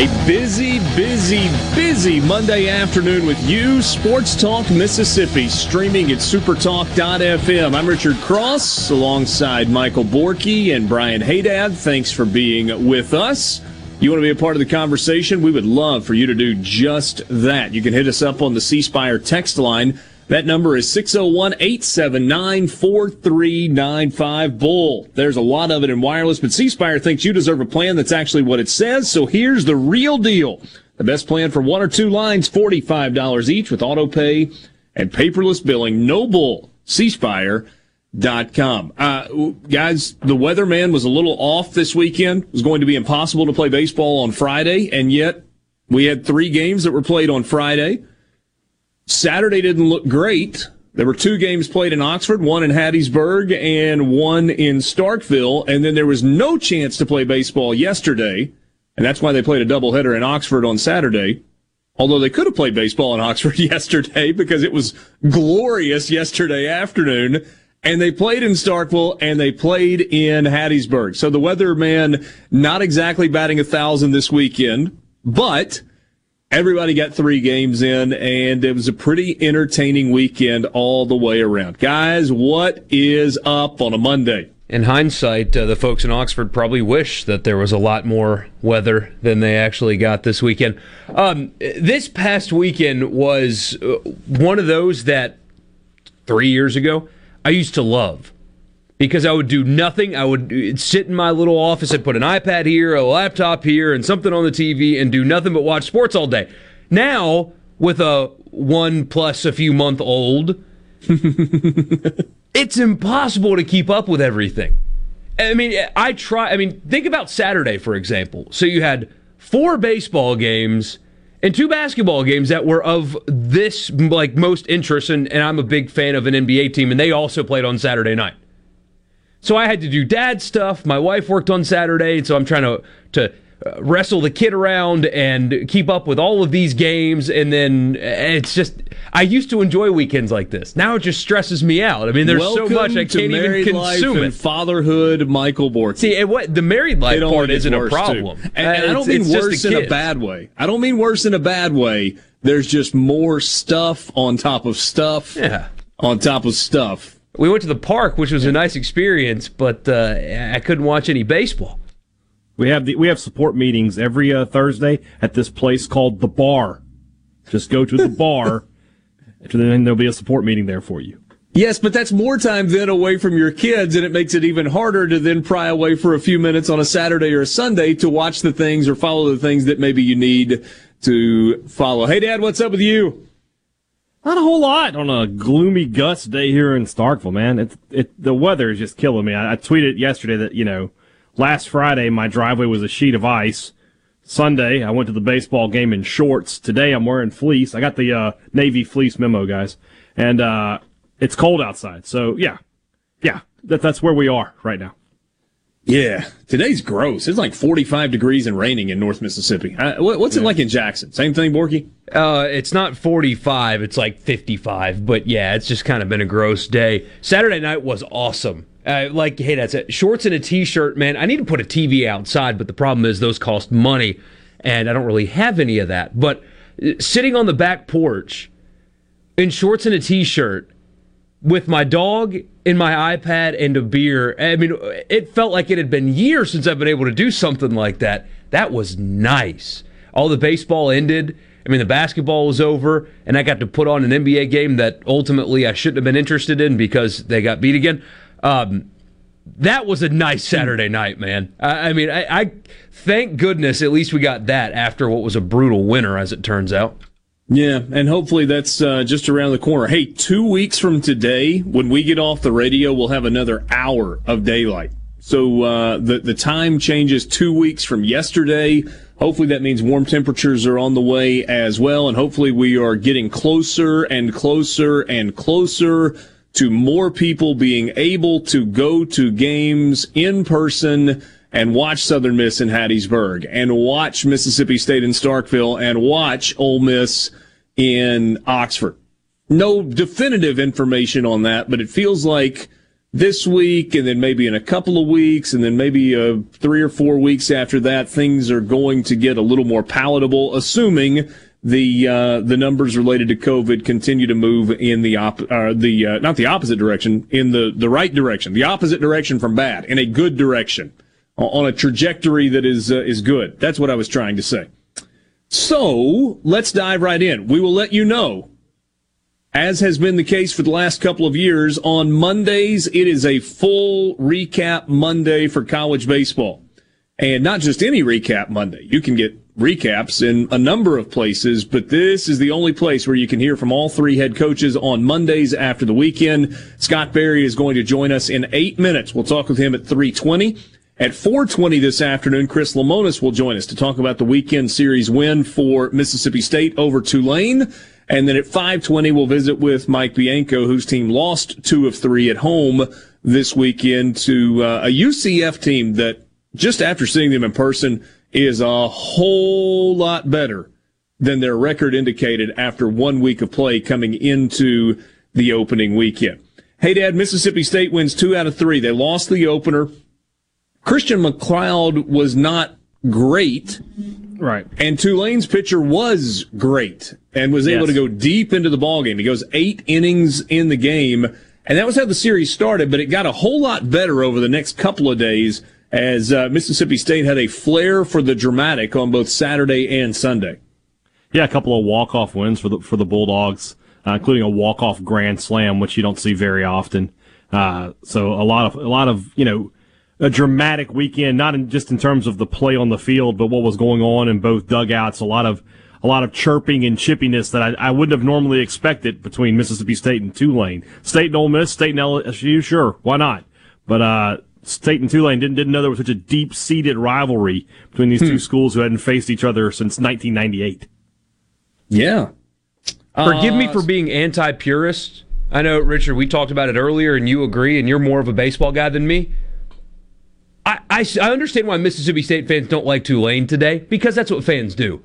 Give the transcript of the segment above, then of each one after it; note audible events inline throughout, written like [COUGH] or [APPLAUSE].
A busy, busy, busy Monday afternoon with you, Sports Talk Mississippi, streaming at supertalk.fm. I'm Richard Cross alongside Michael Borky and Brian Hadad. Thanks for being with us. You want to be a part of the conversation? We would love for you to do just that. You can hit us up on the C Spire text line. That number is 601 879 4395 Bull. There's a lot of it in wireless, but C Spire thinks you deserve a plan that's actually what it says. So here's the real deal. The best plan for one or two lines, $45 each with auto pay and paperless billing. No bull. CSpire.com. Uh, guys, the weatherman was a little off this weekend. It was going to be impossible to play baseball on Friday, and yet we had three games that were played on Friday. Saturday didn't look great. There were two games played in Oxford, one in Hattiesburg and one in Starkville, and then there was no chance to play baseball yesterday, and that's why they played a doubleheader in Oxford on Saturday. Although they could have played baseball in Oxford [LAUGHS] yesterday because it was glorious yesterday afternoon, and they played in Starkville and they played in Hattiesburg. So the weatherman not exactly batting a thousand this weekend, but Everybody got three games in, and it was a pretty entertaining weekend all the way around. Guys, what is up on a Monday? In hindsight, uh, the folks in Oxford probably wish that there was a lot more weather than they actually got this weekend. Um, this past weekend was uh, one of those that three years ago I used to love because I would do nothing. I would uh, sit in my little office and put an iPad here, a laptop here, and something on the TV and do nothing but watch sports all day. Now, with a one plus a few month old, [LAUGHS] it's impossible to keep up with everything. I mean, I try. I mean, think about Saturday, for example. So you had four baseball games and two basketball games that were of this like most interest, and, and I'm a big fan of an NBA team, and they also played on Saturday night. So I had to do dad stuff. My wife worked on Saturday, so I'm trying to to uh, wrestle the kid around and keep up with all of these games. And then uh, it's just I used to enjoy weekends like this. Now it just stresses me out. I mean, there's Welcome so much I can't even consume and it. fatherhood, Michael Borky. See, and what the married life part isn't a problem. And, and I Uh, don't mean worse in a bad way. I don't mean worse in a bad way. There's just more stuff on top of stuff Yeah. on top of stuff. We went to the park, which was a nice experience, but uh, I couldn't watch any baseball. We have the we have support meetings every uh, Thursday at this place called the Bar. Just go to the [LAUGHS] bar, and then there'll be a support meeting there for you. Yes, but that's more time then away from your kids, and it makes it even harder to then pry away for a few minutes on a Saturday or a Sunday to watch the things or follow the things that maybe you need to follow. Hadad, what's up with you? Not a whole lot on a gloomy gust day here in Starkville, man. It it the weather is just killing me. I, I tweeted yesterday that you know last Friday my driveway was a sheet of ice. Sunday I went to the baseball game in shorts. Today I'm wearing fleece. I got the uh, navy fleece memo, guys, and uh, it's cold outside. So yeah, yeah, that, that's where we are right now. Yeah, today's gross. It's like 45 degrees and raining in North Mississippi. Uh, what's it like in Jackson? Same thing, Borky? Uh, it's not 45, it's like 55. But yeah, it's just kind of been a gross day. Saturday night was awesome. Uh, like, hey, that's it. Shorts and a t shirt, man. I need to put a TV outside, but the problem is those cost money, and I don't really have any of that. But uh, sitting on the back porch in shorts and a t shirt with my dog in my iPad and a beer. I mean, it felt like it had been years since I've been able to do something like that. That was nice. All the baseball ended. I mean, the basketball was over, and I got to put on an NBA game that ultimately I shouldn't have been interested in because they got beat again. Um, that was a nice Saturday night, man. I, I mean, I, I thank goodness at least we got that after what was a brutal winter, as it turns out. Yeah, and hopefully that's uh, just around the corner. Hey, two weeks from today, when we get off the radio, we'll have another hour of daylight. So uh, the the time changes two weeks from yesterday. Hopefully that means warm temperatures are on the way as well, and hopefully we are getting closer and closer and closer to more people being able to go to games in person and watch Southern Miss in Hattiesburg and watch Mississippi State in Starkville and watch Ole Miss in Oxford. No definitive information on that, but it feels like this week and then maybe in a couple of weeks and then maybe uh, three or four weeks after that, things are going to get a little more palatable, assuming the uh, the numbers related to COVID continue to move in the op- uh, the uh, not the opposite direction, in the the right direction, the opposite direction from bad, in a good direction, on a trajectory that is uh, is good. That's what I was trying to say. So let's dive right in. We will let you know, as has been the case for the last couple of years, on Mondays, it is a full recap Monday for college baseball. And not just any recap Monday. You can get recaps in a number of places, but this is the only place where you can hear from all three head coaches on Mondays after the weekend. Scott Berry is going to join us in eight minutes. We'll talk with him at 320. At 420 this afternoon, Chris Lemonis will join us to talk about the weekend series win for Mississippi State over Tulane. And then at 520, we'll visit with Mike Bianco, whose team lost two of three at home this weekend to uh, a UCF team that just after seeing them in person is a whole lot better than their record indicated after one week of play coming into the opening weekend. Hadad, Mississippi State wins two out of three. They lost the opener. Christian MacLeod was not great. Right. And Tulane's pitcher was great and was able Yes. to go deep into the ballgame. He goes eight innings in the game. And that was how the series started, but it got a whole lot better over the next couple of days as uh, Mississippi State had a flair for the dramatic on both Saturday and Sunday. Yeah, a couple of walk off wins for the for the Bulldogs, uh, including a walk off grand slam, which you don't see very often. Uh, so a lot of a lot of you know a dramatic weekend, not in, just in terms of the play on the field, but what was going on in both dugouts. A lot of a lot of chirping and chippiness that I, I wouldn't have normally expected between Mississippi State and Tulane. State and Ole Miss, State and LSU, sure, why not? But uh, State and Tulane didn't didn't know there was such a deep seated rivalry between these two schools who hadn't faced each other since 1998. Yeah. Forgive me for being anti purist. I know, Richard, we talked about it earlier and you agree, and you're more of a baseball guy than me. I, I, I understand why Mississippi State fans don't like Tulane today because that's what fans do.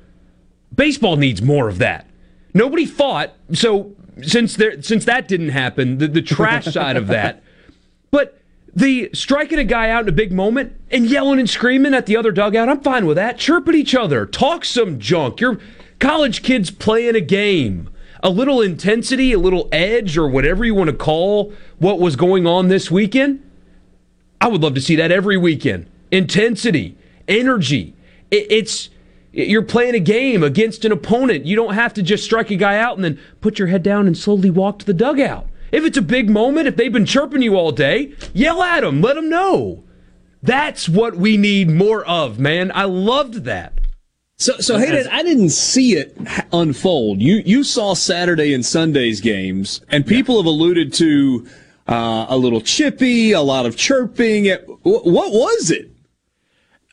Baseball needs more of that. Nobody fought, so since there since that didn't happen, the, the trash side of that. [LAUGHS] But the striking a guy out in a big moment and yelling and screaming at the other dugout, I'm fine with that. Chirp at each other, talk some junk. You're college kids playing a game. A little intensity, a little edge, or whatever you want to call what was going on this weekend. I would love to see that every weekend. Intensity, energy. It, it's you're playing a game against an opponent. You don't have to just strike a guy out and then put your head down and slowly walk to the dugout. If it's a big moment, if they've been chirping you all day, yell at them, let them know. That's what we need more of, man. I loved that. So, so Hadad, I didn't see it unfold. You you saw Saturday and Sunday's games, and people have alluded to uh, a little chippy, a lot of chirping. What was it?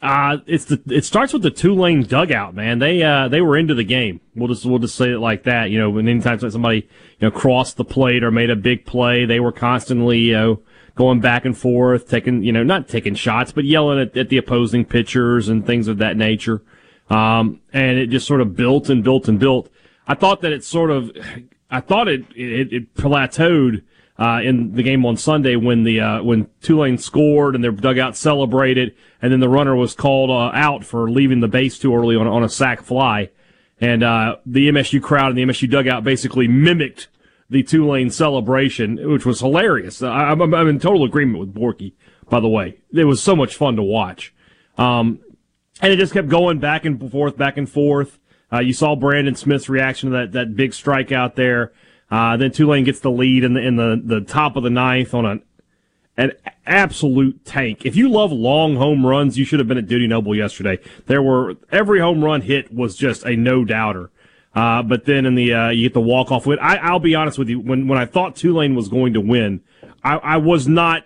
Uh, it's the it starts with the Tulane dugout, man. They uh they were into the game. We'll just we'll just say it like that. You know, when anytime somebody you know crossed the plate or made a big play, they were constantly you know going back and forth, taking you know not taking shots, but yelling at, at the opposing pitchers and things of that nature. Um, and it just sort of built and built and built. I thought that it sort of, I thought it it, it plateaued uh, in the game on Sunday when the uh, when Tulane scored and their dugout celebrated, and then the runner was called uh, out for leaving the base too early on, on a sac fly, and uh, the MSU crowd and the MSU dugout basically mimicked the Tulane celebration, which was hilarious. I, I'm, I'm in total agreement with Borky. By the way, it was so much fun to watch. Um, and it just kept going back and forth, back and forth. Uh, you saw Brandon Smith's reaction to that, that big strikeout there. Uh, then Tulane gets the lead in the in the, the top of the ninth on an an absolute tank. If you love long home runs, you should have been at Dudy Noble yesterday. There were every home run hit was just a no doubter. Uh, but then in the uh, you get the walk off win. I, I'll be honest with you. When when I thought Tulane was going to win, I, I was not.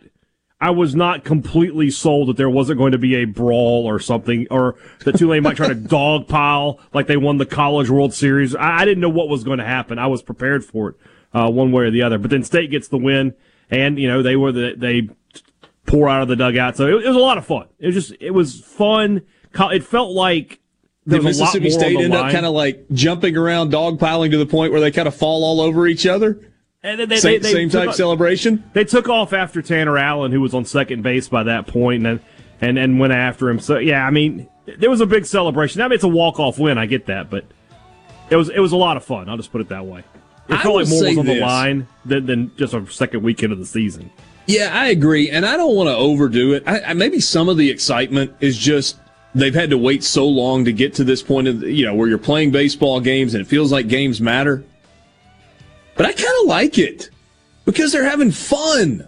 I was not completely sold that there wasn't going to be a brawl or something, or that Tulane might try to [LAUGHS] dogpile like they won the College World Series. I, I, didn't know what was going to happen. I was prepared for it, uh, one way or the other. But then State gets the win, and you know they were the they pour out of the dugout. So it, it was a lot of fun. It was just it was fun. It felt like did Mississippi State end up kind of like jumping around, dogpiling to the point where they kind of fall all over each other? And they, same, they, they same type celebration. They took off after Tanner Allen, who was on second base by that point, and and and went after him. So yeah, I mean, there was a big celebration. I mean, it's a walk off win. I get that, but it was it was a lot of fun. I'll just put it that way. It felt like more was on this. the line than, than just a second weekend of the season. Yeah, I agree, and I don't want to overdo it. I, I, maybe some of the excitement is just they've had to wait so long to get to this point of you know where you're playing baseball games and it feels like games matter. But I kind of like it because they're having fun.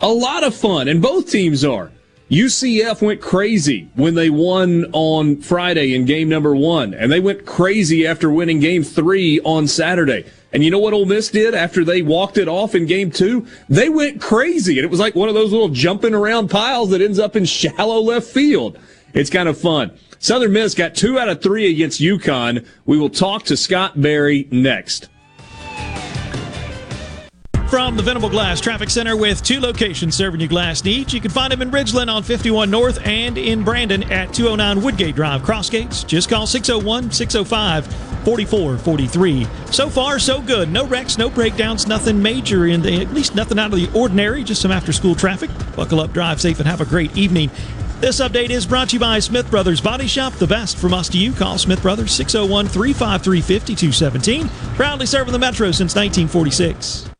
A lot of fun, and both teams are. UCF went crazy when they won on Friday in game number one, and they went crazy after winning game three on Saturday. And you know what Ole Miss did after they walked it off in game two? They went crazy, and it was like one of those little jumping around piles that ends up in shallow left field. It's kind of fun. Southern Miss got two out of three against UConn. We will talk to Scott Berry next. From the Venable Glass Traffic Center with two locations serving you glass needs. You can find them in Ridgeland on 51 North and in Brandon at 209 Woodgate Drive, Crossgates. Just call 601 605 4443. So far, so good. No wrecks, no breakdowns, nothing major in the, at least nothing out of the ordinary, just some after school traffic. Buckle up, drive safe, and have a great evening. This update is brought to you by Smith Brothers Body Shop, the best from us to you. Call Smith Brothers 601 353 5217. Proudly serving the Metro since 1946.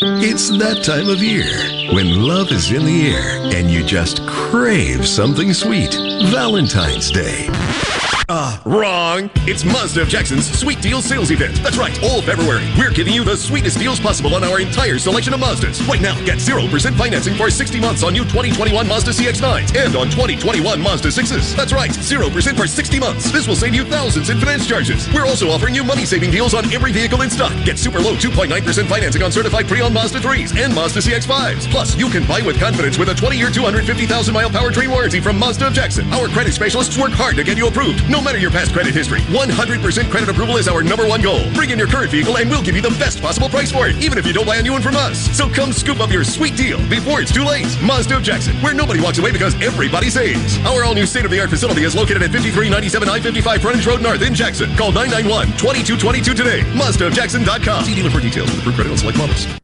It's that time of year when love is in the air and you just crave something sweet. Valentine's Day. Ah, uh, wrong. It's Mazda of Jackson's Sweet Deals Sales Event. That's right, all February. We're giving you the sweetest deals possible on our entire selection of Mazdas. Right now, get 0% financing for 60 months on new 2021 Mazda CX-9s and on 2021 Mazda 6s. That's right, 0% for 60 months. This will save you thousands in finance charges. We're also offering you money-saving deals on every vehicle in stock. Get super low 2.9% financing on certified pre-owned Mazda 3s and Mazda CX-5s. Plus, you can buy with confidence with a 20-year, 250,000-mile powertrain warranty from Mazda of Jackson. Our credit specialists work hard to get you approved. No matter your past credit history, 100% credit approval is our number one goal. Bring in your current vehicle and we'll give you the best possible price for it, even if you don't buy a new one from us. So come scoop up your sweet deal before it's too late. Mazda of Jackson, where nobody walks away because everybody saves. Our all-new state-of-the-art facility is located at 5397 I-55 Frontage Road North in Jackson. Call 991-2222 today. MazdaofJackson.com. See dealer for details with approved credit on select models.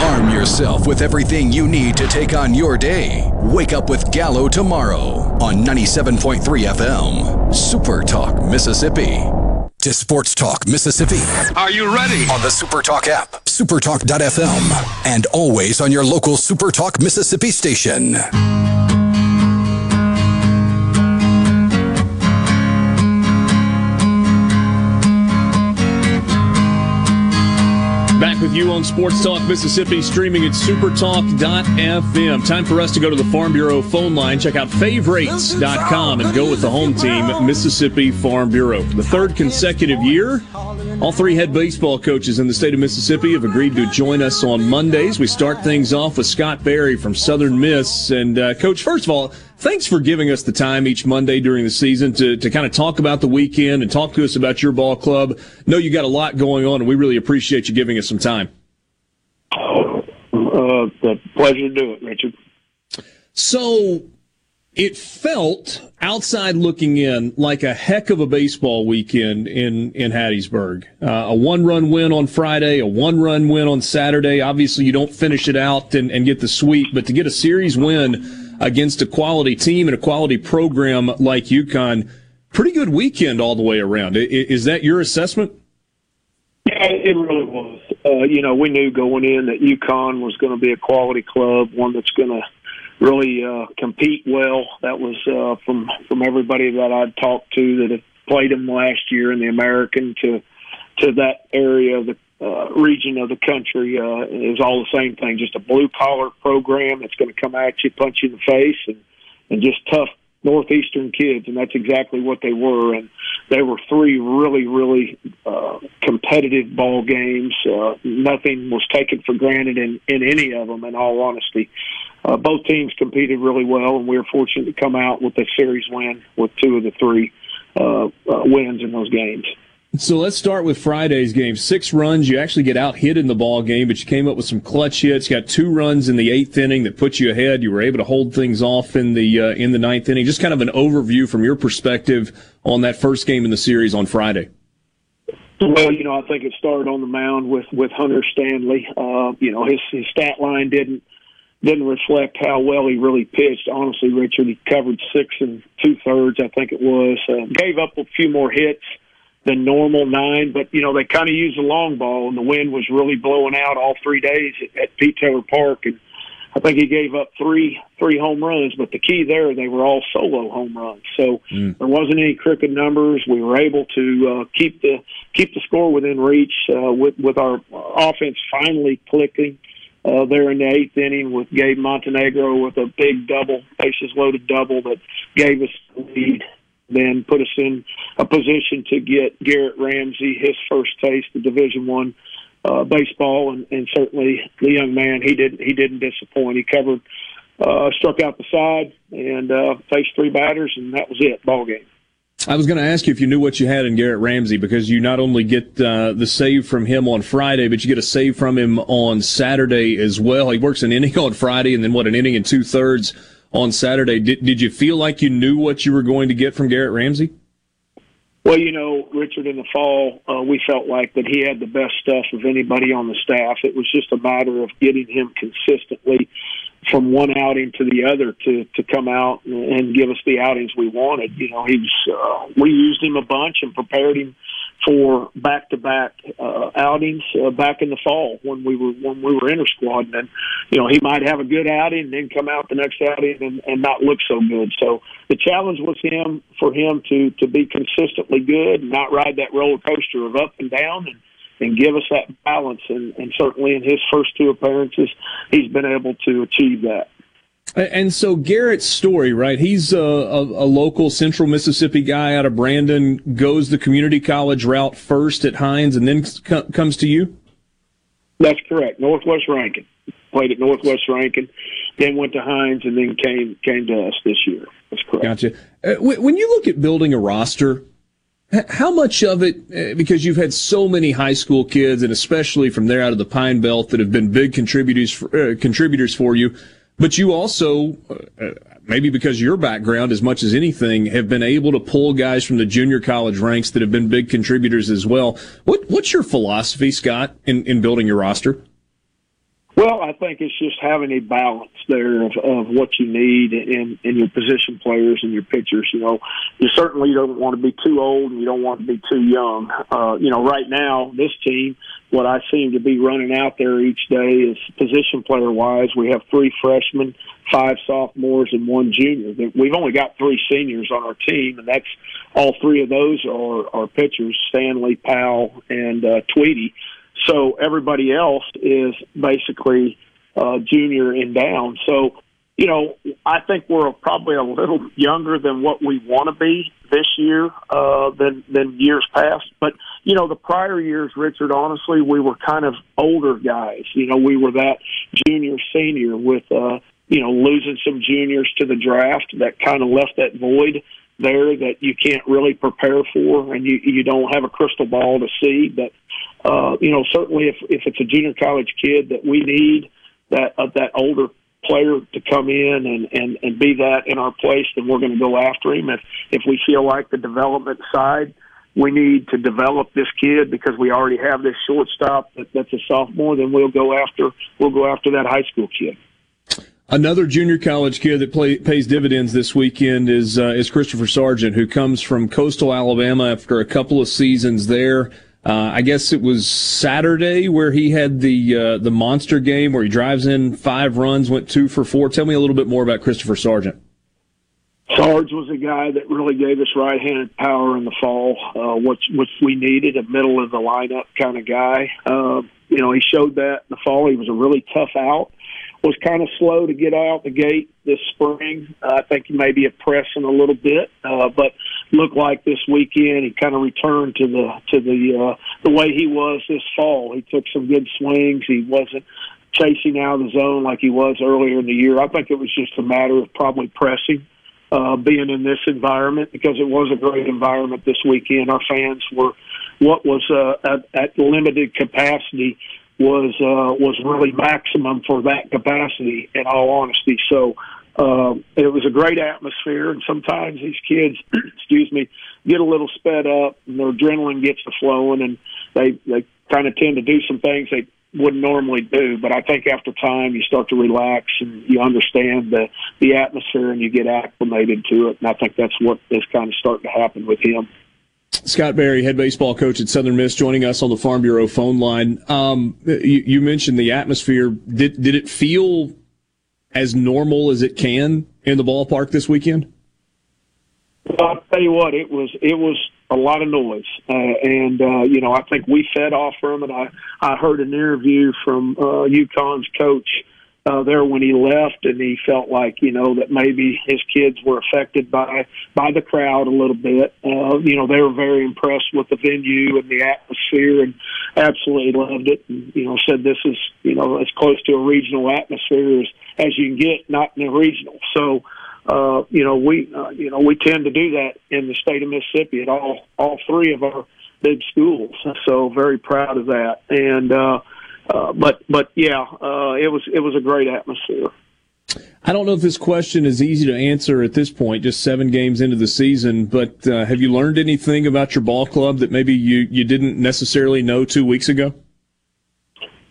Arm yourself with everything you need to take on your day. Wake up with Gallo tomorrow on 97.3 FM, Super Talk, Mississippi. To Sports Talk, Mississippi. Are you ready? On the Super Talk app. supertalk.fm, and always on your local Supertalk Mississippi station. Back with you on Sports Talk Mississippi, streaming at supertalk.fm. Time for us to go to the Farm Bureau phone line. Check out favorites.com and go with the home team, Mississippi Farm Bureau. For the third consecutive year, all three head baseball coaches in the state of Mississippi have agreed to join us on Mondays. We start things off with Scott Berry from Southern Miss. And, uh, Coach, first of all, thanks for giving us the time each Monday during the season to, to kind of talk about the weekend and talk to us about your ball club. Know you got a lot going on, and we really appreciate you giving us some time. Uh, the pleasure to do it, Richard. So it felt outside looking in like a heck of a baseball weekend in in Hattiesburg. Uh, a one run win on Friday, a one run win on Saturday. Obviously, you don't finish it out and, and get the sweep, but to get a series win against a quality team and a quality program like UConn, pretty good weekend all the way around. Is that your assessment? Yeah, it really was. Uh, you know, we knew going in that UConn was going to be a quality club, one that's going to really uh, compete well. That was uh, from from everybody that I'd talked to that had played them last year in the American to to that area of the uh, region of the country. Uh, was all the same thing, just a blue collar program that's going to come at you, punch you in the face, and and just tough northeastern kids, and that's exactly what they were. And they were three really, really uh, competitive ball games. Uh, nothing was taken for granted in in any of them. In all honesty, uh, both teams competed really well, and we were fortunate to come out with a series win with two of the three uh, uh, wins in those games. So let's start with Friday's game. Six runs. You actually get out hit in the ball game, but you came up with some clutch hits. Got two runs in the eighth inning that put you ahead. You were able to hold things off in the uh, in the ninth inning. Just kind of an overview from your perspective on that first game in the series on Friday. Well, you know, I think it started on the mound with with Hunter Stanley. Uh, you know, his his stat line didn't didn't reflect how well he really pitched. Honestly, Richard, he covered six and two thirds, I think it was. Uh, gave up a few more hits than normal nine, but you know they kind of used the long ball, and the wind was really blowing out all three days at, at Pete Taylor Park, and I think he gave up three three home runs. But the key there, they were all solo home runs, so mm. there wasn't any crooked numbers. We were able to uh, keep the keep the score within reach uh, with with our offense finally clicking. Uh, there in the eighth inning with Gabe Montenegro with a big double, bases loaded double that gave us the lead then put us in a position to get Garrett Ramsey his first taste of Division One uh, baseball, and, and certainly the young man he didn't he didn't disappoint. He covered, uh, struck out the side, and uh, faced three batters, and that was it. Ball game. I was going to ask you if you knew what you had in Garrett Ramsey because you not only get uh, the save from him on Friday, but you get a save from him on Saturday as well. He works an inning [LAUGHS] on Friday and then what an inning and two thirds on Saturday. Did, did you feel like you knew what you were going to get from Garrett Ramsey? Well, you know, Richard, in the fall, uh, we felt like that he had the best stuff of anybody on the staff. It was just a matter of getting him consistently from one outing to the other to to come out and give us the outings we wanted. You know, he's uh, we used him a bunch and prepared him for back-to-back uh, outings uh, back in the fall when we were when we were inter squad, and you know he might have a good outing and then come out the next outing and, and not look so good. So the challenge was him for him to to be consistently good, and not ride that roller coaster of up and down, and and give us that balance. And, and certainly in his first two appearances, he's been able to achieve that. And so Garrett's story, right? He's a, a, a, local Central Mississippi guy out of Brandon, goes the community college route first at Hinds, and then comes to you. That's correct. Northwest Rankin played at Northwest Rankin, then went to Hinds, and then came came to us this year. That's correct. Gotcha. Uh, when you look at building a roster, how much of it, uh, because you've had so many high school kids, and especially from there out of the Pine Belt, that have been big contributors for, uh, contributors for you but you also, uh, maybe because your background as much as anything, have been able to pull guys from the junior college ranks that have been big contributors as well. What, what's your philosophy, Scott, in, in building your roster? Well, I think it's just having a balance there of, of what you need in, in your position players and your pitchers. You know, you certainly don't want to be too old and you don't want to be too young. Uh, you know, right now, this team, what I seem to be running out there each day is position player wise. We have three freshmen, five sophomores, and one junior. We've only got three seniors on our team, and that's all three of those are, are pitchers: Stanley, Powell, and uh, Tweedy. So everybody else is basically uh, junior and down. So, you know, I think we're probably a little younger than what we want to be this year uh, than than years past. But you know, the prior years, Richard, honestly, we were kind of older guys. You know, we were that junior senior with uh, you know losing some juniors to the draft that kind of left that void there that you can't really prepare for, and you you don't have a crystal ball to see. But uh, you know, certainly if if it's a junior college kid that we need that uh, that older player to come in and and and be that in our place, then we're going to go after him. If if we feel like the development side we need to develop this kid because we already have this shortstop that, that's a sophomore, then we'll go after we'll go after that high school kid. Another junior college kid that play, pays dividends this weekend is uh, is Christopher Sargent, who comes from Coastal Alabama after a couple of seasons there. Uh, I guess it was Saturday where he had the uh, the monster game where he drives in five runs, went two for four. Tell me a little bit more about Christopher Sargent. Sarge was a guy that really gave us right-handed power in the fall, uh, which which we needed, a middle of the lineup kind of guy. Uh, you know, he showed that in the fall. He was a really tough out was kind of slow to get out the gate this spring. Uh, I think he may be pressing a little bit, uh, but looked like this weekend he kind of returned to the to the uh, the way he was this fall. He took some good swings. He wasn't chasing out of the zone like he was earlier in the year. I think it was just a matter of probably pressing. Uh, being in this environment because it was a great environment this weekend. Our fans were what was uh, at, at limited capacity was uh, was really maximum for that capacity. In all honesty, so uh, it was a great atmosphere. And sometimes these kids, [CLEARS THROAT] excuse me, get a little sped up, and their adrenaline gets to flowing, and they they kind of tend to do some things they wouldn't normally do. But I think after time, you start to relax and you understand the the atmosphere, and you get acclimated to it. And I think that's what is kind of starting to happen with him. Scott Berry, head baseball coach at Southern Miss, joining us on the Farm Bureau phone line. Um, you, you, mentioned the atmosphere. Did did it feel as normal as it can in the ballpark this weekend? Well, I'll tell you what, it was it was a lot of noise, uh, and uh, you know I think we fed off from it. I I heard an interview from uh, UConn's coach uh, there when he left, and he felt like you know that maybe his kids were affected by by the crowd a little bit. Uh, you know, they were very impressed with the venue and the atmosphere, and absolutely loved it. And, you know, said this is you know as close to a regional atmosphere as as you can get, not in a regional. So. Uh, you know, we uh, you know we tend to do that in the state of Mississippi at all all three of our big schools. So very proud of that. And uh, uh, but but yeah, uh, it was it was a great atmosphere. I don't know if this question is easy to answer at this point, just seven games into the season. But uh, have you learned anything about your ball club that maybe you you didn't necessarily know two weeks ago?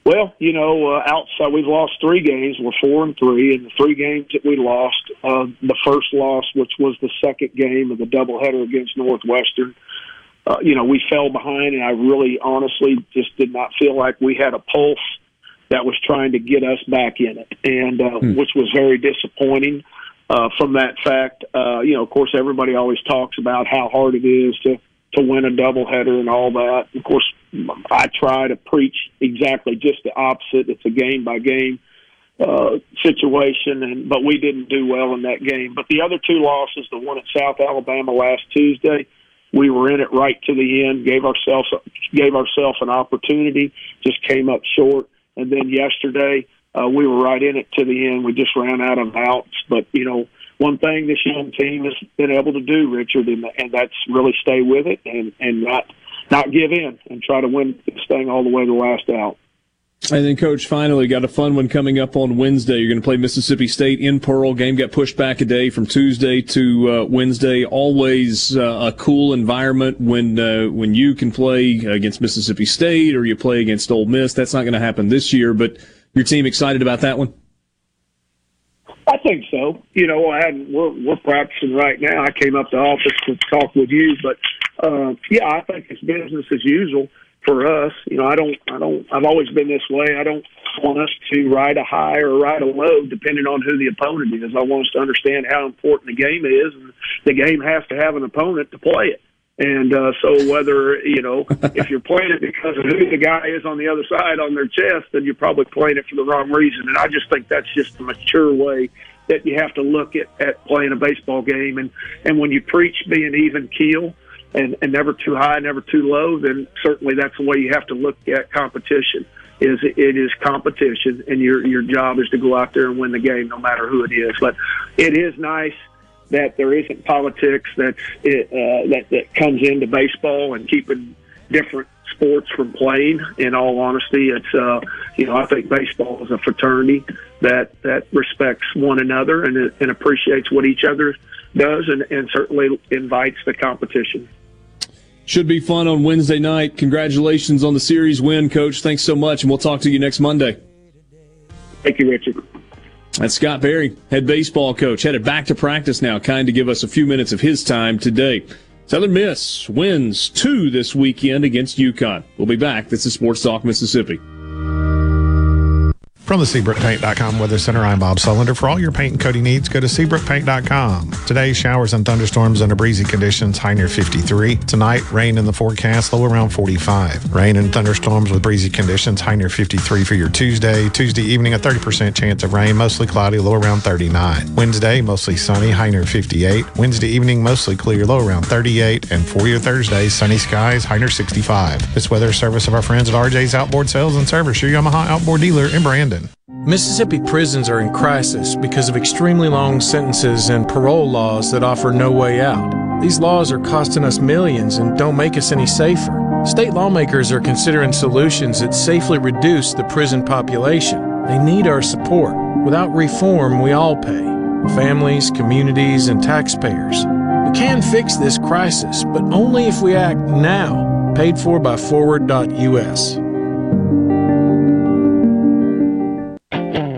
Well, you know, uh, outside we've lost three games. We're four and three, and the three games that we lost, uh, the first loss, which was the second game of the doubleheader against Northwestern, uh, you know, we fell behind, and I really, honestly, just did not feel like we had a pulse that was trying to get us back in it, and uh, hmm. which was very disappointing. Uh, from that fact, uh, you know, of course, everybody always talks about how hard it is to to win a doubleheader and all that. Of course, I try to preach exactly just the opposite. It's a game by game uh, situation, and but we didn't do well in that game. But the other two losses, the one at South Alabama last Tuesday we were in it right to the end. Gave ourselves gave ourselves an opportunity, just came up short. And then yesterday, uh, we were right in it to the end. We just ran out of outs. But you know, one thing this young team has been able to do, Richard, and, and that's really stay with it and and not not give in and try to win this thing all the way to the last out. And then, Coach, finally, got a fun one coming up on Wednesday. You're going to play Mississippi State in Pearl. Game got pushed back a day from Tuesday to uh, Wednesday. Always uh, a cool environment when uh, when you can play against Mississippi State or you play against Ole Miss. That's not going to happen this year, but your team excited about that one? I think so. You know, I hadn't. We're we're practicing right now. I came up to office to talk with you, but uh, yeah, I think it's business as usual for us. You know, I don't. I don't. I've always been this way. I don't want us to ride a high or ride a low depending on who the opponent is. I want us to understand how important the game is, and the game has to have an opponent to play it. And uh, so, whether you know [LAUGHS] if you're playing it because of who the guy is on the other side on their chest, then you're probably playing it for the wrong reason. And I just think that's just a mature way that you have to look at, at playing a baseball game. And and when you preach being even keel and, and never too high, never too low, then certainly that's the way you have to look at competition. Is it is competition, and your your job is to go out there and win the game, no matter who it is. But it is nice that there isn't politics that it, uh, that that comes into baseball and keeping different sports from playing. In all honesty, it's uh, you know I think baseball is a fraternity that that respects one another and and appreciates what each other does, and, and certainly invites the competition. Should be fun on Wednesday night. Congratulations on the series win, Coach. Thanks so much, and we'll talk to you next Monday. Thank you, Richard. That's Scott Berry, head baseball coach, headed back to practice now, kind to give us a few minutes of his time today. Southern Miss wins two this weekend against UConn. We'll be back. This is Sports Talk Mississippi. From the SeabrookPaint.com Weather Center, I'm Bob Sullender. For all your paint and coating needs, go to SeabrookPaint.com. Today, showers and thunderstorms under breezy conditions, high near 53. Tonight, rain in the forecast, low around 45. Rain and thunderstorms with breezy conditions, high near 53 for your Tuesday. Tuesday evening, a 30% chance of rain, mostly cloudy, low around 39. Wednesday, mostly sunny, high near 58. Wednesday evening, mostly clear, low around 38. And for your Thursday, sunny skies, high near 65. This weather service of our friends at RJ's Outboard Sales and Service, your Yamaha outboard dealer in Brandon. Mississippi prisons are in crisis because of extremely long sentences and parole laws that offer no way out. These laws are costing us millions and don't make us any safer. State lawmakers are considering solutions that safely reduce the prison population. They need our support. Without reform, we all pay families, communities, and taxpayers. We can fix this crisis, but only if we act now. Paid for by Forward.us.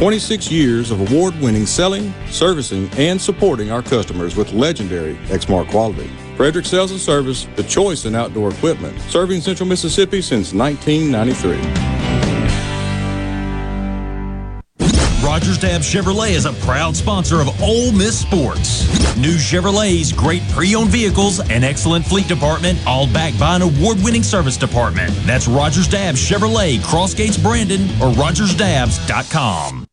26 years of award-winning selling, servicing, and supporting our customers with legendary Exmark quality. Frederick Sales and Service, the choice in outdoor equipment, serving Central Mississippi since 1993. Rogers Dabbs Chevrolet is a proud sponsor of Ole Miss Sports. New Chevrolet's great pre-owned vehicles and excellent fleet department, all backed by an award-winning service department. That's Rogers Dabbs Chevrolet, Crossgates Brandon, or RogersDabbs.com.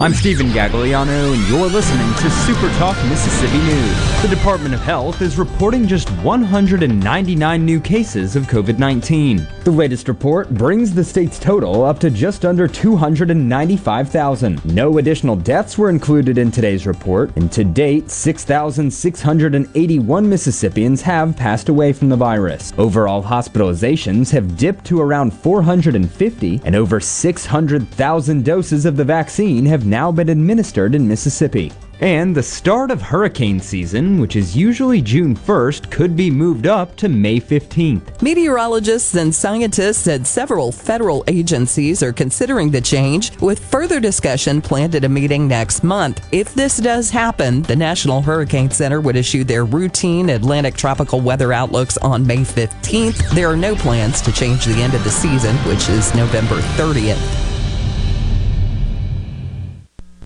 I'm Stephen Gagliano, and you're listening to Super Talk Mississippi News. The Department of Health is reporting just 199 new cases of COVID 19. The latest report brings the state's total up to just under 295,000. No additional deaths were included in today's report, and to date, 6,681 Mississippians have passed away from the virus. Overall hospitalizations have dipped to around 450, and over 600,000 doses of the vaccine have now been administered in Mississippi. And the start of hurricane season, which is usually June 1st, could be moved up to May 15th. Meteorologists and scientists at several federal agencies are considering the change, with further discussion planned at a meeting next month. If this does happen, the National Hurricane Center would issue their routine Atlantic tropical weather outlooks on May 15th. There are no plans to change the end of the season, which is November 30th.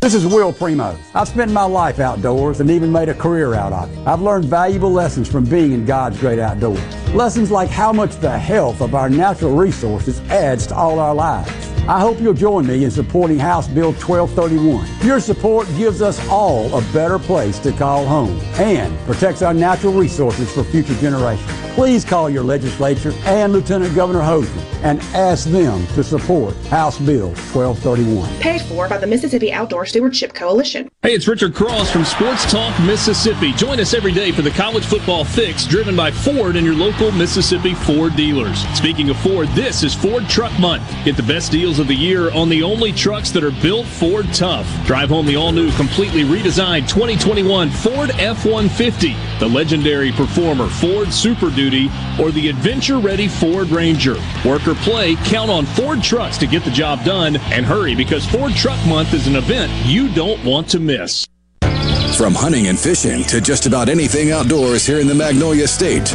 This is Will Primos. I've spent my life outdoors and even made a career out of it. I've learned valuable lessons from being in God's great outdoors. Lessons like how much the health of our natural resources adds to all our lives. I hope you'll join me in supporting House Bill 1231. Your support gives us all a better place to call home and protects our natural resources for future generations. Please call your legislature and Lieutenant Governor Hosemann and ask them to support House Bill 1231. Paid for by the Mississippi Outdoor Stewardship Coalition. Hey, it's Richard Cross from Sports Talk Mississippi. Join us every day for the college football fix driven by Ford and your local Mississippi Ford dealers. Speaking of Ford, this is Ford Truck Month. Get the best deals of the year on the only trucks that are built Ford tough. Drive home the all new, completely redesigned 2021 Ford F 150, the legendary performer Ford Super Duty, or the adventure ready Ford Ranger. Work or play, count on Ford trucks to get the job done and hurry because Ford Truck Month is an event you don't want to miss. From hunting and fishing to just about anything outdoors here in the Magnolia State,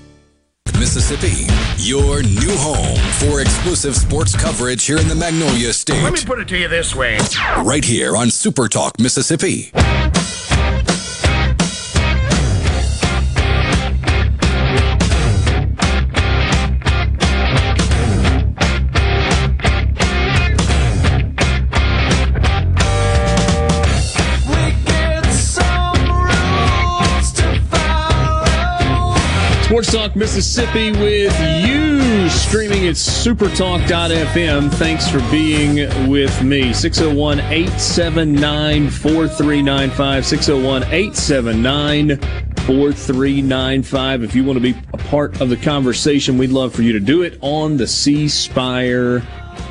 Mississippi, your new home for exclusive sports coverage here in the Magnolia State. Let me put it to you this way. Right here on Super Talk Mississippi. Sports Talk Mississippi with you, streaming at supertalk.fm. Thanks for being with me. 601 879 4395. 601 879 4395. If you want to be a part of the conversation, we'd love for you to do it on the C Spire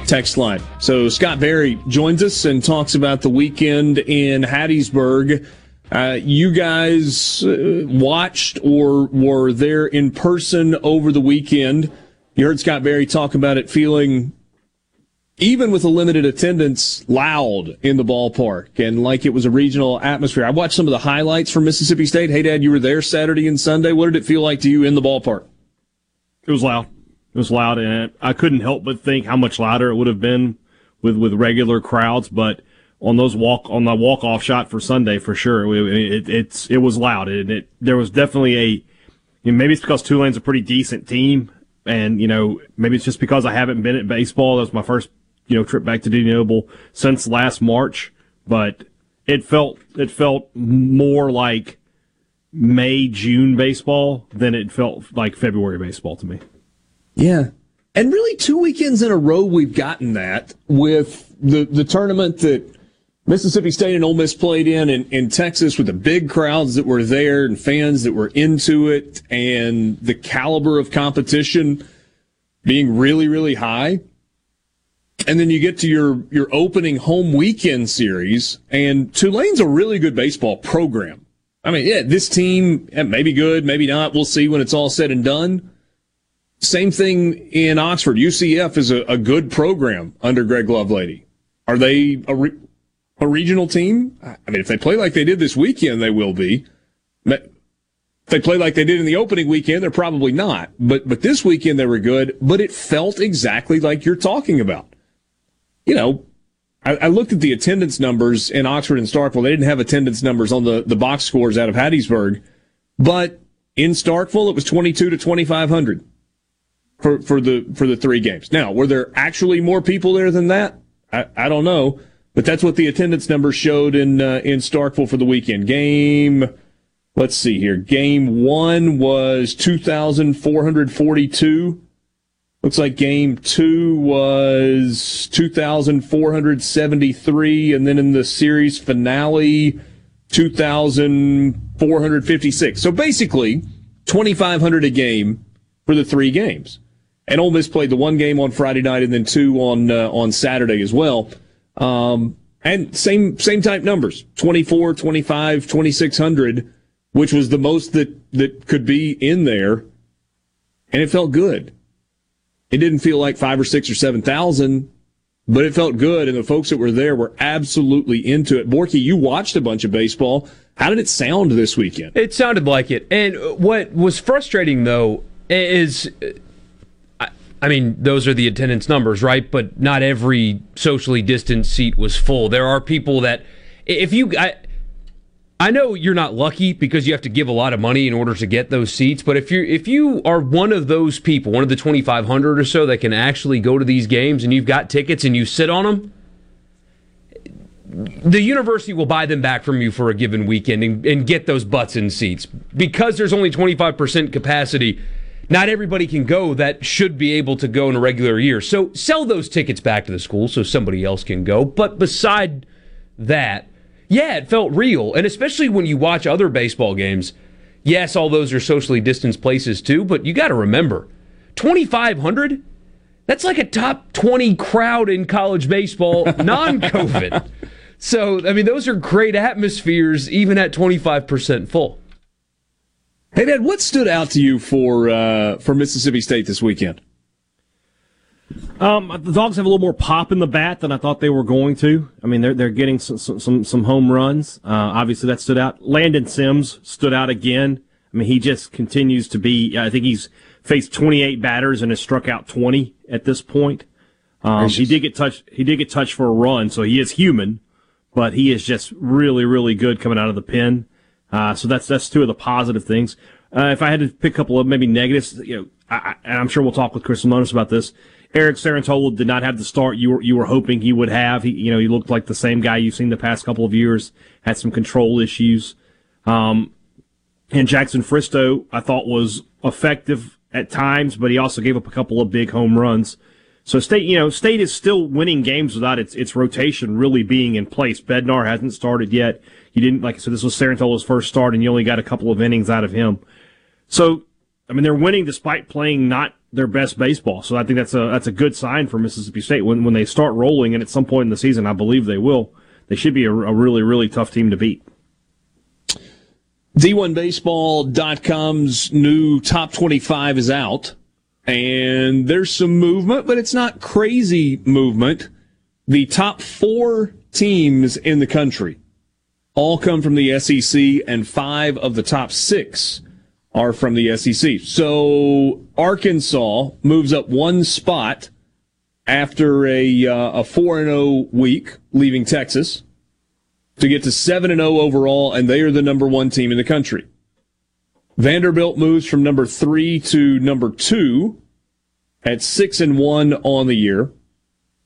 text line. So Scott Berry joins us and talks about the weekend in Hattiesburg. Uh, you guys uh, watched or were there in person over the weekend. You heard Scott Berry talk about it feeling, even with a limited attendance, loud in the ballpark and like it was a regional atmosphere. I watched some of the highlights from Mississippi State. Hadad, you were there Saturday and Sunday. What did it feel like to you in the ballpark? It was loud. It was loud, and I couldn't help but think how much louder it would have been with with regular crowds, but on those walk on the walk off shot for Sunday for sure. It, it, it's it was loud and it, there was definitely a you know, maybe it's because Tulane's a pretty decent team and you know maybe it's just because I haven't been at baseball. That was my first you know trip back to Dudy Noble since last March, but it felt it felt more like May June baseball than it felt like February baseball to me. Yeah. And really two weekends in a row we've gotten that with the the tournament that Mississippi State and Ole Miss played in, in in Texas with the big crowds that were there and fans that were into it and the caliber of competition being really, really high. And then you get to your, your opening home weekend series and Tulane's a really good baseball program. I mean, yeah, this team eh, may be good, maybe not. We'll see when it's all said and done. Same thing in Oxford. UCF is a, a good program under Greg Lovelady. Are they a, re- a regional team? I mean, if they play like they did this weekend, they will be. If they play like they did in the opening weekend, they're probably not. But but this weekend they were good. But it felt exactly like you're talking about. You know, I, I looked at the attendance numbers in Oxford and Starkville. They didn't have attendance numbers on the the box scores out of Hattiesburg, but in Starkville it was 22 to 2500 for for the for the three games. Now, were there actually more people there than that? I, I don't know, but that's what the attendance numbers showed in uh, in Starkville for the weekend game let's see here. Game one was 2,442. Looks like game two was 2,473. And then in the series finale, 2,456. So basically, 2,500 a game for the three games. And Ole Miss played the one game on Friday night and then two on, uh, on Saturday as well. Um, and same, same type numbers 24, 25, 2,600 which was the most that, that could be in there. And it felt good. It didn't feel like five or six or seven thousand, but it felt good. And the folks that were there were absolutely into it. Borky, you watched a bunch of baseball. How did it sound this weekend? It sounded like it. And what was frustrating though is, I mean, those are the attendance numbers, right? But not every socially distanced seat was full. There are people that, if you, I, I know you're not lucky because you have to give a lot of money in order to get those seats, but if you if you are one of those people, one of the 2500 or so that can actually go to these games and you've got tickets and you sit on them, the university will buy them back from you for a given weekend and, and get those butts in seats. Because there's only 25% capacity, not everybody can go that should be able to go in a regular year. So sell those tickets back to the school so somebody else can go. But beside that, yeah, it felt real. And especially when you watch other baseball games, yes, all those are socially distanced places too, but you got to remember 2,500? That's like a top 20 crowd in college baseball, [LAUGHS] non COVID. so, I mean, those are great atmospheres, even at 25% full. Hadad, what stood out to you for uh, for Mississippi State this weekend? Um, the dogs have a little more pop in the bat than I thought they were going to. I mean, they're they're getting some some some home runs. Uh, obviously, that stood out. Landon Sims stood out again. I mean, he just continues to be. I think he's faced 28 batters and has struck out 20 at this point. Um, he did get touched. He did get touched for a run, so he is human, but he is just really really good coming out of the pen. Uh, so that's that's two of the positive things. Uh, if I had to pick a couple of maybe negatives, you know, I, I, I'm sure we'll talk with Chris Lemonis about this. Eric Cerantola did not have the start you were you were hoping he would have. He you know he looked like the same guy you've seen the past couple of years. Had some control issues. Um, and Jackson Fristo, I thought was effective at times, but he also gave up a couple of big home runs. So state you know state is still winning games without its its rotation really being in place. Bednar hasn't started yet. You didn't like so this was Cerantola's first start, and you only got a couple of innings out of him. So I mean they're winning despite playing not their best baseball. So I think that's a that's a good sign for Mississippi State when when they start rolling, and at some point in the season, I believe they will. They should be a, a really really tough team to beat. D1Baseball.com's new top 25 is out, and there's some movement, but it's not crazy movement. The top four teams in the country all come from the SEC, and five of the top six are from the SEC. So Arkansas moves up one spot after a uh, a four and zero oh week, leaving Texas to get to seven and zero oh overall, and they are the number one team in the country. Vanderbilt moves from number three to number two at six and one on the year.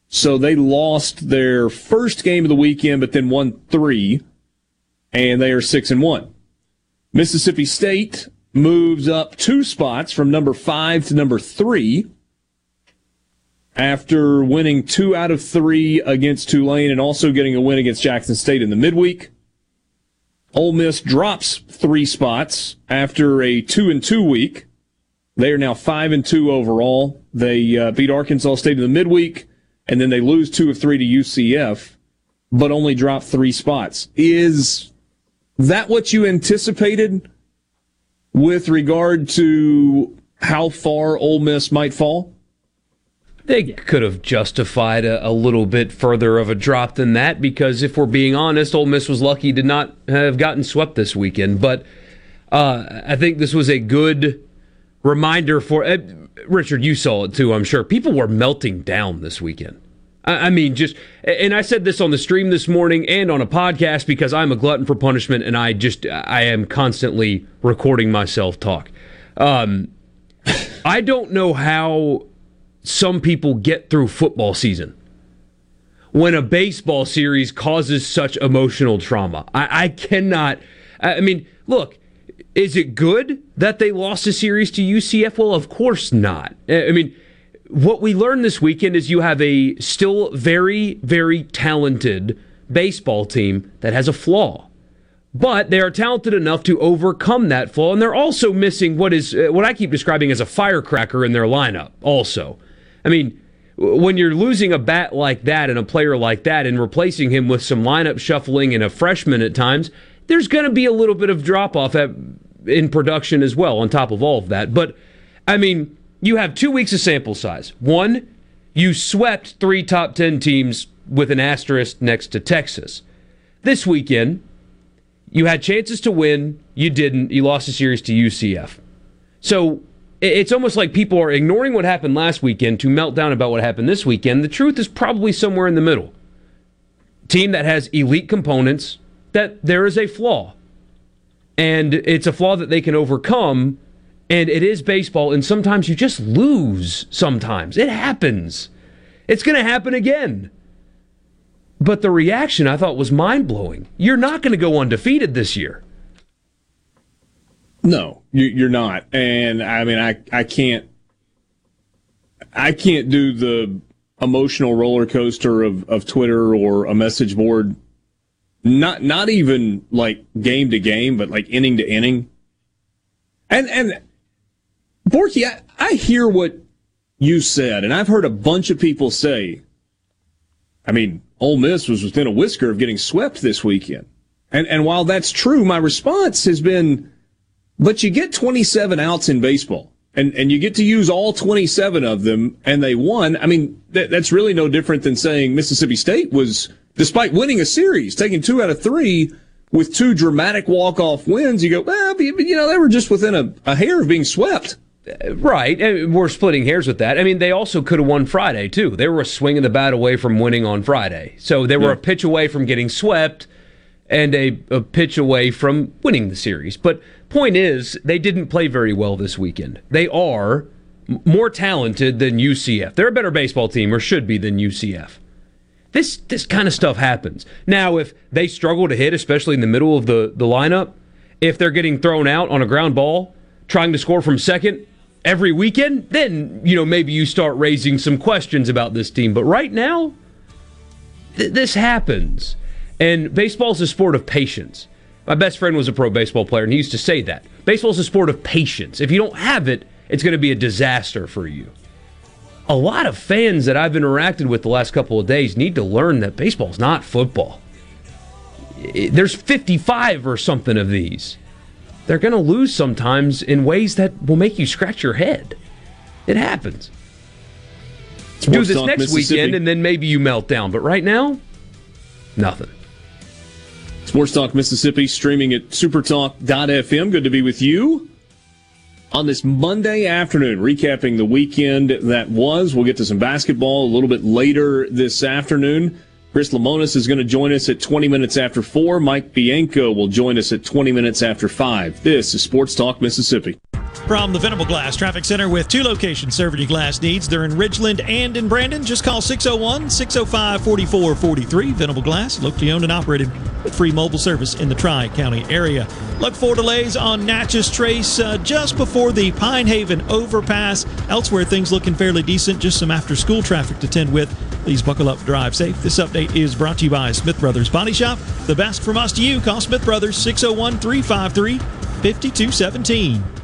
So they lost their first game of the weekend, but then won three, and they are six and one. Mississippi State moves up two spots from number five to number three after winning two out of three against Tulane and also getting a win against Jackson State in the midweek. Ole Miss drops three spots after a two and two week. They are now five and two overall. They uh, beat Arkansas State in the midweek, and then they lose two of three to UCF, but only drop three spots. Is that what you anticipated with regard to how far Ole Miss might fall? They could have justified a, a, little bit further of a drop than that because if we're being honest, Ole Miss was lucky to not have gotten swept this weekend. But Uh, I think this was a good reminder for uh, Richard. You saw it too, I'm sure. People were melting down this weekend. I, mean, just and I said this on the stream this morning and on a podcast because I'm a glutton for punishment and I just I am constantly recording myself talk. Um, I don't know how some people get through football season when a baseball series causes such emotional trauma. I, I cannot. I mean, look, is it good that they lost a series to UCF? Well, of course not. I mean, what we learned this weekend is you have a still very, very talented baseball team that has a flaw. But they are talented enough to overcome that flaw, and they're also missing what is uh, what I keep describing as a firecracker in their lineup. Also, I mean, when you're losing a bat like that and a player like that, and replacing him with some lineup shuffling and a freshman at times, there's going to be a little bit of drop off in production as well. On top of all of that, but I mean, you have two weeks of sample size. One, you swept three top ten teams with an asterisk next to Texas. This weekend you had chances to win, you didn't. You lost the series to UCF. So it's almost like people are ignoring what happened last weekend to melt down about what happened this weekend. The truth is probably somewhere in the middle. Team that has elite components, that there is a flaw. And it's a flaw that they can overcome. And it is baseball. And sometimes you just lose. Sometimes it happens. It's going to happen again. But the reaction I thought was mind blowing. You're not going to go undefeated this year. No, you're not. And I mean, I, I can't, I can't do the emotional roller coaster of, of Twitter or a message board. Not, not even like game to game, but like inning to inning. And, and Borky, I, I hear what you said, and I've heard a bunch of people say, I mean, Ole Miss was within a whisker of getting swept this weekend. And and while that's true, my response has been, but you get 27 outs in baseball. And, and you get to use all 27 of them and they won. I mean, that, that's really no different than saying Mississippi State was, despite winning a series, taking two out of three with two dramatic walk-off wins. You go, well, you know, they were just within a, a hair of being swept. Right. We're splitting hairs with that. I mean, they also could have won Friday, too. They were a swing of the bat away from winning on Friday. So they were yeah. a pitch away from getting swept and a, a pitch away from winning the series. But point is, they didn't play very well this weekend. They are more talented than UCF. They're a better baseball team, or should be, than UCF. This this kind of stuff happens. Now, if they struggle to hit, especially in the middle of the, the lineup, if they're getting thrown out on a ground ball, trying to score from second, every weekend, then, you know, maybe you start raising some questions about this team. But right now, th- this happens. And baseball is a sport of patience. My best friend was a pro baseball player, and he used to say that. Baseball is a sport of patience. If you don't have it, it's going to be a disaster for you. A lot of fans that I've interacted with the last couple of days need to learn that baseball's not football. There's 55 or something of these they're going to lose sometimes in ways that will make you scratch your head. It happens. Sports Do this next weekend and then maybe you melt down. But right now, nothing. Sports Talk Mississippi streaming at supertalk.fm. Good to be with you on this Monday afternoon, recapping the weekend that was. We'll get to some basketball a little bit later this afternoon. Chris Lemonis is going to join us at 20 minutes after 4. Mike Bianco will join us at 20 minutes after 5. This is Sports Talk Mississippi. From the Venable Glass Traffic Center with two locations serving your glass needs. They're in Ridgeland and in Brandon. Just call 601 605 4443. Venable Glass, locally owned and operated with free mobile service in the Tri County area. Look for delays on Natchez Trace uh, just before the Pine Haven overpass. Elsewhere, things looking fairly decent. Just some after school traffic to tend with. Please buckle up, drive safe. This update is brought to you by Smith Brothers Body Shop. The best from us to you. Call Smith Brothers 601 353 5217.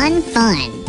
fun.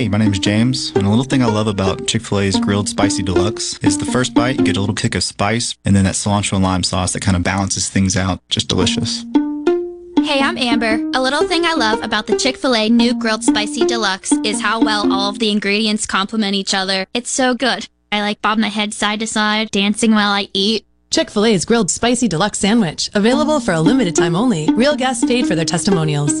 Hey, my name's James, and a little thing I love about Chick fil A's Grilled Spicy Deluxe is the first bite, you get a little kick of spice, and then that cilantro and lime sauce that kind of balances things out. Just delicious. Hey, I'm Amber. A little thing I love about the Chick fil A new Grilled Spicy Deluxe is how well all of the ingredients complement each other. It's so good. I like bob my head side to side, dancing while I eat. Chick fil A's Grilled Spicy Deluxe Sandwich, available for a limited time only. Real guests paid for their testimonials.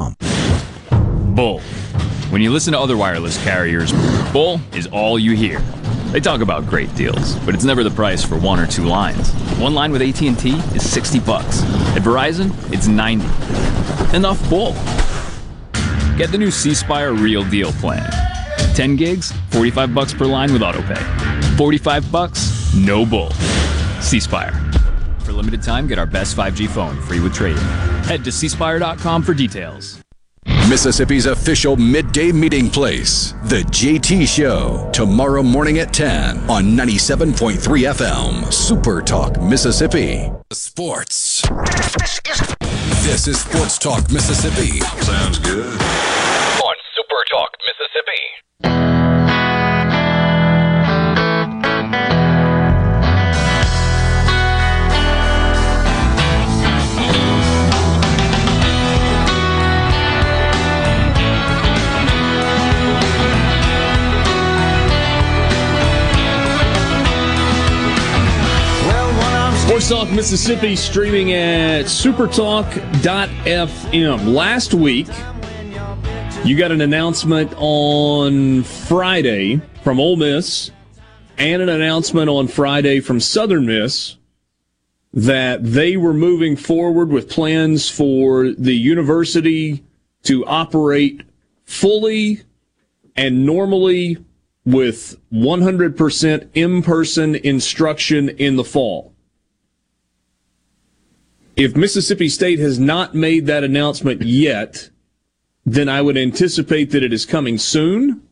Bull. When you listen to other wireless carriers, bull is all you hear. They talk about great deals, but it's never the price for one or two lines. One line with AT&T is 60 bucks. At Verizon, it's 90. Enough bull. Get the new C Spire Real Deal plan. 10 gigs, 45 bucks per line with autopay. 45 bucks, no bull. C Spire. For limited time, get our best 5G phone free with trade-in. Head to cspire.com for details. Mississippi's official midday meeting place, The JT Show, tomorrow morning at 10 on 97.3 FM, Super Talk, Mississippi. Sports. This is Sports Talk, Mississippi. Sounds good. On Super Talk, Mississippi. Sports Talk Mississippi streaming at supertalk.fm. Last week, you got an announcement on Friday from Ole Miss and an announcement on Friday from Southern Miss that they were moving forward with plans for the university to operate fully and normally with 100% in person instruction in the fall. If Mississippi State has not made that announcement yet, then I would anticipate that it is coming soon.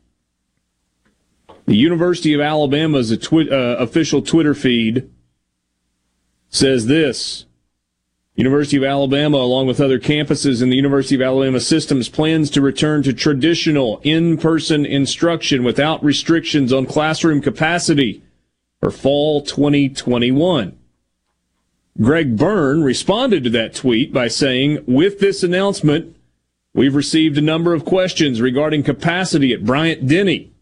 The University of Alabama's twi- uh, official Twitter feed says this. University of Alabama, along with other campuses in the University of Alabama systems, plans to return to traditional in-person instruction without restrictions on classroom capacity for fall 2021. Greg Byrne responded to that tweet by saying, with this announcement, we've received a number of questions regarding capacity at Bryant Denny.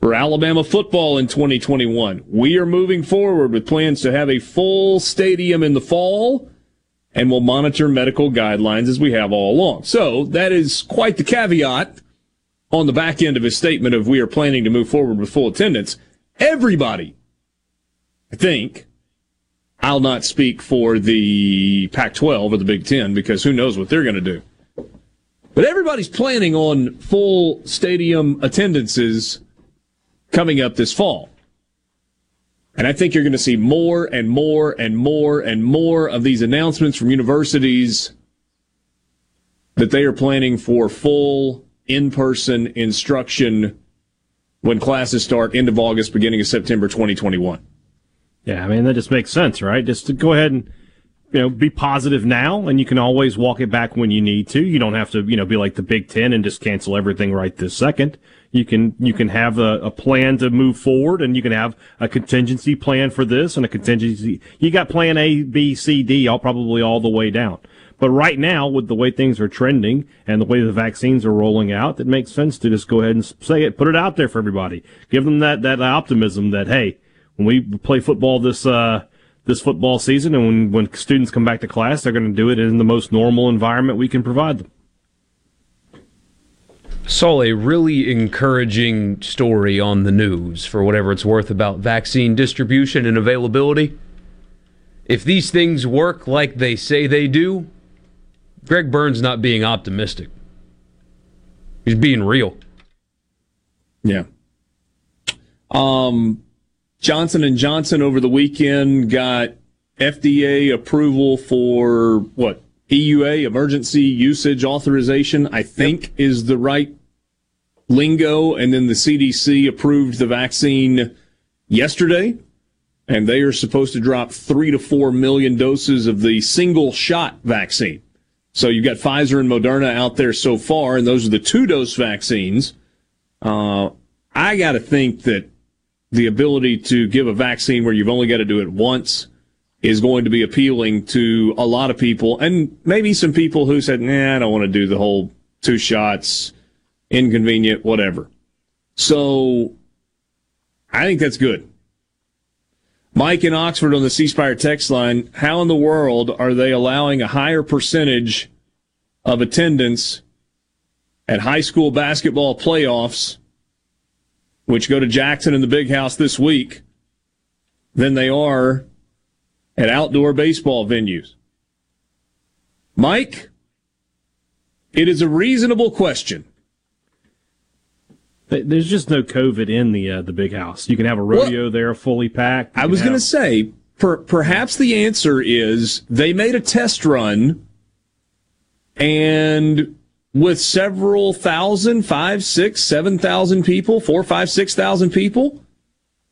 for Alabama football in 2021. We are moving forward with plans to have a full stadium in the fall and will monitor medical guidelines as we have all along. So that is quite the caveat on the back end of his statement of we are planning to move forward with full attendance. Everybody, I think, I'll not speak for the Pac 12 or the Big Ten because who knows what they're going to do. But everybody's planning on full stadium attendances coming up this fall. And I think you're going to see more and more and more and more of these announcements from universities that they are planning for full in person instruction when classes start end of August, beginning of September 2021. Yeah, I mean, that just makes sense, right? Just to go ahead and, you know, be positive now, and you can always walk it back when you need to. You don't have to, you know, be like the Big Ten and just cancel everything right this second. You can, you can have a, a plan to move forward, and you can have a contingency plan for this and a contingency. You got plan A, B, C, D, all probably all the way down. But right now, with the way things are trending and the way the vaccines are rolling out, it makes sense to just go ahead and say it, put it out there for everybody. Give them that, that optimism that, hey, when we play football this, uh, this football season and when, when students come back to class, they're going to do it in the most normal environment we can provide them. Saw a really encouraging story on the news for whatever it's worth about vaccine distribution and availability. If these things work like they say they do, Greg Byrne's not being optimistic. He's being real. Yeah. Um, Johnson and Johnson over the weekend got FDA approval for what EUA emergency usage authorization. I think yep. is the right lingo, and then the CDC approved the vaccine yesterday, and they are supposed to drop three to four million doses of the single shot vaccine. So you've got Pfizer and Moderna out there so far, and those are the two dose vaccines. Uh, I got to think that the ability to give a vaccine where you've only got to do it once is going to be appealing to a lot of people, and maybe some people who said, "Nah, I don't want to do the whole two shots, inconvenient, whatever." So, I think that's good. Mike in Oxford on the C Spire text line, how in the world are they allowing a higher percentage of attendance at high school basketball playoffs, which go to Jackson and the big house this week, than they are at outdoor baseball venues? Mike, it is a reasonable question. There's just no COVID in the uh, the big house. You can have a rodeo well, there fully packed. I was going to say, per, perhaps the answer is they made a test run, and with several thousand, five, six, seven thousand people, four, five, six thousand people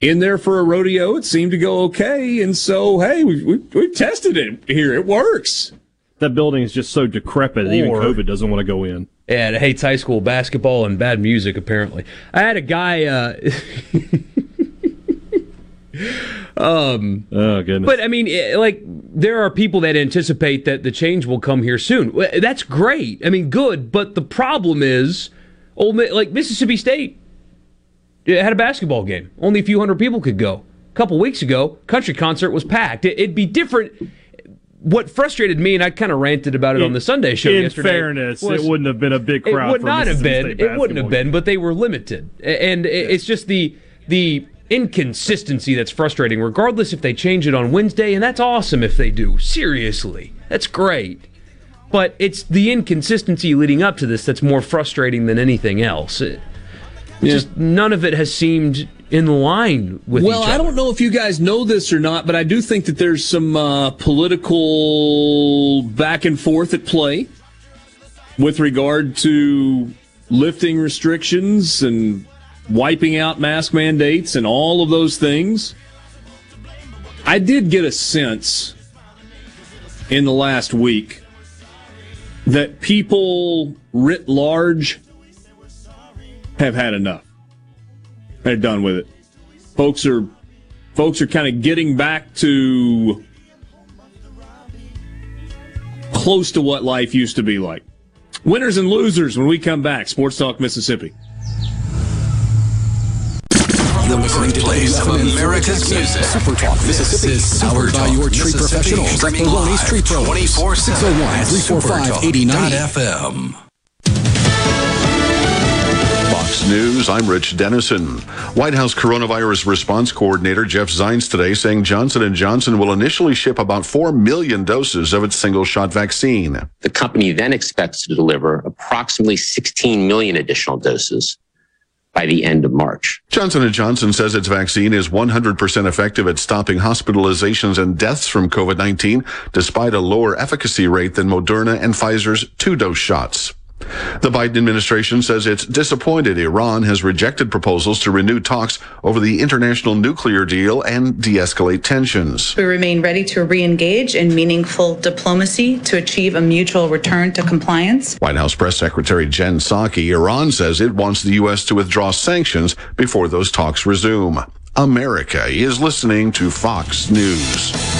in there for a rodeo, it seemed to go okay. And so, hey, we we, we tested it here. It works. That building is just so decrepit. Or, even COVID doesn't want to go in and hates high school basketball and bad music. Apparently, I had a guy. Uh, [LAUGHS] um, oh goodness! But I mean, like there are people that anticipate that the change will come here soon. That's great. I mean, good. But the problem is, old like Mississippi State had a basketball game. Only a few hundred people could go. A couple weeks ago, country concert was packed. It'd be different what frustrated me, and I kind of ranted about it in, on the Sunday show in yesterday. In fairness, it wouldn't have been a big crowd. It would not have been. It wouldn't have been, but they were limited, and yeah. it's just the the inconsistency that's frustrating. Regardless if they change it on Wednesday, and that's awesome if they do. Seriously, that's great. But it's the inconsistency leading up to this that's more frustrating than anything else. It, yeah. Just none of it has seemed in line with well, I don't know if you guys know this or not, but I do think that there's some uh, political back and forth at play with regard to lifting restrictions and wiping out mask mandates and all of those things. I did get a sense in the last week that people writ large have had enough. They're done with it. Folks are folks are kind of getting back to close to what life used to be like. Winners and losers when we come back. Sports Talk Mississippi. The birthplace of America's music. Super Talk Mississippi. Powered by your tree professionals. Baloney's Tree Pro. 24 601 345 8090. Fox News, I'm Rich Dennison. White House coronavirus response coordinator Jeff Zients today saying Johnson & Johnson will initially ship about 4 million doses of its single-shot vaccine. The company then expects to deliver approximately 16 million additional doses by the end of March. Johnson & Johnson says its vaccine is 100% effective at stopping hospitalizations and deaths from COVID-19 despite a lower efficacy rate than Moderna and Pfizer's two-dose shots. The Biden administration says it's disappointed Iran has rejected proposals to renew talks over the international nuclear deal and de-escalate tensions. We remain ready to re-engage in meaningful diplomacy to achieve a mutual return to compliance. White House Press Secretary Jen Psaki, Iran says it wants the U.S. to withdraw sanctions before those talks resume. America is listening to Fox News.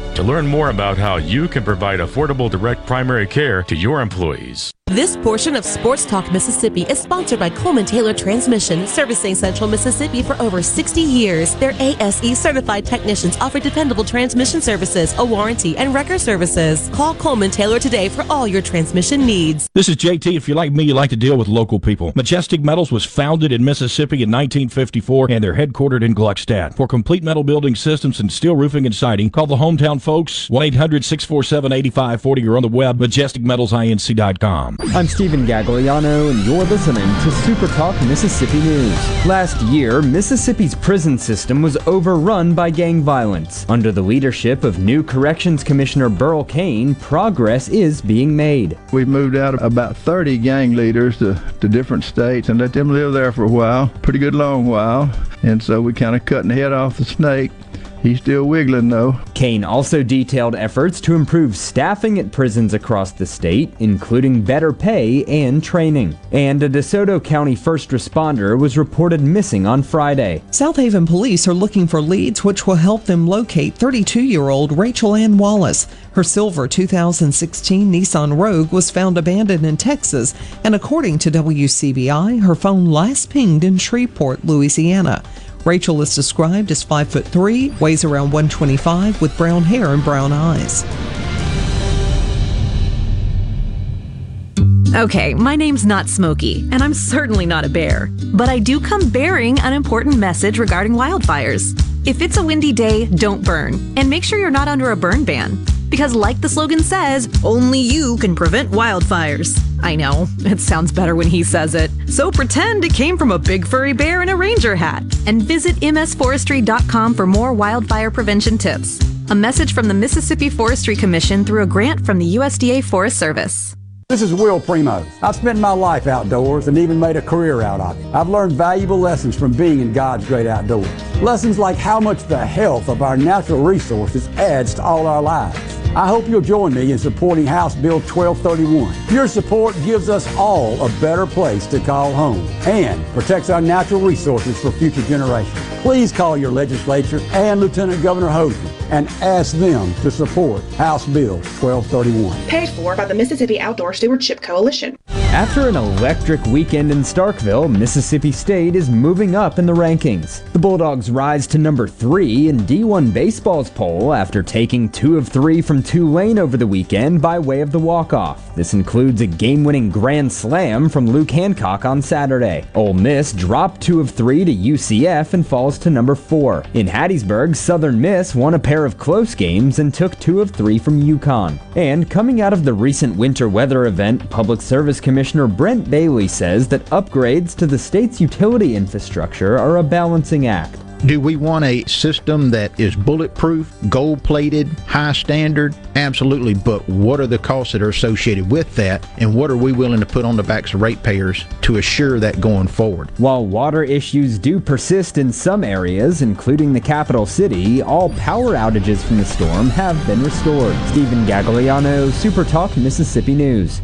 to learn more about how you can provide affordable direct primary care to your employees. This portion of Sports Talk Mississippi is sponsored by Coleman Taylor Transmission, servicing Central Mississippi for over 60 years. Their ASE certified technicians offer dependable transmission services, a warranty, and record services. Call Coleman Taylor today for all your transmission needs. This is JT. If you're like me, you like to deal with local people. Majestic Metals was founded in Mississippi in 1954 and they're headquartered in Gluckstadt. For complete metal building systems and steel roofing and siding, call the hometown folks 1 800 647 8540 or on the web majesticmetalsinc.com. I'm Stephen Gagliano, and you're listening to Super Talk Mississippi News. Last year, Mississippi's prison system was overrun by gang violence. Under the leadership of new Corrections Commissioner Burl Cain, progress is being made. We've moved out about 30 gang leaders to, to different states and let them live there for a while, pretty good long while. And so we kind of cutting the head off the snake. He's still wiggling, though. Cain also detailed efforts to improve staffing at prisons across the state, including better pay and training. And a DeSoto County first responder was reported missing on Friday. South Haven police are looking for leads which will help them locate 32 year old Rachel Ann Wallace. Her silver 2016 Nissan Rogue was found abandoned in Texas, and according to WCBI, her phone last pinged in Shreveport, Louisiana. Rachel is described as 5 foot 3, weighs around 125 with brown hair and brown eyes. Okay, my name's not Smokey, and I'm certainly not a bear. But I do come bearing an important message regarding wildfires. If it's a windy day, don't burn, and make sure you're not under a burn ban. Because, like the slogan says, only you can prevent wildfires. I know, it sounds better when he says it. So pretend it came from a big furry bear in a ranger hat. And visit msforestry.com for more wildfire prevention tips. A message from the Mississippi Forestry Commission through a grant from the USDA Forest Service. This is Will Primos. I've spent my life outdoors and even made a career out of it. I've learned valuable lessons from being in God's great outdoors. Lessons like how much the health of our natural resources adds to all our lives. I hope you'll join me in supporting House Bill 1231. Your support gives us all a better place to call home and protects our natural resources for future generations. Please call your legislature and Lieutenant Governor Hogan and ask them to support House Bill 1231. Paid for by the Mississippi Outdoor Stewardship Coalition. After an electric weekend in Starkville, Mississippi State is moving up in the rankings. The Bulldogs rise to number three in D1 Baseball's poll after taking two of three from Tulane over the weekend by way of the walk-off. This includes a game-winning grand slam from Luke Hancock on Saturday. Ole Miss dropped two of three to UCF and falls to number four. In Hattiesburg, Southern Miss won a pair of close games and took two of three from UConn. And coming out of the recent winter weather event, Public Service Commissioner Brent Bailey says that upgrades to the state's utility infrastructure are a balancing act. Do we want a system that is bulletproof, gold plated, high standard? Absolutely, but what are the costs that are associated with that, and what are we willing to put on the backs of ratepayers to assure that going forward? While water issues do persist in some areas, including the capital city, all power outages from the storm have been restored. Stephen Gagliano, Super Talk, Mississippi News.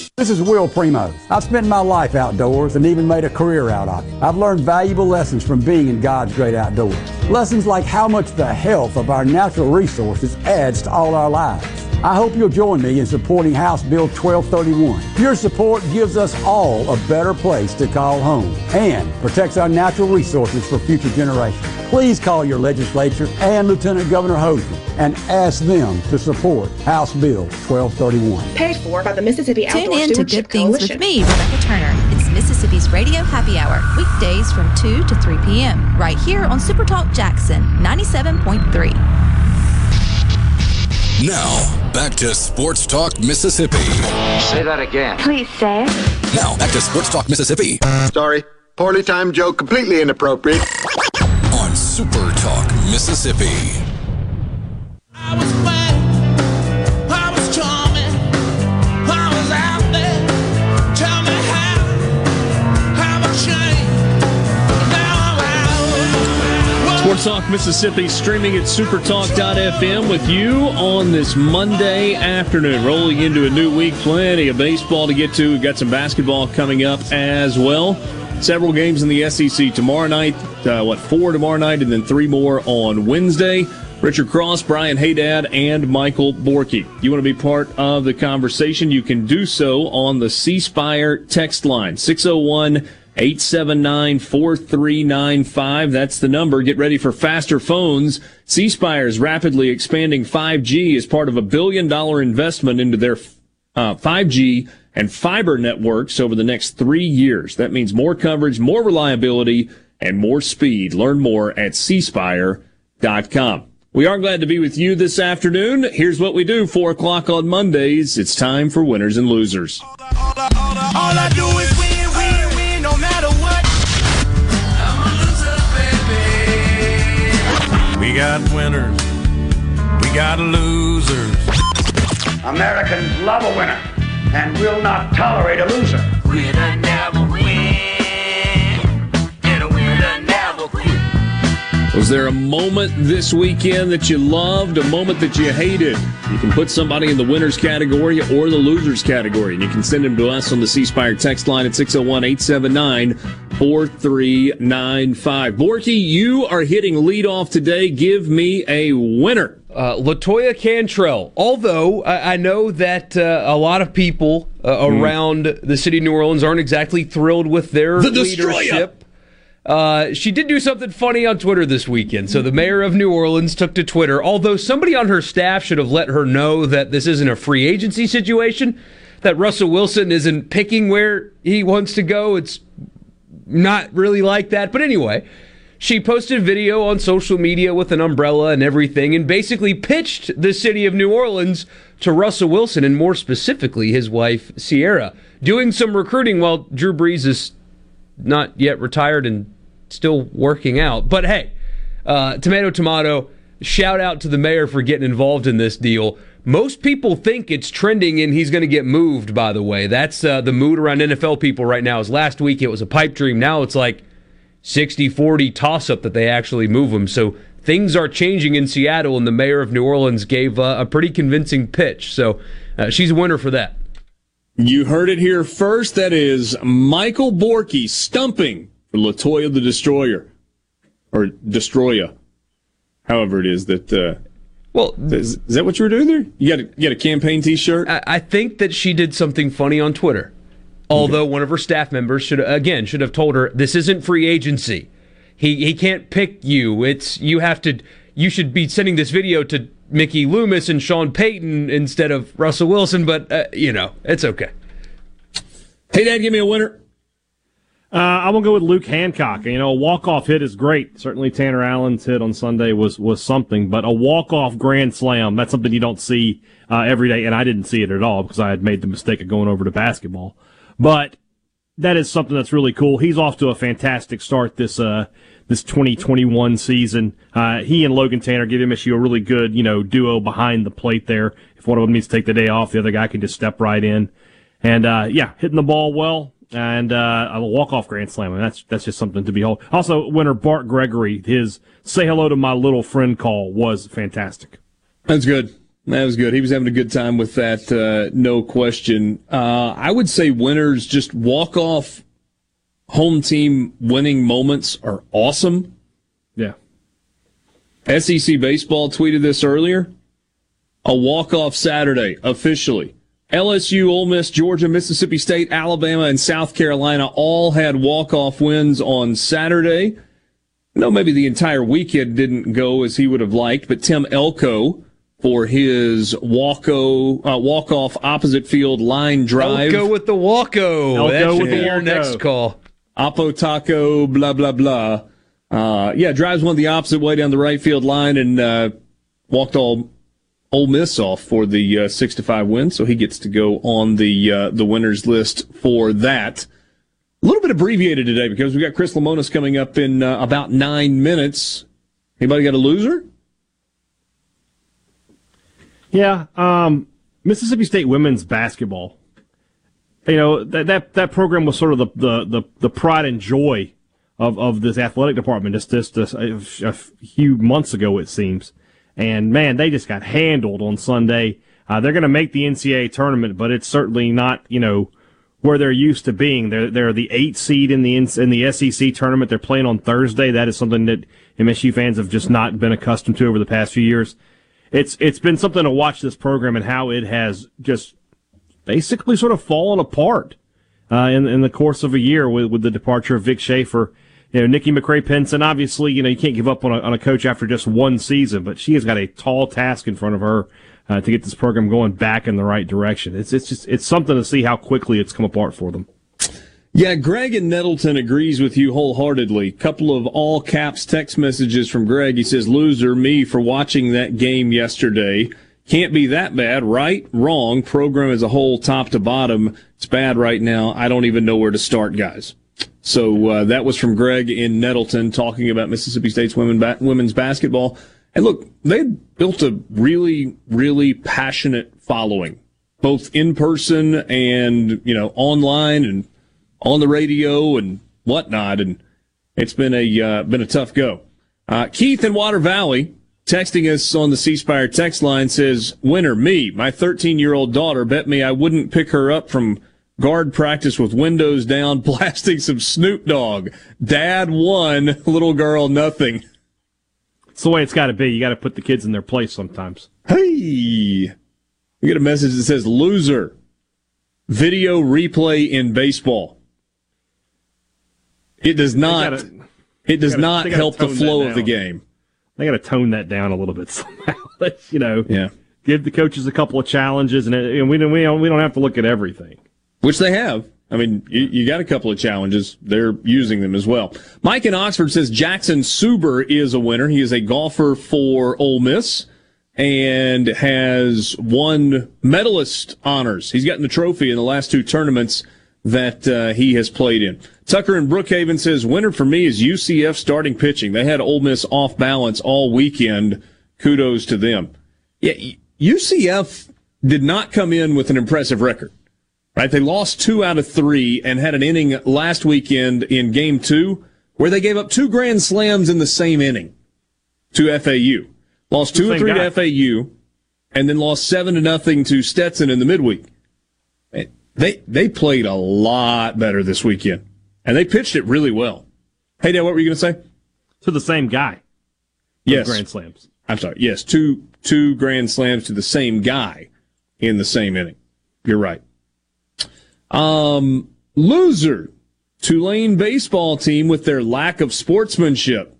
This is Will Primos. I've spent my life outdoors and even made a career out of it. I've learned valuable lessons from being in God's great outdoors. Lessons like how much the health of our natural resources adds to all our lives. I hope you'll join me in supporting House Bill 1231. Your support gives us all a better place to call home and protects our natural resources for future generations. Please call your legislature and Lieutenant Governor Hosemann and ask them to support House Bill 1231. Paid for by the Mississippi Outdoor Tune Outdoor in to Stewardship Good Things with me, Rebecca Turner. It's Mississippi's Radio Happy Hour, weekdays from 2 to 3 p.m., right here on Super Talk Jackson 97.3. Now, back to Sports Talk Mississippi. Say that again. Please say it. Now, back to Sports Talk Mississippi Sorry. Poorly timed joke, completely inappropriate. On Super Talk Mississippi. I was back, I was charming. I was out there. Tell me how. Have I changed? Now I'm out. Sports Talk Mississippi streaming at supertalk.fm with you on this Monday afternoon. Rolling into a new week, plenty of baseball to get to. We've got some basketball coming up as well. Several games in the SEC tomorrow night. Uh, what, four tomorrow night, and then three more on Wednesday. Richard Cross, Brian Hadad, and Michael Borky. You want to be part of the conversation? You can do so on the C Spire text line 601 879 4395. That's the number. Get ready for faster phones. C Spire is rapidly expanding 5G as part of a billion dollar investment into their uh, 5G and fiber networks over the next three years. That means more coverage, more reliability, and more speed. Learn more at cspire.com. We are glad to be with you this afternoon. Here's what we do. Four o'clock on Mondays. It's time for winners and losers. All I do is win, win, win, no matter what. I'm a loser, baby. We got winners. We got losers. Americans love a winner and will not tolerate a loser. Winner never win. And a winner never quit. Was there a moment this weekend that you loved, a moment that you hated? You can put somebody in the winners category or the losers category, and you can send them to us on the C Spire text line at 601 879 4395. Borky, you are hitting leadoff today. Give me a winner. Uh, Latoya Cantrell. Although I, I know that uh, a lot of people uh, Hmm. around the city of New Orleans aren't exactly thrilled with their The leadership. Uh, she did do something funny on Twitter this weekend. So the mayor of New Orleans took to Twitter, although somebody on her staff should have let her know that this isn't a free agency situation, that Russell Wilson isn't picking where he wants to go. It's not really like that. But anyway, she posted video on social media with an umbrella and everything and basically pitched the city of New Orleans to Russell Wilson and more specifically his wife, Sierra, doing some recruiting while Drew Brees is not yet retired and still working out. But hey, uh, tomato, tomato, shout out to the mayor for getting involved in this deal. Most people think it's trending and he's going to get moved, by the way. That's uh, the mood around NFL people right now. Is last week it was a pipe dream. Now it's like 60 40 toss up that they actually move him. So things are changing in Seattle, and the mayor of New Orleans gave uh, a pretty convincing pitch. So uh, she's a winner for that. You heard it here first. That is Michael Borky stumping for Latoya the Destroyer. Or Destroya. However it is that. Uh, well, is, is that what you were doing there? You got a, you got a campaign t shirt? I, I think that she did something funny on Twitter. Although one of her staff members should again should have told her this isn't free agency. He he can't pick you. It's you have to. You should be sending this video to Mickey Loomis and Sean Payton instead of Russell Wilson. But uh, you know, it's okay. Hey, Dad, give me a winner. Uh, I'm gonna go with Luke Hancock. You know, a walk off hit is great. Certainly, Tanner Allen's hit on Sunday was was something, but a walk off grand slam that's something you don't see uh, every day, and I didn't see it at all because I had made the mistake of going over to basketball. But that is something that's really cool. He's off to a fantastic start this uh, this 2021 season. Uh, he and Logan Tanner give MSU a really good you know duo behind the plate there. If one of them needs to take the day off, the other guy can just step right in. And uh, yeah, hitting the ball well and uh, a walk off grand slam. And that's that's just something to behold. Also, winner Bart Gregory, his "Say Hello to My Little Friend" call was fantastic. That's good. That was good. He was having a good time with that, uh, no question. Uh, I would say winners just walk off home team winning moments are awesome. Yeah. SEC baseball tweeted this earlier. A walk off Saturday officially. LSU, Ole Miss, Georgia, Mississippi State, Alabama, and South Carolina all had walk off wins on Saturday. No, maybe the entire weekend didn't go as he would have liked, but Tim Elko for his walko uh, walk off opposite field line drive. I'll Go with the walko. Elko that should with the your next call. Apo Taco, blah, blah, blah. Uh, yeah, drives one the opposite way down the right field line and uh, walked all Ole Miss off for the uh, six to five win, so he gets to go on the uh, the winners list for that. A little bit abbreviated today because we got Chris Lemonis coming up in uh, about nine minutes. Anybody got a loser? Yeah, um, Mississippi State women's basketball. You know that that that program was sort of the the the, the pride and joy of, of this athletic department just just, just a, a few months ago it seems, and man, they just got handled on Sunday. Uh, they're going to make the NCAA tournament, but it's certainly not you know where they're used to being. They're they're the eight seed in the in the SEC tournament. They're playing on Thursday. That is something that MSU fans have just not been accustomed to over the past few years it's it's been something to watch this program and how it has just basically sort of fallen apart uh, in in the course of a year with with the departure of Vic Schaefer. You know, Nikki McCray Penson. Obviously, you know you can't give up on a, on a coach after just one season, but she has got a tall task in front of her uh, to get this program going back in the right direction. It's it's just it's something to see how quickly it's come apart for them. Yeah, Greg in Nettleton agrees with you wholeheartedly. Couple of all caps text messages from Greg. He says, "Loser me for watching that game yesterday. Can't be that bad, right? Wrong. Program as a whole, top to bottom, it's bad right now. I don't even know where to start, guys." So uh, that was from Greg in Nettleton talking about Mississippi State's women ba- women's basketball. And look, they built a really, really passionate following, both in person and you know online and on the radio and whatnot, and it's been a uh, been a tough go. Uh, Keith in Water Valley texting us on the C Spire text line says, "Winner, me. My 13 year old daughter bet me I wouldn't pick her up from guard practice with windows down, [LAUGHS] blasting some Snoop Dogg. Dad won, little girl nothing." It's the way it's got to be. You got to put the kids in their place sometimes. Hey, we get a message that says, "Loser." Video replay in baseball. It does not. gotta- it does gotta- not help the flow of the game. They got to tone that down a little bit [LAUGHS] somehow. You know, Yeah. give the coaches a couple of challenges, and, and we don't we don't we don't have to look at everything. Which they have. I mean, you, you got a couple of challenges. They're using them as well. Mike in Oxford says Jackson Suber is a winner. He is a golfer for Ole Miss and has won medalist honors. He's gotten the trophy in the last two tournaments that uh, he has played in. Tucker in Brookhaven says winner for me is UCF starting pitching. They had Ole Miss off balance all weekend. Kudos to them. Yeah, UCF did not come in with an impressive record. Right? They lost two out of three and had an inning last weekend in game two where they gave up two grand slams in the same inning to FAU. Lost two or three guy. to FAU and then lost seven to nothing to Stetson in the midweek. They, they played a lot better this weekend and they pitched it really well. Hey, Dad, what were you going to say? To the same guy. Yes. Grand slams. I'm sorry. Yes, two two grand slams to the same guy in the same inning. You're right. Um, loser. Tulane baseball team with their lack of sportsmanship.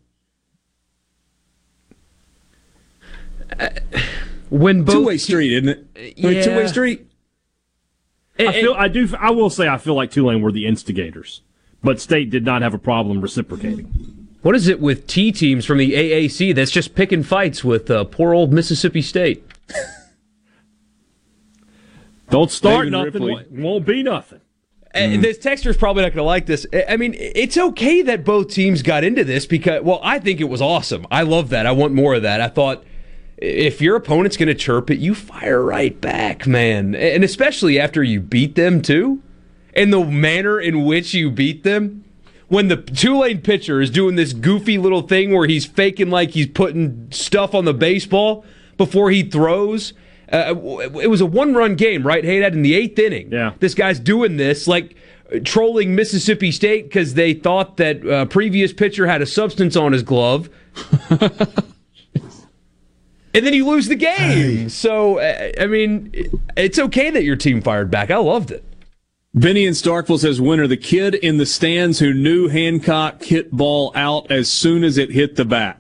when both two way street, isn't it? I mean, Yeah. Two way street. I feel I do I will say I feel like Tulane were the instigators, but State did not have a problem reciprocating. What is it with T teams from the AAC that's just picking fights with uh, poor old Mississippi State? [LAUGHS] Don't start David nothing. Ripley. Won't- Won't be nothing. And this texter's probably not going to like this. I- I mean, it's okay that both teams got into this because, well, I think it was awesome. I love that. I want more of that. I thought if your opponent's going to chirp it, you fire right back, man. And especially after you beat them, too. And the manner in which you beat them. When the Tulane pitcher is doing this goofy little thing where he's faking like he's putting stuff on the baseball before he throws. Uh, it was a one run game, right, Hey, that in the eighth inning. Yeah. This guy's doing this, like trolling Mississippi State because they thought that uh, previous pitcher had a substance on his glove. [LAUGHS] and then you lose the game. So, uh, I mean, it's okay that your team fired back. I loved it. Benny in Starkville says, winner, the kid in the stands who knew Hancock hit ball out as soon as it hit the bat.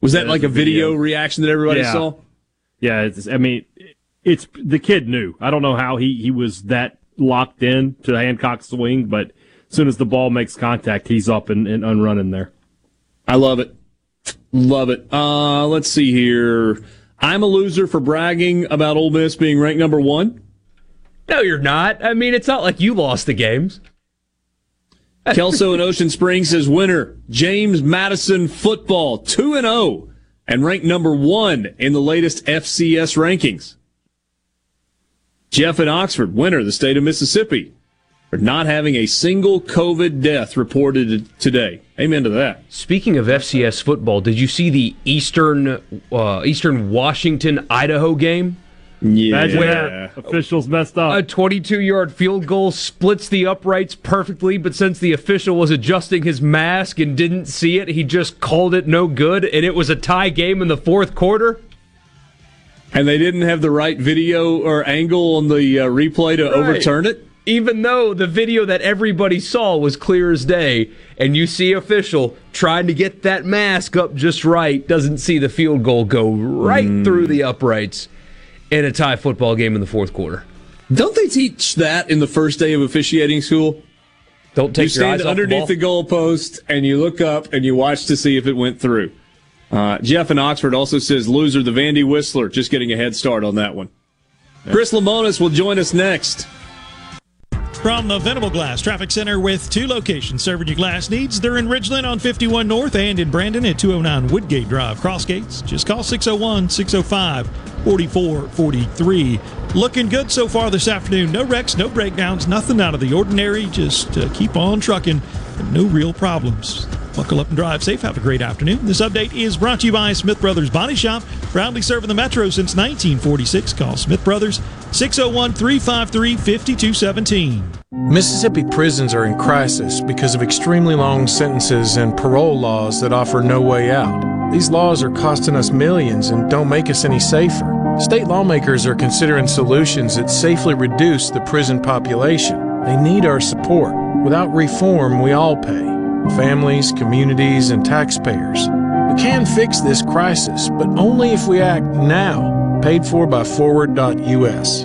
Was that Yeah, like a video. video reaction that everybody Yeah. saw? Yeah, it's, I mean, it's the kid knew. I don't know how he he was that locked in to Hancock's swing, but as soon as the ball makes contact, he's up and, and unrunning there. I love it. Love it. Uh, let's see here. I'm a loser for bragging about Ole Miss being ranked number one. No, you're not. I mean, it's not like you lost the games. [LAUGHS] Kelso in Ocean Springs says winner James Madison football 2 and 0 and ranked number 1 in the latest FCS rankings. Jeff in Oxford winner the state of Mississippi for not having a single COVID death reported today. Amen to that. Speaking of FCS football, did you see the Eastern uh, Eastern Washington Idaho game? Yeah. Imagine that. Officials messed up. A 22 yard field goal splits the uprights perfectly, but since the official was adjusting his mask and didn't see it, he just called it no good, and it was a tie game in the fourth quarter. And they didn't have the right video or angle on the uh, replay to Right. overturn it. Even though the video that everybody saw was clear as day, and you see official trying to get that mask up just right, doesn't see the field goal go right Hmm. through the uprights in a tie football game in the fourth quarter. Don't they teach that in the first day of officiating school? Don't take you your stand eyes off the ball. You stand underneath the, goalpost and you look up and you watch to see if it went through. Uh, Jeff in Oxford also says loser the Vandy Whistler, just getting a head start on that one. Chris Lemonis will join us next. From the Venable Glass Traffic Center with two locations serving your glass needs. They're in Ridgeland on 51 North and in Brandon at 209 Woodgate Drive, Cross gates, Just call 601 605 4443. Looking good so far this afternoon. No wrecks, no breakdowns, nothing out of the ordinary. Just uh, keep on trucking. No real problems. Buckle up and drive safe. Have a great afternoon. This update is brought to you by Smith Brothers Body Shop, proudly serving the Metro since 1946. Call Smith Brothers 601 353 5217. Mississippi prisons are in crisis because of extremely long sentences and parole laws that offer no way out. These laws are costing us millions and don't make us any safer. State lawmakers are considering solutions that safely reduce the prison population. They need our support. Without reform, we all pay families, communities, and taxpayers. We can fix this crisis, but only if we act now. Paid for by Forward.us.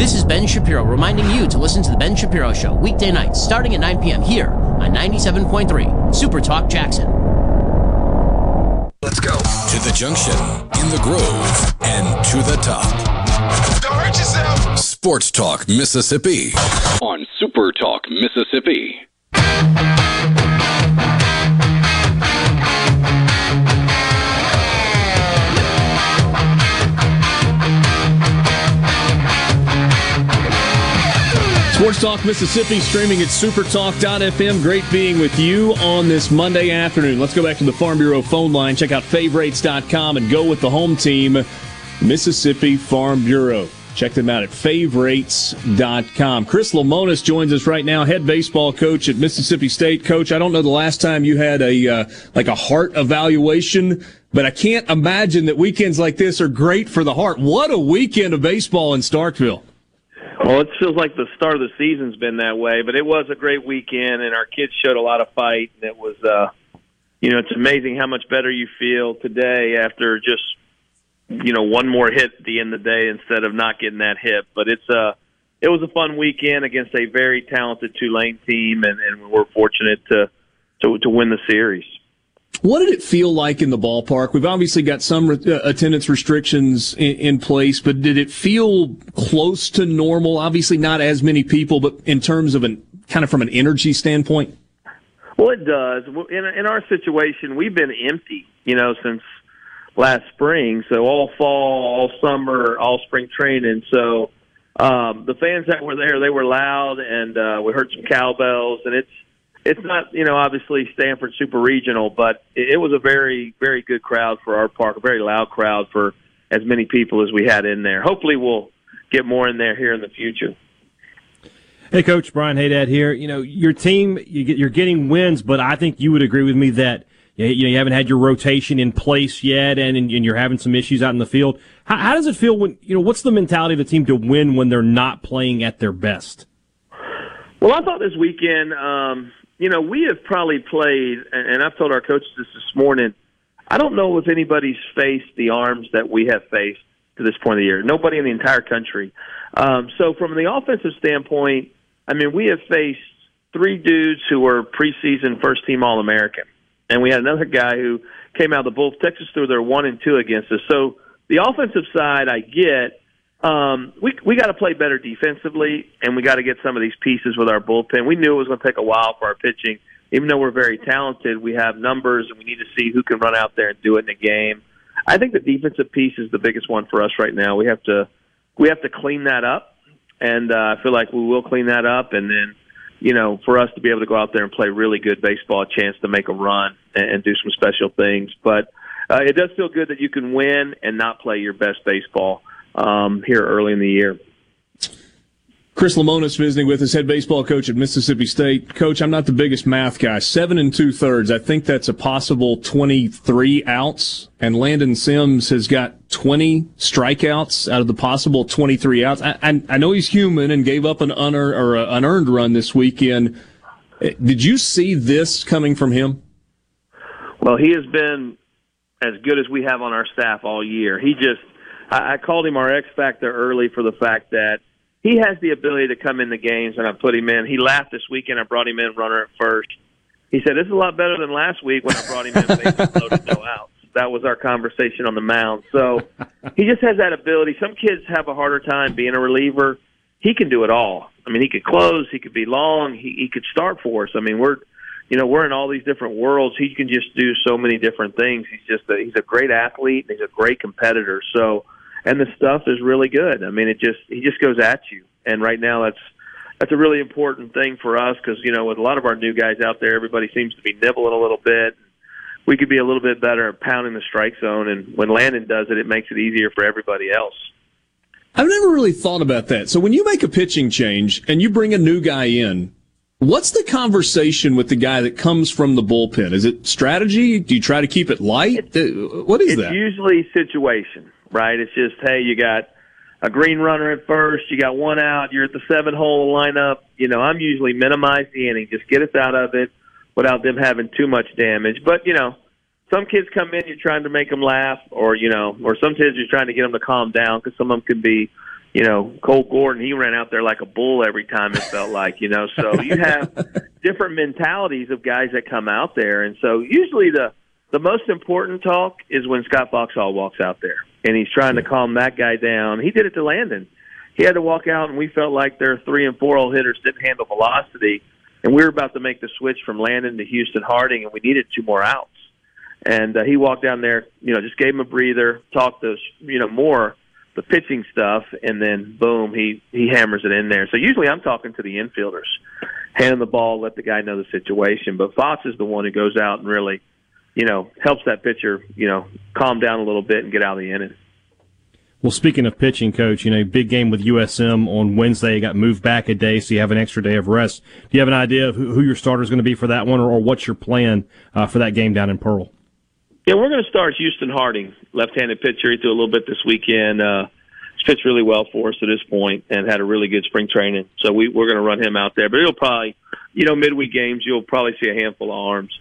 This is Ben Shapiro reminding you to listen to The Ben Shapiro Show weekday nights starting at 9 p.m. here on 97.3 Super Talk Jackson. Let's go to the junction, in the grove, and to the top. Don't hurt yourself. Sports Talk Mississippi on Super Talk Mississippi. Sports Talk Mississippi streaming at supertalk.fm. Great being with you on this Monday afternoon. Let's go back to the Farm Bureau phone line. Check out favorites.com and go with the home team, Mississippi Farm Bureau. Check them out at favorites.com. Chris Lemonis joins us right now, head baseball coach at Mississippi State. Coach, I don't know the last time you had a uh, like a heart evaluation, but I can't imagine that weekends like this are great for the heart. What a weekend of baseball in Starkville. Well, it feels like the start of the season's been that way, but it was a great weekend, and our kids showed a lot of fight, and it was, uh, you know, it's amazing how much better you feel today after just, you know, one more hit at the end of the day instead of not getting that hit. But it's uh, it was a fun weekend against a very talented Tulane team, and, and we're fortunate to, to to win the series. What did it feel like in the ballpark? We've obviously got some uh, attendance restrictions in, in, place, but did it feel close to normal? Obviously, not as many people, but in terms of an kind of from an energy standpoint. Well, it does. In, in our situation, we've been empty, you know, since last spring. So all fall, all summer, all spring training. So um, the fans that were there, they were loud, and uh, we heard some cowbells, and it's it's not, you know, obviously Stanford Super Regional, but it, it was a very, very good crowd for our park, a very loud crowd for as many people as we had in there. Hopefully, we'll get more in there here in the future. Hey, Coach Brian Hadad here. You know, your team, you get, you're getting wins, but I think you would agree with me that you, know, you haven't had your rotation in place yet, and, and you're having some issues out in the field. How, how does it feel when you know what's the mentality of the team to win when they're not playing at their best? Well, I thought this weekend. Um, you know, we have probably played, and I've told our coaches this this morning. I don't know if anybody's faced the arms that we have faced to this point of the year. Nobody in the entire country. Um, so, from the offensive standpoint, I mean, we have faced three dudes who were preseason first team All American, and we had another guy who came out of the Bulls. Texas threw their one and two against us. So, the offensive side, I get. Um, we we got to play better defensively, and we got to get some of these pieces with our bullpen. We knew it was going to take a while for our pitching, even though we're very talented. We have numbers, and we need to see who can run out there and do it in a game. I think the defensive piece is the biggest one for us right now. We have to we have to clean that up, and uh, I feel like we will clean that up, and then you know for us to be able to go out there and play really good baseball, a chance to make a run and, and do some special things. But uh, it does feel good that you can win and not play your best baseball um, here early in the year. Chris Lemonis is visiting with us, head baseball coach at Mississippi State. Coach, I'm not the biggest math guy. Seven and two thirds. I think that's a possible 23 outs. And Landon Sims has got 20 strikeouts out of the possible 23 outs. I, I, I know he's human and gave up an unearned, or an unearned run this weekend. Did you see this coming from him? Well, he has been as good as we have on our staff all year. He just I, I called him our X factor early for the fact that he has the ability to come in the games, and I put him in. He laughed this weekend. I brought him in runner at first. He said, "This is a lot better than last week when I brought him in loaded, no outs." That was our conversation on the mound. So he just has that ability. Some kids have a harder time being a reliever. He can do it all. I mean, he could close. He could be long. He, he could start for us. I mean, we're you know we're in all these different worlds. He can just do so many different things. He's just a, he's a great athlete. And he's a great competitor. So and the stuff is really good. I mean, it just he just goes at you. And right now, that's that's a really important thing for us because you know with a lot of our new guys out there, everybody seems to be nibbling a little bit. We could be a little bit better at pounding the strike zone, and when Landon does it, it makes it easier for everybody else. I've never really thought about that. So when you make a pitching change and you bring a new guy in, what's the conversation with the guy that comes from the bullpen? Is it strategy? Do you try to keep it light? Uh, what is it's that? usually situation, right? It's just, hey, you got a green runner at first, you got one out, you're at the seven hole lineup. You know, I'm usually minimize the inning, just get us out of it without them having too much damage. But, you know, some kids come in, you're trying to make them laugh, or, you know, or some kids you're trying to get them to calm down because some of them can be, you know, Cole Gordon, he ran out there like a bull every time it felt like, you know. So you have [LAUGHS] different mentalities of guys that come out there. And so usually the, the most important talk is when Scott Foxhall walks out there and he's trying to calm that guy down. He did it to Landon. He had to walk out, and we felt like their three and four hole hitters didn't handle velocity, and we were about to make the switch from Landon to Houston Harding, and we needed two more outs. And uh, he walked down there, you know, just gave him a breather, talked those, you know, more the pitching stuff, and then boom, he he hammers it in there. So usually I'm talking to the infielders, hand the ball, let the guy know the situation. But Fox is the one who goes out and really you know, helps that pitcher, you know, calm down a little bit and get out of the inning. Well, speaking of pitching, coach, you know, big game with USM on Wednesday. It got moved back a day, so you have an extra day of rest. Do you have an idea of who, who your starter is going to be for that one, or, or what's your plan uh, for that game down in Pearl? Yeah, we're going to start Houston Harding, left-handed pitcher. He threw a little bit this weekend. Uh, he's pitched really well for us at this point and had a really good spring training. So we, we're going to run him out there. But it'll probably, you know, midweek games, you'll probably see a handful of arms.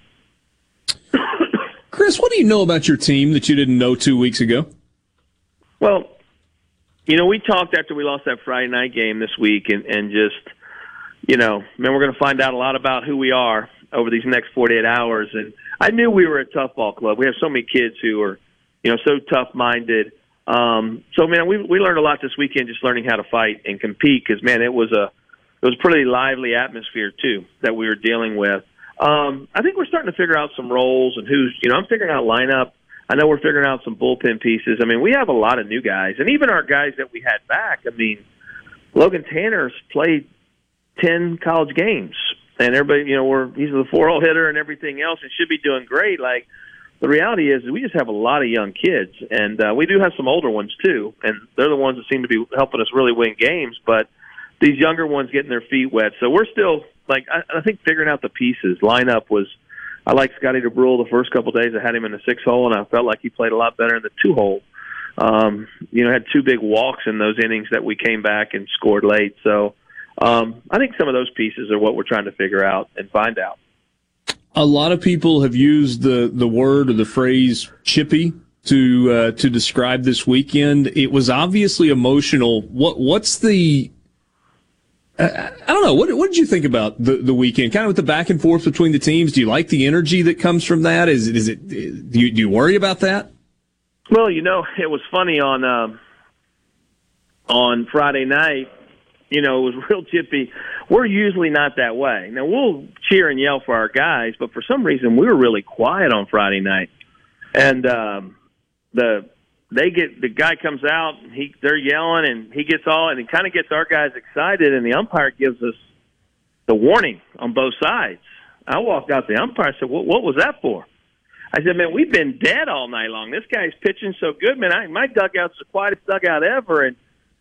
Chris, what do you know about your team that you didn't know two weeks ago? Well, you know, we talked after we lost that Friday night game this week, and, and just, you know, man, we're going to find out a lot about who we are over these next 48 hours. And I knew we were a tough ball club. We have so many kids who are, you know, so tough minded. Um, so man, we we learned a lot this weekend just learning how to fight and compete because man, it was a it was a pretty lively atmosphere too that we were dealing with. Um, I think we're starting to figure out some roles and who's, you know, I'm figuring out lineup. I know we're figuring out some bullpen pieces. I mean, we have a lot of new guys, and even our guys that we had back. I mean, Logan Tanner's played ten college games, and everybody, you know, we're he's the four-hole hitter and everything else, and should be doing great. Like the reality is, we just have a lot of young kids, and uh, we do have some older ones too, and they're the ones that seem to be helping us really win games. But these younger ones getting their feet wet, so we're still like I, I think figuring out the pieces lineup was. I liked Scotty Dubrule the first couple days. I had him in the six hole, and I felt like he played a lot better in the two hole. Um, you know, had two big walks in those innings that we came back and scored late. So um, I think some of those pieces are what we're trying to figure out and find out. A lot of people have used the, the word or the phrase chippy to uh, to describe this weekend. It was obviously emotional. What what's the I don't know. What, what did you think about the, the weekend? Kind of with the back and forth between the teams. Do you like the energy that comes from that? Is is it, do you, do you worry about that? Well, you know, it was funny on, um, on Friday night, you know, it was [LAUGHS] real chippy. We're usually not that way. Now we'll cheer and yell for our guys, but for some reason we were really quiet on Friday night. And, um, the, they get the guy comes out, he they're yelling, and he gets all, and it kind of gets our guys excited, and the umpire gives us the warning on both sides. I walked out the umpire said, "What, what was that for?" I said, "Man, we've been dead all night long. This guy's pitching so good, man. I, my dugout's the quietest dugout ever." And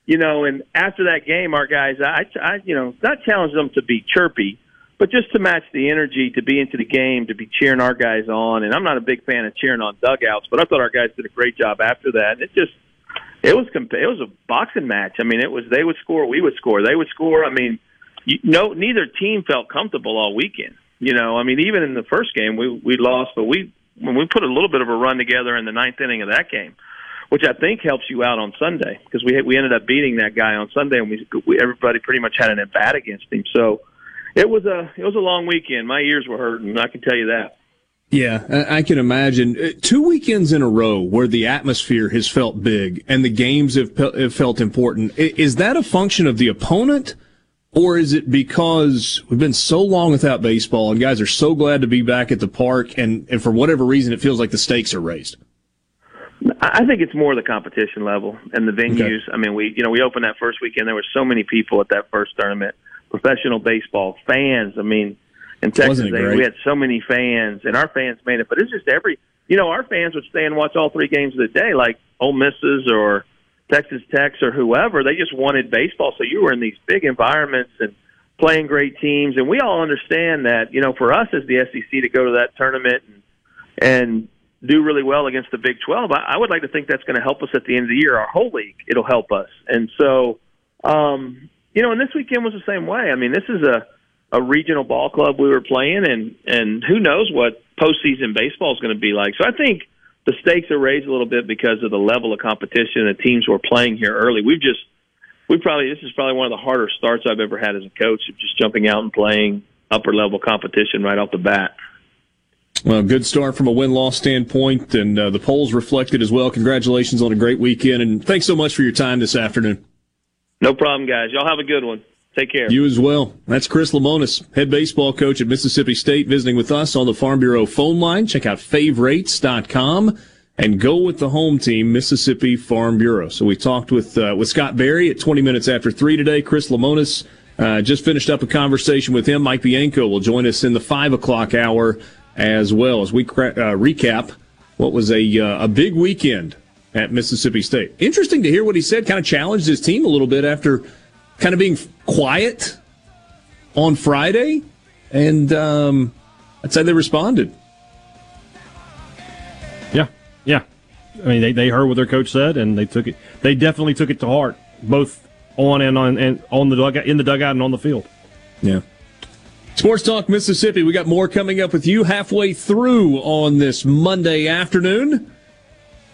you know, and after that game, our guys, I, I, you know, not challenged them to be chirpy, but just to match the energy, to be into the game, to be cheering our guys on. And I'm not a big fan of cheering on dugouts, but I thought our guys did a great job after that. And it just, it was comp- it was a boxing match. I mean, it was they would score, we would score, they would score. I mean, you, no, neither team felt comfortable all weekend. You know, I mean, even in the first game, we we lost, but we when we put a little bit of a run together in the ninth inning of that game, which I think helps you out on Sunday because we we ended up beating that guy on Sunday, and we, we everybody pretty much had an at bat against him. So it was a it was a long weekend. My ears were hurting. I can tell you that. Yeah, I can imagine. Uh, Two weekends in a row where the atmosphere has felt big and the games have, have felt important. Is that a function of the opponent? Or is it because we've been so long without baseball and guys are so glad to be back at the park and, and for whatever reason it feels like the stakes are raised? I I think it's more the competition level and the venues. I mean, we you know we opened that first weekend. There were so many people at that first tournament. Professional baseball fans. I mean, in Texas, they, we had so many fans, and our fans made it. But it's just every you know our fans would stay and watch all three games of the day, like Ole Misses or Texas Techs or whoever. They just wanted baseball, so you were in these big environments and playing great teams. And we all understand that you know for us as the SEC to go to that tournament and and do really well against the Big 12, I, I would like to think that's going to help us at the end of the year. Our whole league, it'll help us. And so, um, you know, and this weekend was the same way. I mean, this is a, a regional ball club we were playing, and, and who knows what postseason baseball is going to be like. So I think the stakes are raised a little bit because of the level of competition and teams we're playing here early. We've just, we probably, this is probably one of the harder starts I've ever had as a coach of just jumping out and playing upper level competition right off the bat. Well, good start from a win loss standpoint, and uh, the polls reflected as well. Congratulations on a great weekend, and thanks so much for your time this afternoon. No problem, guys. Y'all have a good one. Take care. You as well. That's Chris Lemonis, head baseball coach at Mississippi State, visiting with us on the Farm Bureau phone line. Check out favorites.com and go with the home team, Mississippi Farm Bureau. So we talked with uh, with Scott Berry at 20 minutes after 3 today. Chris Lemonis uh, just finished up a conversation with him. Mike Bianco will join us in the 5 o'clock hour as well as we cra- uh, recap what was a, uh, a big weekend at Mississippi State. Interesting to hear what he said, kind of challenged his team a little bit after kind of being quiet on Friday, and um, I'd say they responded. Yeah, yeah. I mean, they, they heard what their coach said, and they took it. They definitely took it to heart, both on and on and on the dugout, in the dugout, and on the field. Yeah. Sports Talk Mississippi. We got more coming up with you halfway through on this Monday afternoon.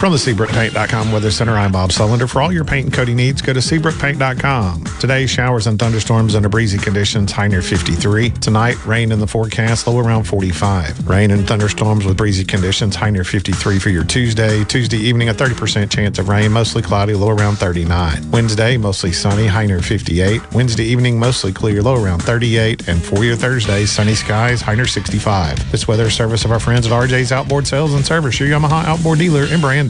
From the SeabrookPaint.com Weather Center, I'm Bob Sullender. For all your paint and coating needs, go to SeabrookPaint.com. Today, showers and thunderstorms under breezy conditions, high near 53. Tonight, rain in the forecast, low around 45. Rain and thunderstorms with breezy conditions, high near 53 for your Tuesday. Tuesday evening, a 30% chance of rain, mostly cloudy, low around 39. Wednesday, mostly sunny, high near 58. Wednesday evening, mostly clear, low around 38. And for your Thursday, sunny skies, high near 65. This weather service of our friends at RJ's Outboard Sales and Service, your Yamaha outboard dealer in Brandon.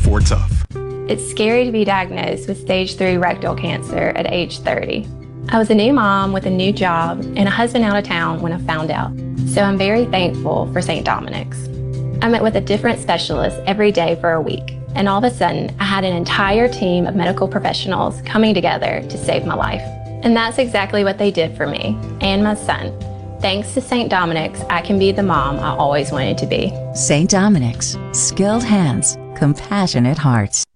Ford tough. It's scary to be diagnosed with stage 3 rectal cancer at age 30. I was a new mom with a new job and a husband out of town when I found out. So I'm very thankful for St. Dominic's. I met with a different specialist every day for a week, and all of a sudden, I had an entire team of medical professionals coming together to save my life. And that's exactly what they did for me and my son. Thanks to St. Dominic's, I can be the mom I always wanted to be. St. Dominic's. Skilled hands, compassionate hearts.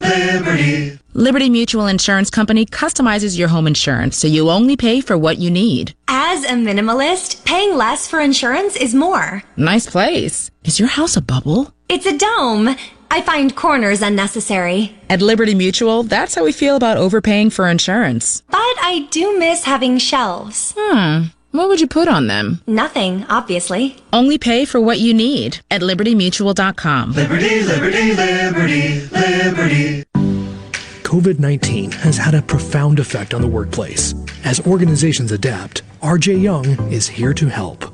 Liberty. Liberty Mutual Insurance Company customizes your home insurance so you only pay for what you need. As a minimalist, paying less for insurance is more. Nice place. Is your house a bubble? It's a dome. I find corners unnecessary. At Liberty Mutual, that's how we feel about overpaying for insurance. But I do miss having shelves. Hmm. What would you put on them? Nothing, obviously. Only pay for what you need at libertymutual.com. Liberty, liberty, liberty, liberty. COVID 19 has had a profound effect on the workplace. As organizations adapt, RJ Young is here to help.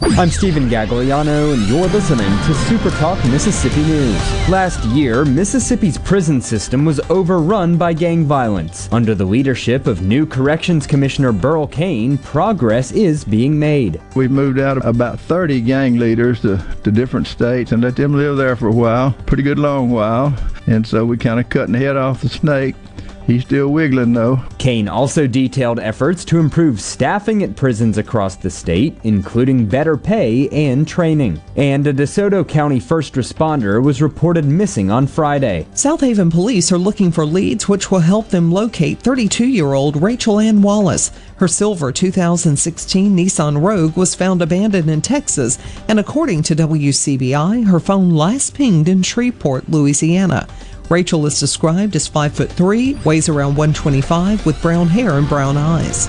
I'm Stephen Gagliano, and you're listening to Super Talk Mississippi News. Last year, Mississippi's prison system was overrun by gang violence. Under the leadership of new Corrections Commissioner Burl Cain, progress is being made. We've moved out about 30 gang leaders to, to different states and let them live there for a while, pretty good long while. And so we kind of cutting the head off the snake. He's still wiggling though. Cain also detailed efforts to improve staffing at prisons across the state, including better pay and training. And a DeSoto County first responder was reported missing on Friday. South Haven police are looking for leads which will help them locate 32 year old Rachel Ann Wallace. Her silver 2016 Nissan Rogue was found abandoned in Texas, and according to WCBI, her phone last pinged in Shreveport, Louisiana. Rachel is described as 5 foot 3, weighs around 125 with brown hair and brown eyes.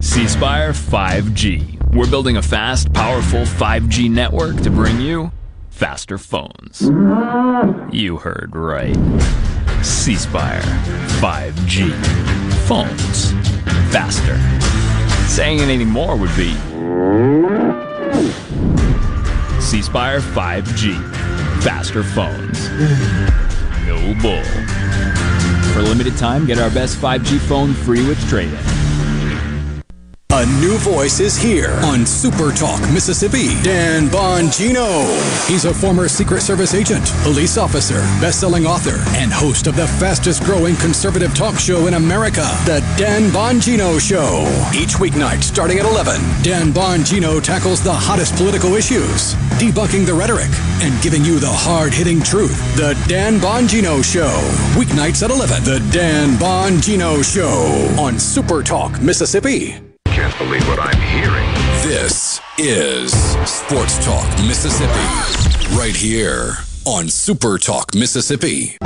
C Spire 5G. We're building a fast, powerful 5G network to bring you faster phones. You heard right. C Spire 5G. Phones faster. Saying it anymore would be C Spire 5G. Faster phones. No bull. For a limited time, get our best 5G phone free with trade in. A new voice is here on Super Talk Mississippi. Dan Bongino. He's a former Secret Service agent, police officer, best-selling author, and host of the fastest-growing conservative talk show in America, The Dan Bongino Show. Each weeknight starting at 11, Dan Bongino tackles the hottest political issues, debunking the rhetoric, and giving you the hard-hitting truth. The Dan Bongino Show. Weeknights at 11, The Dan Bongino Show on Super Talk Mississippi. Can't believe what I'm hearing. This is Sports Talk Mississippi, right here on Super Talk Mississippi.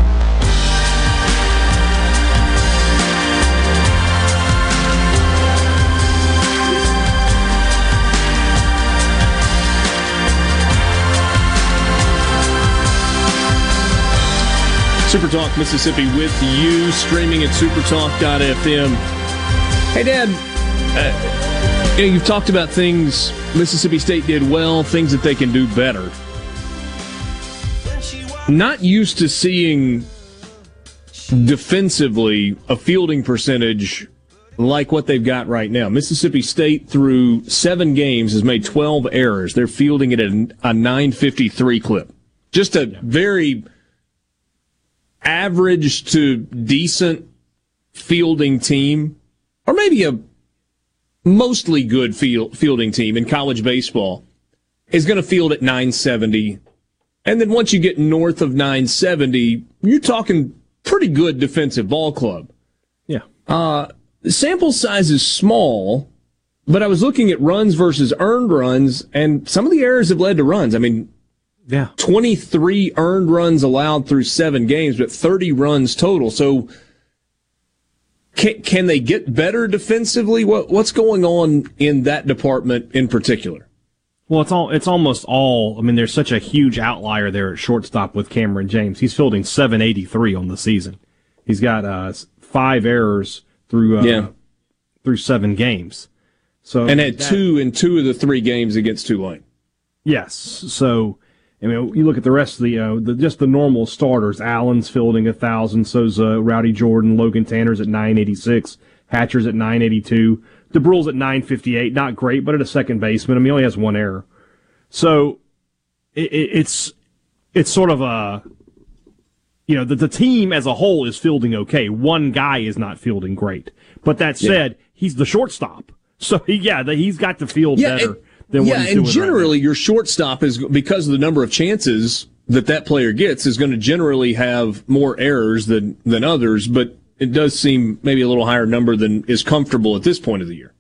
Super Talk Mississippi with you, streaming at supertalk.fm. Hey, Dad, you know, you've talked about things Mississippi State did well, things that they can do better. Not used to seeing defensively a fielding percentage like what they've got right now. Mississippi State, through seven games, has made 12 errors. They're fielding it at a 953 clip. Just a very average to decent fielding team, or maybe a mostly good field, fielding team in college baseball, is going to field at 970. And then once you get north of 970, you're talking pretty good defensive ball club. Yeah. Uh, the sample size is small, but I was looking at runs versus earned runs, and some of the errors have led to runs. I mean, yeah. 23 earned runs allowed through seven games, but 30 runs total. So can, can they get better defensively? What, what's going on in that department in particular? Well, it's all it's almost all. I mean, there's such a huge outlier there at shortstop with Kamren James. He's fielding 783 on the season. He's got uh, five errors through uh, Yeah. through seven games. So and had that- two in two of the three games against Tulane. Yes. So, I mean, you look at the rest of the, uh, the just the normal starters. Allen's fielding a thousand. So's uh, Rowdy Jordan. Logan Tanner's at nine eighty six. Hatcher's at nine eighty two. Dubrule's at nine fifty eight. Not great, but at a second baseman. I mean, he only has one error. So, it, it, it's it's sort of a you know the, the team as a whole is fielding okay. One guy is not fielding great. But that Yeah. said, he's the shortstop. So [LAUGHS] yeah, the, he's got to field Yeah, better and- than yeah, and doing right generally your shortstop is because of the number of chances that that player gets is going to generally have more errors than than others, but it does seem maybe a little higher number than is comfortable at this point of the year.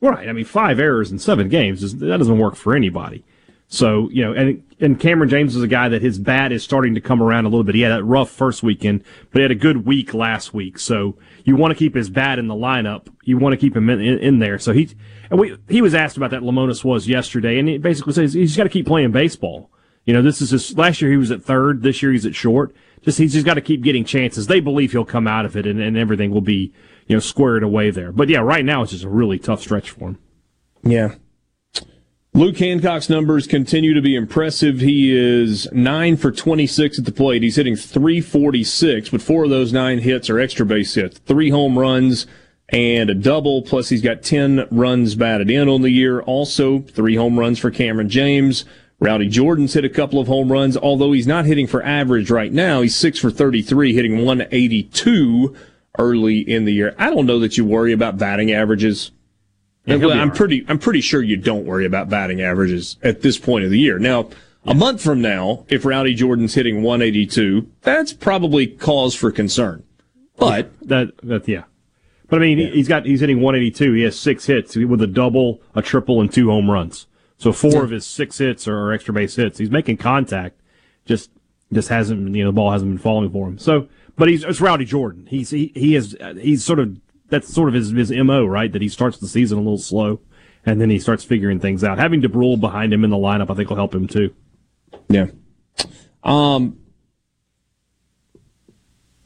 Right. I mean, five errors in seven games is, that doesn't work for anybody. So you know, and and Kamren James is a guy that his bat is starting to come around a little bit. He had that rough first weekend, but he had a good week last week. So you want to keep his bat in the lineup. You want to keep him in, in, in there. So he and we he was asked about that. Lemonis was yesterday, and he basically says he's got to keep playing baseball. You know, this is his last year he was at third. This year he's at short. Just he's just got to keep getting chances. They believe he'll come out of it, and, and everything will be you know squared away there. But yeah, right now it's just a really tough stretch for him. Yeah. Luke Hancock's numbers continue to be impressive. He is 9 for 26 at the plate. He's hitting 346, but four of those nine hits are extra base hits. Three home runs and a double, plus he's got 10 runs batted in on the year. Also, three home runs for Kamren James. Rowdy Jordan's hit a couple of home runs, although he's not hitting for average right now. He's 6 for 33, hitting 182 early in the year. I don't know that you worry about batting averages. Yeah, I'm right. pretty I'm pretty sure you don't worry about batting averages at this point of the year. Now, a month from now, if Rowdy Jordan's hitting 182, that's probably cause for concern. But that that yeah. But I mean, he's got he's hitting 182. He has six hits with a double, a triple, and two home runs. So four Yeah. of his six hits are extra base hits. He's making contact, just just hasn't you know the ball hasn't been falling for him. So, but he's it's Rowdy Jordan. He's he he is he's sort of that's sort of his his mo right that he starts the season a little slow, and then he starts figuring things out. Having Dubrule behind him in the lineup, I think will help him too. Yeah. Um,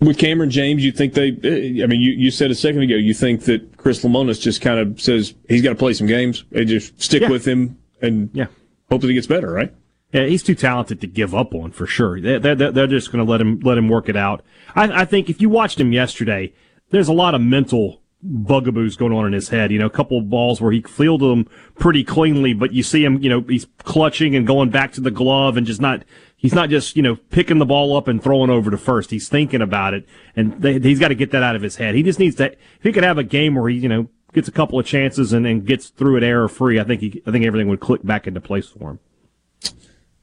with Kamren James, you think they? Eh, I mean, you, you said a second ago you think that Chris Lemonis just kind of says he's got to play some games. and just stick Yeah. with him and yeah, hope that he gets better, right? Yeah, he's too talented to give up on for sure. They're, they're, they're just going to let him let him work it out. I, I think if you watched him yesterday, there's a lot of mental bugaboos going on in his head. You know, a couple of balls where he fielded them pretty cleanly, but you see him, you know, he's clutching and going back to the glove and just not. He's not just you know picking the ball up and throwing over to first. He's thinking about it, and they, he's got to get that out of his head. He just needs to. If he could have a game where he you know gets a couple of chances and, and gets through it error free, I think he, I think everything would click back into place for him.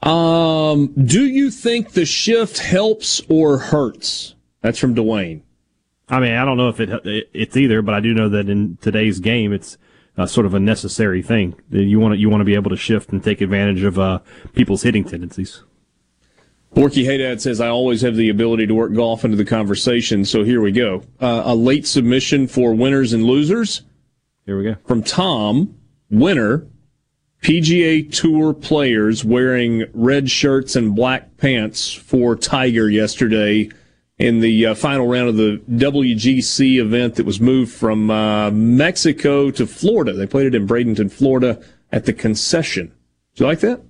Um, do you think the shift helps or hurts? That's from Dwayne. I mean, I don't know if it it's either, but I do know that in today's game, it's uh, sort of a necessary thing. You want to you want to be able to shift and take advantage of uh, people's hitting tendencies. Borky Hadad says, I always have the ability to work golf into the conversation, so here we go. Uh, a late submission for winners and losers. Here we go. From Tom, winner, PGA Tour players wearing red shirts and black pants for Tiger yesterday in the uh, final round of the WGC event that was moved from uh, Mexico to Florida. They played it in Bradenton, Florida at the concession. Do you like that?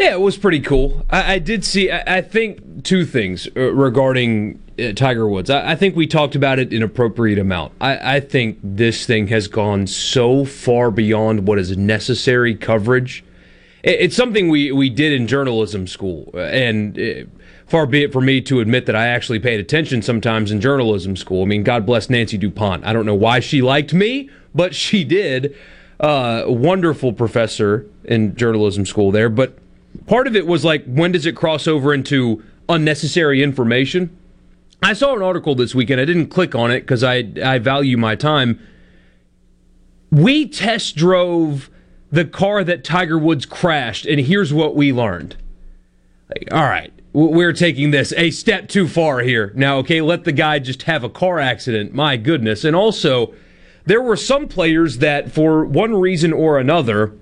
Yeah, it was pretty cool. I, I did see. I, I think two things uh, regarding uh, Tiger Woods. I, I think we talked about it in appropriate amount. I, think this thing has gone so far beyond what is necessary coverage. It, it's something we we did in journalism school, uh, and uh, far be it for me to admit that I actually paid attention sometimes in journalism school. I mean, God bless Nancy Dupont. I don't know why she liked me, but she did. Uh, wonderful professor in journalism school there, but part of it was like when does it cross over into unnecessary information i saw an article this weekend i didn't click on it because I, I value my time we test drove the car that tiger woods crashed and here's what we learned Like, all right we're taking this a step too far here now okay let the guy just have a car accident my goodness and also there were some players that for one reason or another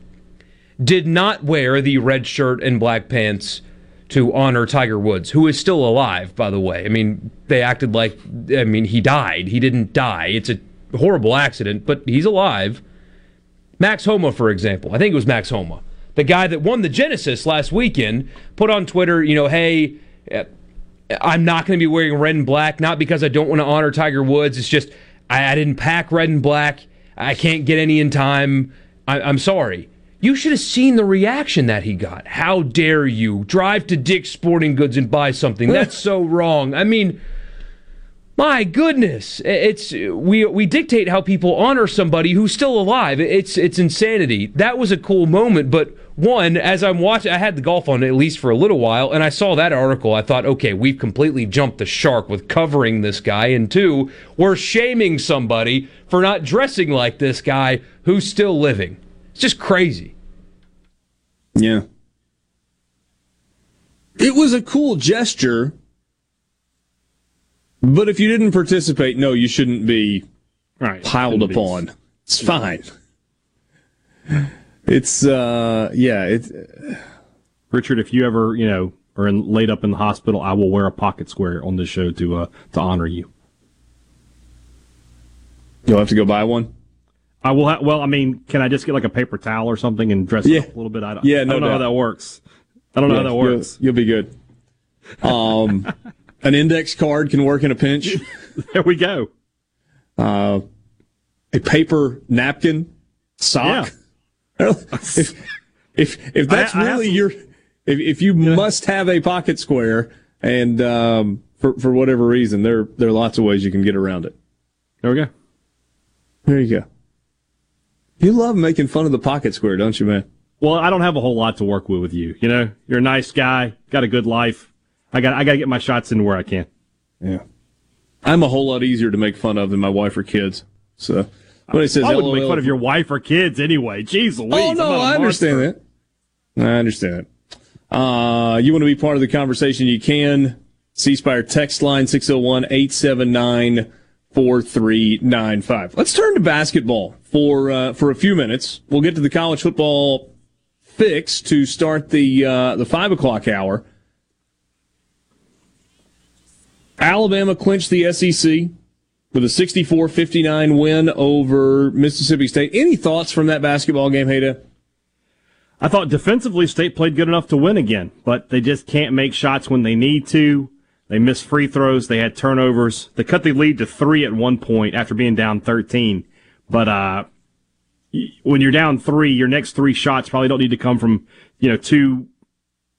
did not wear the red shirt and black pants to honor Tiger Woods, who is still alive, by the way. I mean, they acted like, I mean, he died. He didn't die. It's a horrible accident, but he's alive. Max Homa, for example. I think it was Max Homa. The guy that won the Genesis last weekend put on Twitter, you know, hey, uh, I'm not going to be wearing red and black, not because I don't want to honor Tiger Woods. It's just I, I didn't pack red and black. I can't get any in time. I, I'm sorry. You should have seen the reaction that he got. How dare you drive to Dick's Sporting Goods and buy something? That's [LAUGHS] so wrong. I mean, my goodness, it's we we dictate how people honor somebody who's still alive. It's it's insanity. That was a cool moment, but one, as I'm watching, I had the golf on at least for a little while, and I saw that article. I thought, okay, we've completely jumped the shark with covering this guy. And two, we're shaming somebody for not dressing like this guy who's still living. It's just crazy. Yeah. It was a cool gesture, but if you didn't participate, no, you shouldn't be right. piled Shouldn't be. upon. It's fine. It's uh yeah, it's Richard, if you ever, you know, are in, laid up in the hospital, I will wear a pocket square on this show to uh, to honor you. You'll have to go buy one. I will. Ha- well, I mean, can I just get like a paper towel or something and dress Yeah. it up a little bit? I don't, Yeah, I no don't know how that works. I don't know how that you'll- works. You'll, be good. Um [LAUGHS] an index card can work in a pinch. [LAUGHS] there we go. Uh a paper napkin, sock. If if if that's I- I really your if if you must have a pocket square and um for for whatever reason there there are lots of ways you can get around it. There we go. There you go. You love making fun of the pocket square, don't you, man? Well, I don't have a whole lot to work with with you. You know, you're a nice guy, got a good life. I got I got to get my shots in where I can. Yeah. I'm a whole lot easier to make fun of than my wife or kids. So when it says I wouldn't make fun of your wife or kids anyway. Jeez Louise. Oh no, I understand that. I understand that. Uh, you want to be part of the conversation? You can. C Spire text line 601-879 4395. Let's turn to basketball for uh, for a few minutes. We'll get to the college football fix to start the uh, the five o'clock hour. Alabama clinched the SEC with a 64-59 win over Mississippi State. Any thoughts from that basketball game, Hadad? I thought defensively State played good enough to win again, but they just can't make shots when they need to. They missed free throws. They had turnovers. They cut the lead to three at one point after being down 13. But, uh, when you're down three, your next three shots probably don't need to come from, you know, two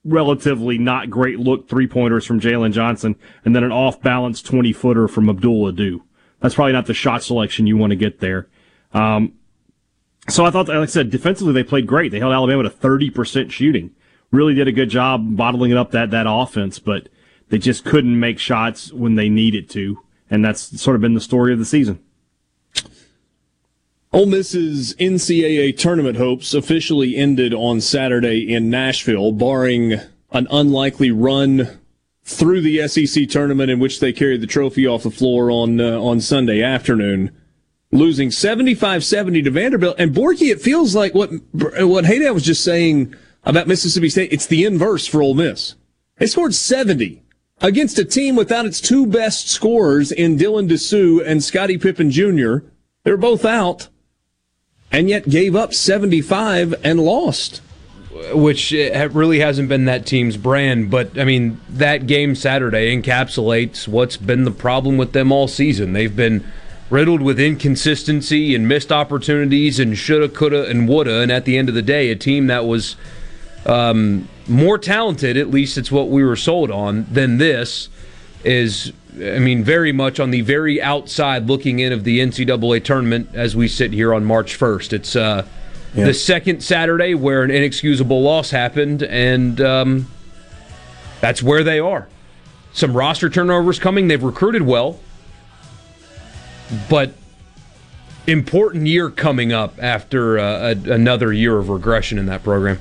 relatively not great look three pointers from Jalen Johnson and then an off balance 20 footer from Abdul Ado. That's probably not the shot selection you want to get there. Um, so I thought, like I said, defensively they played great. They held Alabama to 30% shooting. Really did a good job bottling it up that, that offense, but they just couldn't make shots when they needed to. And that's sort of been the story of the season. Ole Miss's NCAA tournament hopes officially ended on Saturday in Nashville, barring an unlikely run through the SEC tournament in which they carried the trophy off the floor on uh, on Sunday afternoon, losing 75-70 to Vanderbilt. And Borky, it feels like what what Hayden was just saying about Mississippi State. It's the inverse for Ole Miss. They scored 70 against a team without its two best scorers in Dylan Disu and Scottie Pippen Jr. They were both out and yet gave up 75 and lost. Which uh, really hasn't been that team's brand. But I mean, that game Saturday encapsulates what's been the problem with them all season. They've been riddled with inconsistency and missed opportunities and shoulda, coulda, and woulda. And at the end of the day, a team that was um, more talented, at least it's what we were sold on, than this is. I mean, very much on the very outside looking in of the NCAA tournament as we sit here on March 1st. It's uh, Yeah. the second Saturday where an inexcusable loss happened, and um, that's where they are. Some roster turnovers coming. They've recruited well, but important year coming up after uh, a, another year of regression in that program.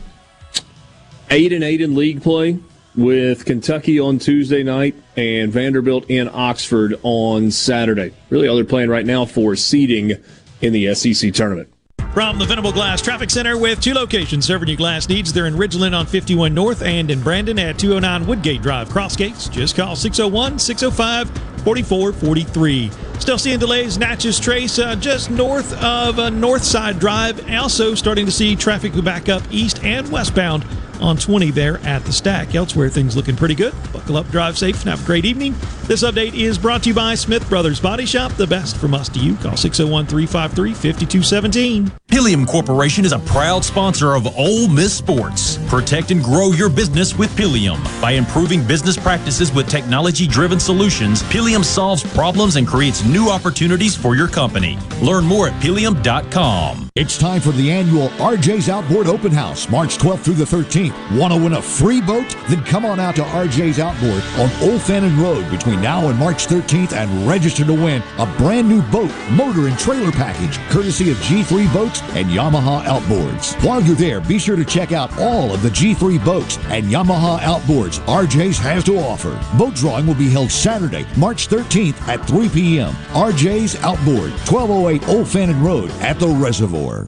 Eight and eight in league play with Kentucky on Tuesday night and Vanderbilt in Oxford on Saturday. Really, all they're playing right now for seeding in the SEC tournament. From the Venable Glass Traffic Center with two locations serving your glass needs. They're in Ridgeland on 51 North and in Brandon at 209 Woodgate Drive, Crossgates. Just call 601 605 4443. Still seeing delays, Natchez Trace uh, just north of uh, Northside Drive. Also starting to see traffic back up east and westbound on 20 there at the stack. Elsewhere, things looking pretty good. Buckle up, drive safe, and have a great evening. This update is brought to you by Smith Brothers Body Shop, the best from us to you. Call 601 353 5217. Pilium Corporation is a proud sponsor of Ole Miss Sports. Protect and grow your business with Pilium. By improving business practices with technology driven solutions, Pilium solves problems and creates new opportunities for your company. Learn more at pilium.com. It's time for the annual RJ's Outboard Open House, March 12th through the 13th. Want to win a free boat? Then come on out to RJ's Outboard on Old Fannin Road between now and March 13th and register to win a brand new boat, motor, and trailer package courtesy of G3 Boats and Yamaha Outboards. While you're there, be sure to check out all of the G3 boats and Yamaha Outboards RJ's has to offer. Boat drawing will be held Saturday, March 13th at 3 p.m. RJ's Outboard, 1208 Old Fannin Road at the Reservoir.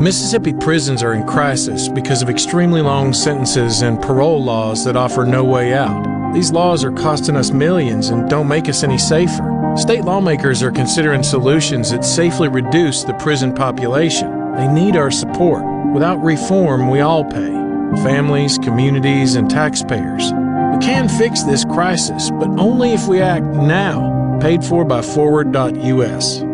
Mississippi prisons are in crisis because of extremely long sentences and parole laws that offer no way out. These laws are costing us millions and don't make us any safer. State lawmakers are considering solutions that safely reduce the prison population. They need our support. Without reform, we all pay families, communities, and taxpayers. We can fix this crisis, but only if we act now. Paid for by Forward.us.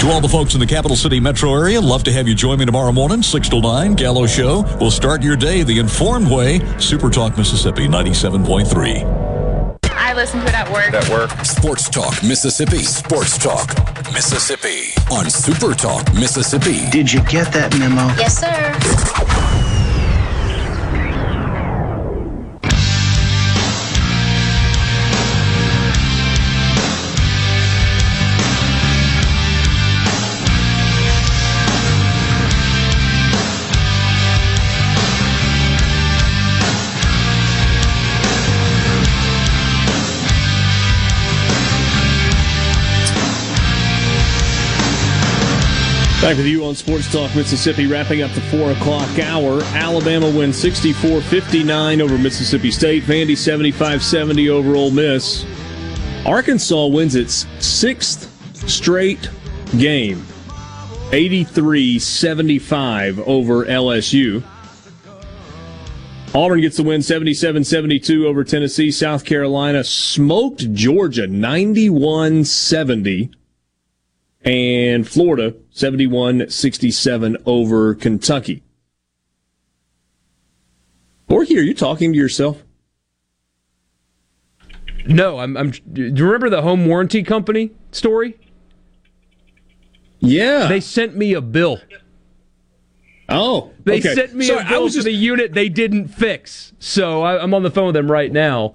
To all the folks in the capital city metro area, love to have you join me tomorrow morning, 6 to 9, Gallo Show. We'll start your day the informed way. Super Talk Mississippi 97.3. I listen to it at work. At work. Sports Talk Mississippi. Sports Talk Mississippi. On Super Talk Mississippi. Did you get that memo? Yes, sir. Back with you on Sports Talk Mississippi, wrapping up the 4 o'clock hour. Alabama wins 64 59 over Mississippi State. Vandy 75 70 over Ole Miss. Arkansas wins its sixth straight game. 83 75 over LSU. Auburn gets the win 77 72 over Tennessee. South Carolina smoked Georgia 91 70. And Florida 71 67 over Kentucky. Borky, are you talking to yourself? No, I'm. I'm. Do you remember the home warranty company story? Yeah, they sent me a bill. Oh, they okay. sent me Sorry, a bill was for the unit they didn't fix. So I, am on the phone with them right now.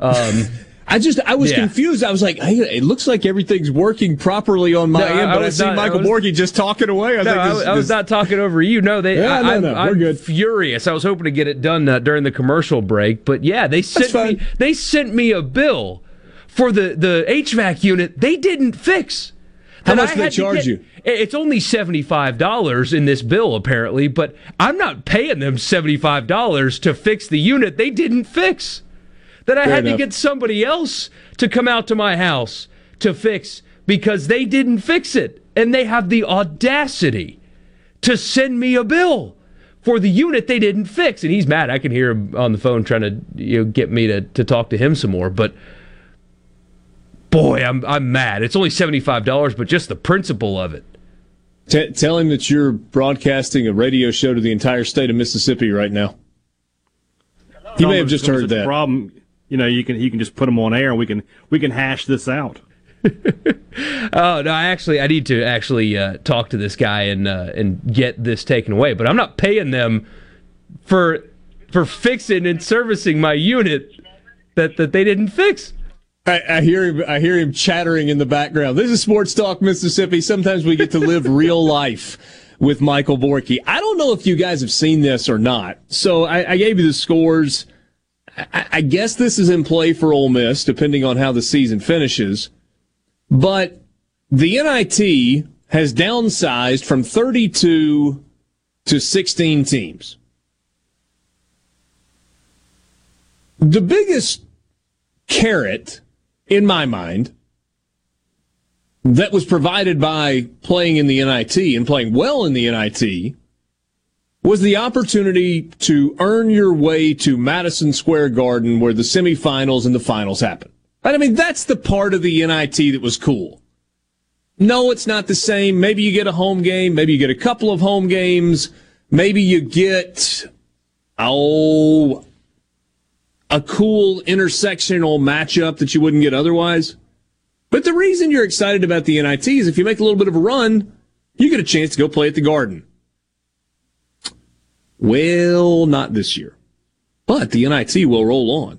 Um, [LAUGHS] I just I was Yeah. confused. I was like, hey, it looks like everything's working properly on my No, end, I but I, was see not- I Michael was- Borky just talking away. I was no, like, I, this- I was this- not talking over you. No, they. Yeah, I, no, I'm, no, good. furious. I was hoping to get it done uh, during the commercial break, but yeah, they sent me. They sent me a bill for the the HVAC unit they didn't fix. How that much did they charge get- you? It's only seventy five dollars in this bill apparently, but I'm not paying them seventy five dollars to fix the unit they didn't fix. That I Fair had enough. to get somebody else to come out to my house to fix because they didn't fix it, and they have the audacity to send me a bill for the unit they didn't fix. And he's mad. I can hear him on the phone trying to you know, get me to, to talk to him some more. But boy, I'm I'm mad. It's only seventy five dollars, but just the principle of it. T- tell him that you're broadcasting a radio show to the entire state of Mississippi right now. He may have just heard that. Problem, you know, you can you can just put them on air, and we can we can hash this out. [LAUGHS] Oh no! I actually I need to actually uh, talk to this guy and uh, and get this taken away. But I'm not paying them for for fixing and servicing my unit that that they didn't fix. I, I hear him. I hear him chattering in the background. This is Sports Talk Mississippi. Sometimes we get to live [LAUGHS] real life with Michael Borky. I don't know if you guys have seen this or not. So I, I gave you the scores. I, I guess this is in play for Ole Miss, depending on how the season finishes. But the NIT has downsized from 32 to 16 teams. The biggest carrot, in my mind, that was provided by playing in the NIT and playing well in the NIT was the opportunity to earn your way to Madison Square Garden where the semifinals and the finals happen. Right? I mean, that's the part of the NIT that was cool. No, it's not the same. Maybe you get a home game. Maybe you get a couple of home games. Maybe you get, oh, a cool intersectional matchup that you wouldn't get otherwise. But the reason you're excited about the NIT is if you make a little bit of a run, you get a chance to go play at the Garden. Well, not this year. But the NIT will roll on.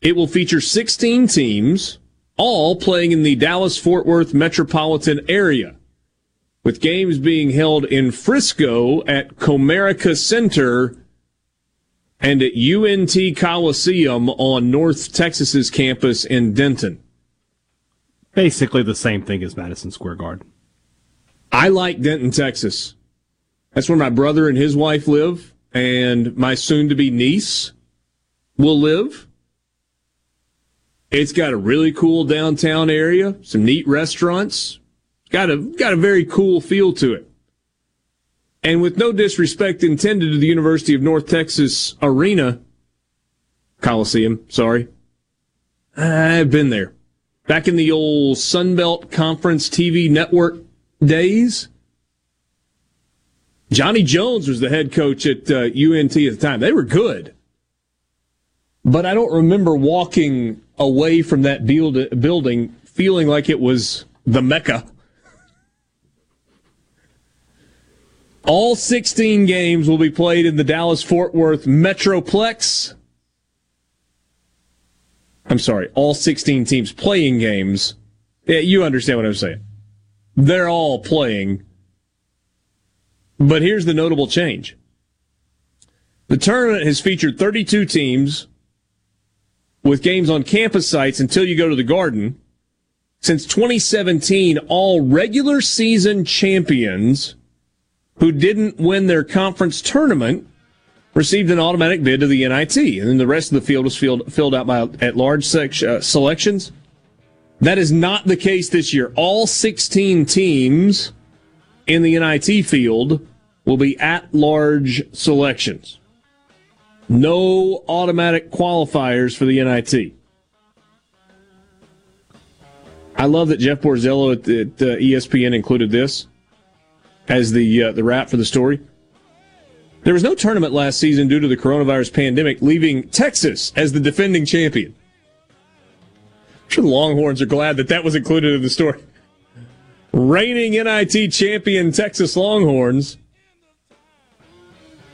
It will feature 16 teams, all playing in the Dallas Fort Worth metropolitan area, with games being held in Frisco at Comerica Center and at UNT Coliseum on North Texas's campus in Denton. Basically, the same thing as Madison Square Garden. I like Denton, Texas. That's where my brother and his wife live, and my soon to be niece will live. It's got a really cool downtown area, some neat restaurants. Got a got a very cool feel to it. And with no disrespect intended to the University of North Texas Arena, Coliseum, sorry. I've been there. Back in the old Sunbelt Conference TV network days. Johnny Jones was the head coach at uh, UNT at the time. They were good. But I don't remember walking away from that build- building feeling like it was the Mecca. All 16 games will be played in the Dallas Fort Worth Metroplex. I'm sorry, all 16 teams playing games. Yeah, you understand what I'm saying. They're all playing. But here's the notable change. The tournament has featured 32 teams with games on campus sites until you go to the Garden. Since 2017, all regular season champions who didn't win their conference tournament received an automatic bid to the NIT, and then the rest of the field was filled, filled out by at large uh, selections. That is not the case this year. All 16 teams in the NIT field will be at large selections. No automatic qualifiers for the NIT. I love that Jeff Borzello at, at uh, ESPN included this as the uh, the wrap for the story. There was no tournament last season due to the coronavirus pandemic, leaving Texas as the defending champion. I'm sure the Longhorns are glad that that was included in the story. Reigning NIT champion Texas Longhorns.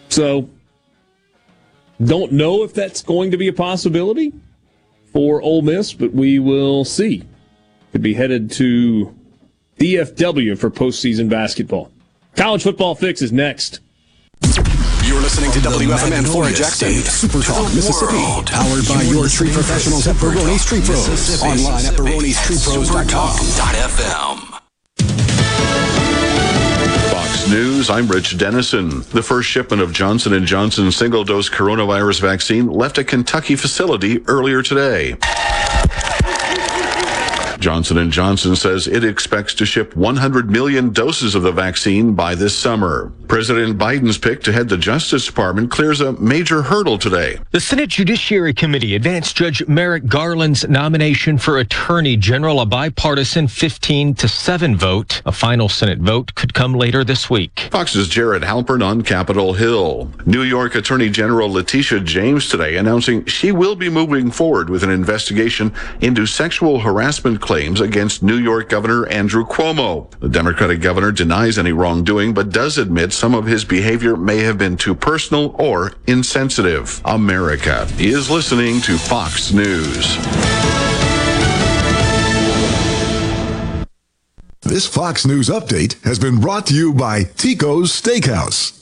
So, don't know if that's going to be a possibility for Ole Miss, but we will see. Could be headed to DFW for postseason basketball. College football fix is next. You're listening to WFMN Flora Jackson, Super Talk, Mississippi. Powered by your tree professionals at Barone's Tree Pros. Online at baronestreepros.com. News, I'm Rich Dennison. The first shipment of Johnson & Johnson single-dose coronavirus vaccine left a Kentucky facility earlier today. Johnson & Johnson says it expects to ship 100 million doses of the vaccine by this summer. President Biden's pick to head the Justice Department clears a major hurdle today. The Senate Judiciary Committee advanced Judge Merrick Garland's nomination for Attorney General, a bipartisan 15 to 7 vote. A final Senate vote could come later this week. Fox's Jared Halpern on Capitol Hill. New York Attorney General Letitia James today announcing she will be moving forward with an investigation into sexual harassment claims against New York Governor Andrew Cuomo. The Democratic governor denies any wrongdoing, but does admit some of his behavior may have been too personal or insensitive. America is listening to Fox News. This Fox News update has been brought to you by Tico's Steakhouse.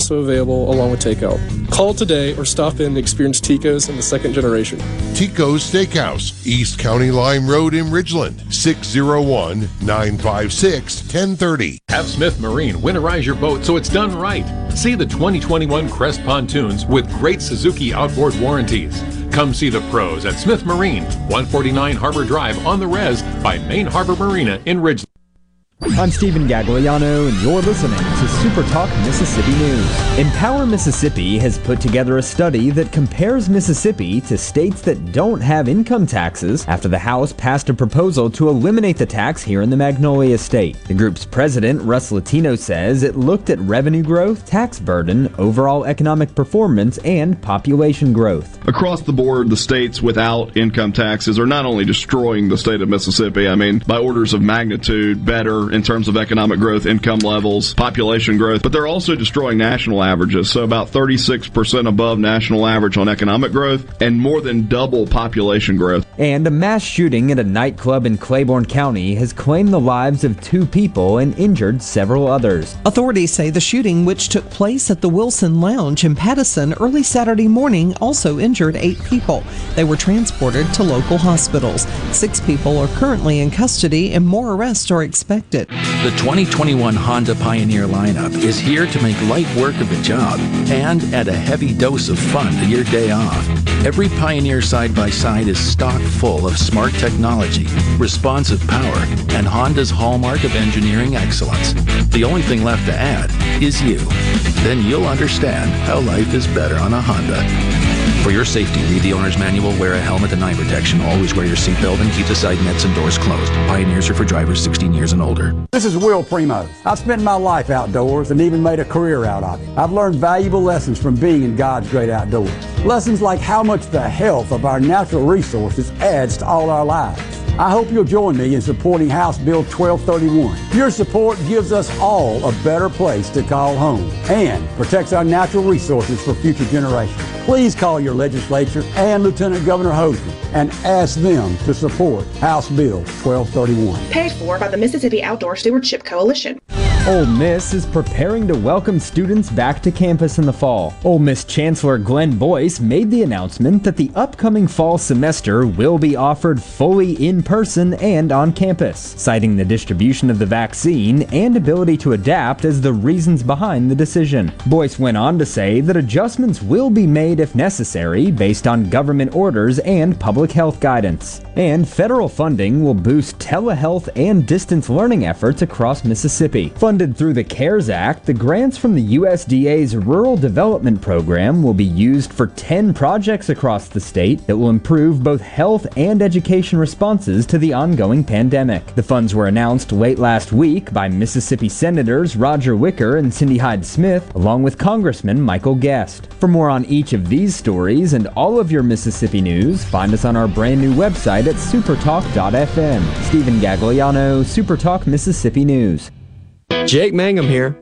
available along with takeout. Call today or stop in and experience Tico's in the second generation. Tico's Steakhouse, East County Line Road in Ridgeland, 601 956 1030. Have Smith Marine winterize your boat so it's done right. See the 2021 Crest pontoons with great Suzuki outboard warranties. Come see the pros at Smith Marine, 149 Harbor Drive on the res by Main Harbor Marina in Ridgeland. I'm Stephen Gagliano, and you're listening to Super Talk Mississippi News. Empower Mississippi has put together a study that compares Mississippi to states that don't have income taxes after the House passed a proposal to eliminate the tax here in the Magnolia State. The group's president, Russ Latino, says it looked at revenue growth, tax burden, overall economic performance, and population growth. Across the board, the states without income taxes are not only destroying the state of Mississippi, I mean, by orders of magnitude, better in terms of economic growth, income levels, population growth, but they're also destroying national averages. So about 36% above national average on economic growth and more than double population growth. And a mass shooting at a nightclub in Claiborne County has claimed the lives of two people and injured several others. Authorities say the shooting, which took place at the Wilson Lounge in Pattison early Saturday morning, also injured eight people. They were transported to local hospitals. Six people are currently in custody and more arrests are expected. The 2021 Honda Pioneer lineup is here to make light work of the job and add a heavy dose of fun to your day off. Every Pioneer side by side is stock full of smart technology, responsive power, and Honda's hallmark of engineering excellence. The only thing left to add is you. Then you'll understand how life is better on a Honda. For your safety, read the owner's manual, wear a helmet and eye protection, always wear your seatbelt, and keep the side nets and doors closed. Pioneers are for drivers 16 years and older. This is Will Primos. I've spent my life outdoors and even made a career out of it. I've learned valuable lessons from being in God's great outdoors. Lessons like how much the health of our natural resources adds to all our lives. I hope you'll join me in supporting House Bill 1231. Your support gives us all a better place to call home and protects our natural resources for future generations. Please call your legislature and Lieutenant Governor Hosemann and ask them to support House Bill 1231. Paid for by the Mississippi Outdoor Stewardship Coalition. Ole Miss is preparing to welcome students back to campus in the fall. Ole Miss Chancellor Glenn Boyce made the announcement that the upcoming fall semester will be offered fully in person and on campus, citing the distribution of the vaccine and ability to adapt as the reasons behind the decision. Boyce went on to say that adjustments will be made if necessary based on government orders and public health guidance. And federal funding will boost telehealth and distance learning efforts across Mississippi. Funded through the CARES Act, the grants from the USDA's Rural Development Program will be used for 10 projects across the state that will improve both health and education responses to the ongoing pandemic. The funds were announced late last week by Mississippi Senators Roger Wicker and Cindy Hyde Smith, along with Congressman Michael Guest. For more on each of these stories and all of your Mississippi news, find us on our brand new website at supertalk.fm. Stephen Gagliano, Supertalk Mississippi News. Jake Mangum here.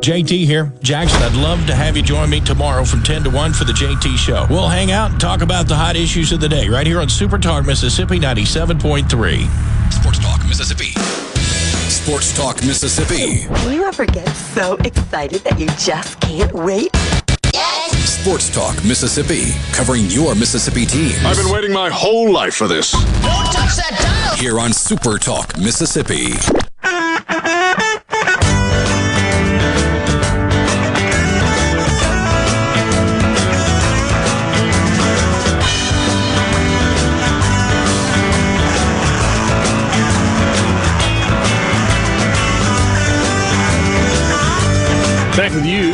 JT here. Jackson, I'd love to have you join me tomorrow from 10 to 1 for the JT Show. We'll hang out and talk about the hot issues of the day right here on Super Talk Mississippi 97.3. Sports Talk Mississippi. Sports Talk Mississippi. Do you ever get so excited that you just can't wait? Yes! Sports Talk Mississippi. Covering your Mississippi teams. I've been waiting my whole life for this. Don't touch that dial! Here on Super Talk Mississippi. Back with you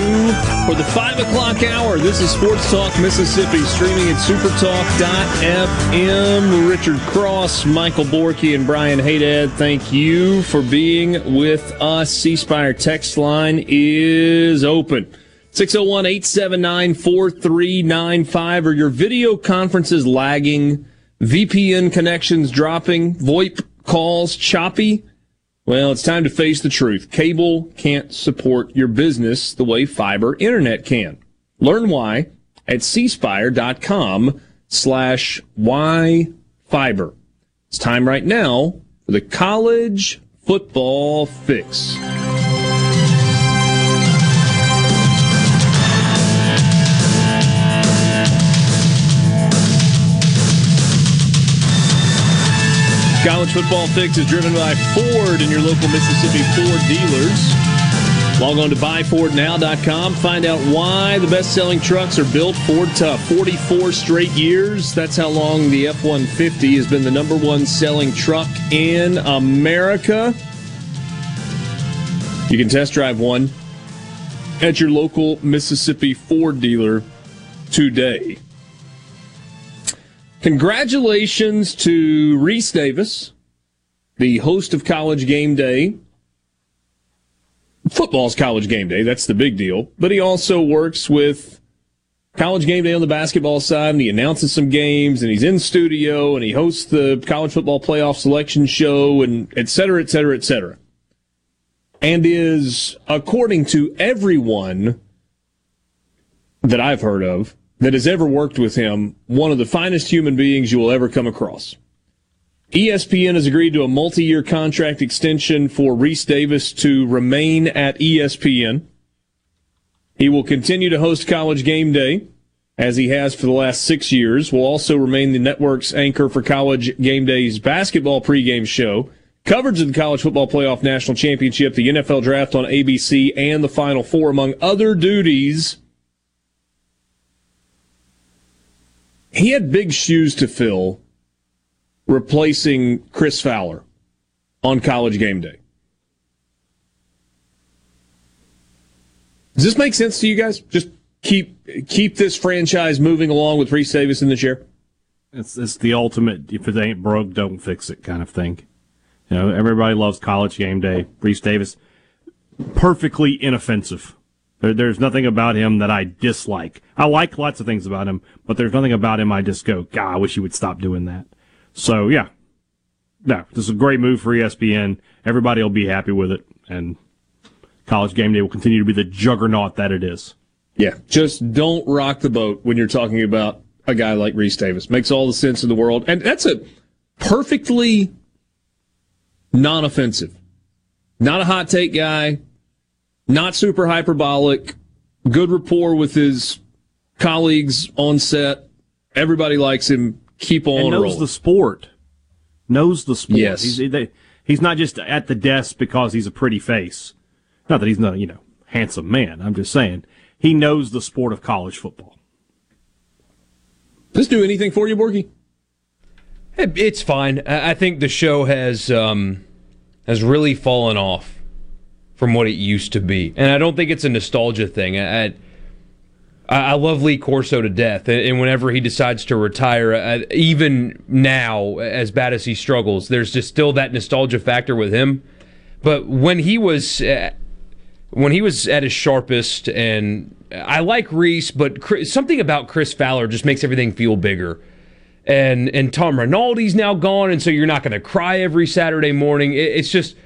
for the 5 o'clock hour. This is Sports Talk Mississippi, streaming at supertalk.fm. Richard Cross, Michael Borky, and Brian Hadad, thank you for being with us. C Spire text line is open. 601 879 4395. Are your video conferences lagging? VPN connections dropping? VoIP calls choppy? Well, it's time to face the truth. Cable can't support your business the way fiber internet can. Learn why at cspire.com slash why fiber. It's time right now for the college football fix. College Football Fix is driven by Ford and your local Mississippi Ford dealers. Log on to buyfordnow.com. Find out why the best selling trucks are built Ford Tough. 44 straight years. That's how long the F 150 has been the number one selling truck in America. You can test drive one at your local Mississippi Ford dealer today. Congratulations to Rece Davis, the host of College Game Day. Football's College Game Day, that's the big deal. But he also works with College Game Day on the basketball side, and he announces some games, and he's in studio, and he hosts the College Football Playoff Selection Show, and et cetera, et cetera, et cetera. And is, according to everyone that I've heard of, that has ever worked with him, one of the finest human beings you will ever come across. ESPN has agreed to a multi-year contract extension for Rece Davis to remain at ESPN. He will continue to host College Game Day as he has for the last six years, will also remain the network's anchor for College Game Day's basketball pregame show, coverage of the College Football Playoff National Championship, the NFL Draft on ABC, and the Final Four, among other duties. He had big shoes to fill replacing Chris Fowler on College Game Day. Does this make sense to you guys? Just keep keep this franchise moving along with Rece Davis in this year. It's it's the ultimate if it ain't broke, don't fix it kind of thing. You know, everybody loves college game day. Rece Davis, perfectly inoffensive. There, there's nothing about him that I dislike. I like lots of things about him, but there's nothing about him I just go, God, I wish he would stop doing that. So yeah, no, this is a great move for ESPN. Everybody will be happy with it, and college game day will continue to be the juggernaut that it is. Yeah, just don't rock the boat when you're talking about a guy like Rece Davis. Makes all the sense in the world, and that's a perfectly non-offensive, not a hot take guy, not super hyperbolic, good rapport with his colleagues on set. Everybody likes him. Keep on and knows rolling. the sport. Knows the sport. Yes. He's, they, he's not just at the desk because he's a pretty face. Not that he's not, you know, handsome man. I'm just saying he knows the sport of college football. Does this do anything for you, Borky? It's fine. I I think the show has um, has really fallen off from what it used to be, and I don't think it's a nostalgia thing. I, I, love Lee Corso to death, and whenever he decides to retire, even now, as bad as he struggles, there's just still that nostalgia factor with him. But when he was uh, when he was at his sharpest, and I like Rece, but Chris, something about Chris Fowler just makes everything feel bigger. And and Tom Rinaldi's now gone, and so you're not going to cry every Saturday morning. It, it's just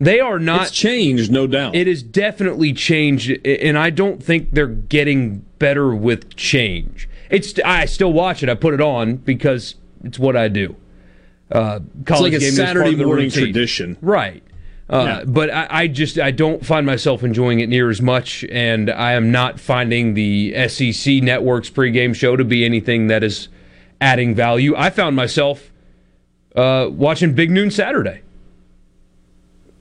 they are not It's changed, no doubt. it is definitely changed, and I don't think they're getting better with change. It's I still watch it. I put it on because it's what I do. Uh, college like a game is part Saturday morning routine. tradition. right? Uh, Yeah. But I, I just I don't find myself enjoying it near as much, and I am not finding the SEC network's pregame show to be anything that is adding value. I found myself uh, watching Big Noon Saturday.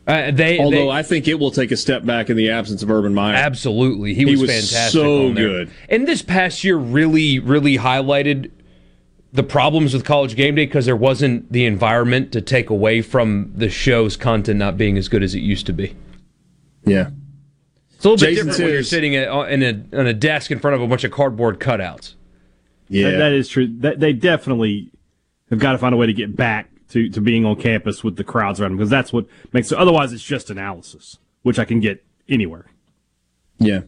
Uh, they, Although they- I think it will take a step back in the absence of Urban Meyer. Absolutely, he, was, fantastic. So on there. good. And this past year really, really highlighted the problems with College Game Day because there wasn't the environment to take away from the show's content not being as good as it used to be. Yeah, it's a little bit Jason different when you're sitting at, in a on a desk in front of a bunch of cardboard cutouts. That- that is true. That, they definitely have got to find a way to get back to, to being on campus with the crowds around him because that's what makes it. Otherwise, it's just analysis, which I can get anywhere. Yeah.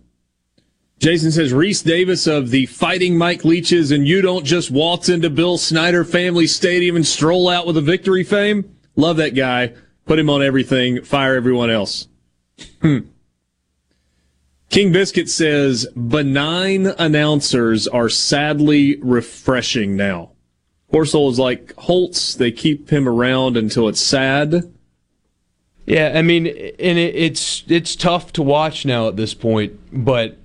Jason says Rece Davis of the Fighting Mike Leeches, and you don't just waltz into Bill Snyder Family Stadium and stroll out with a victory fame. Love that guy. Put him on everything. Fire everyone else. Hmm. King Biscuit says benign announcers are sadly refreshing now. Horsel is like Holtz. They keep him around until it's sad. Yeah, I mean, and it, it's it's tough to watch now at this point, but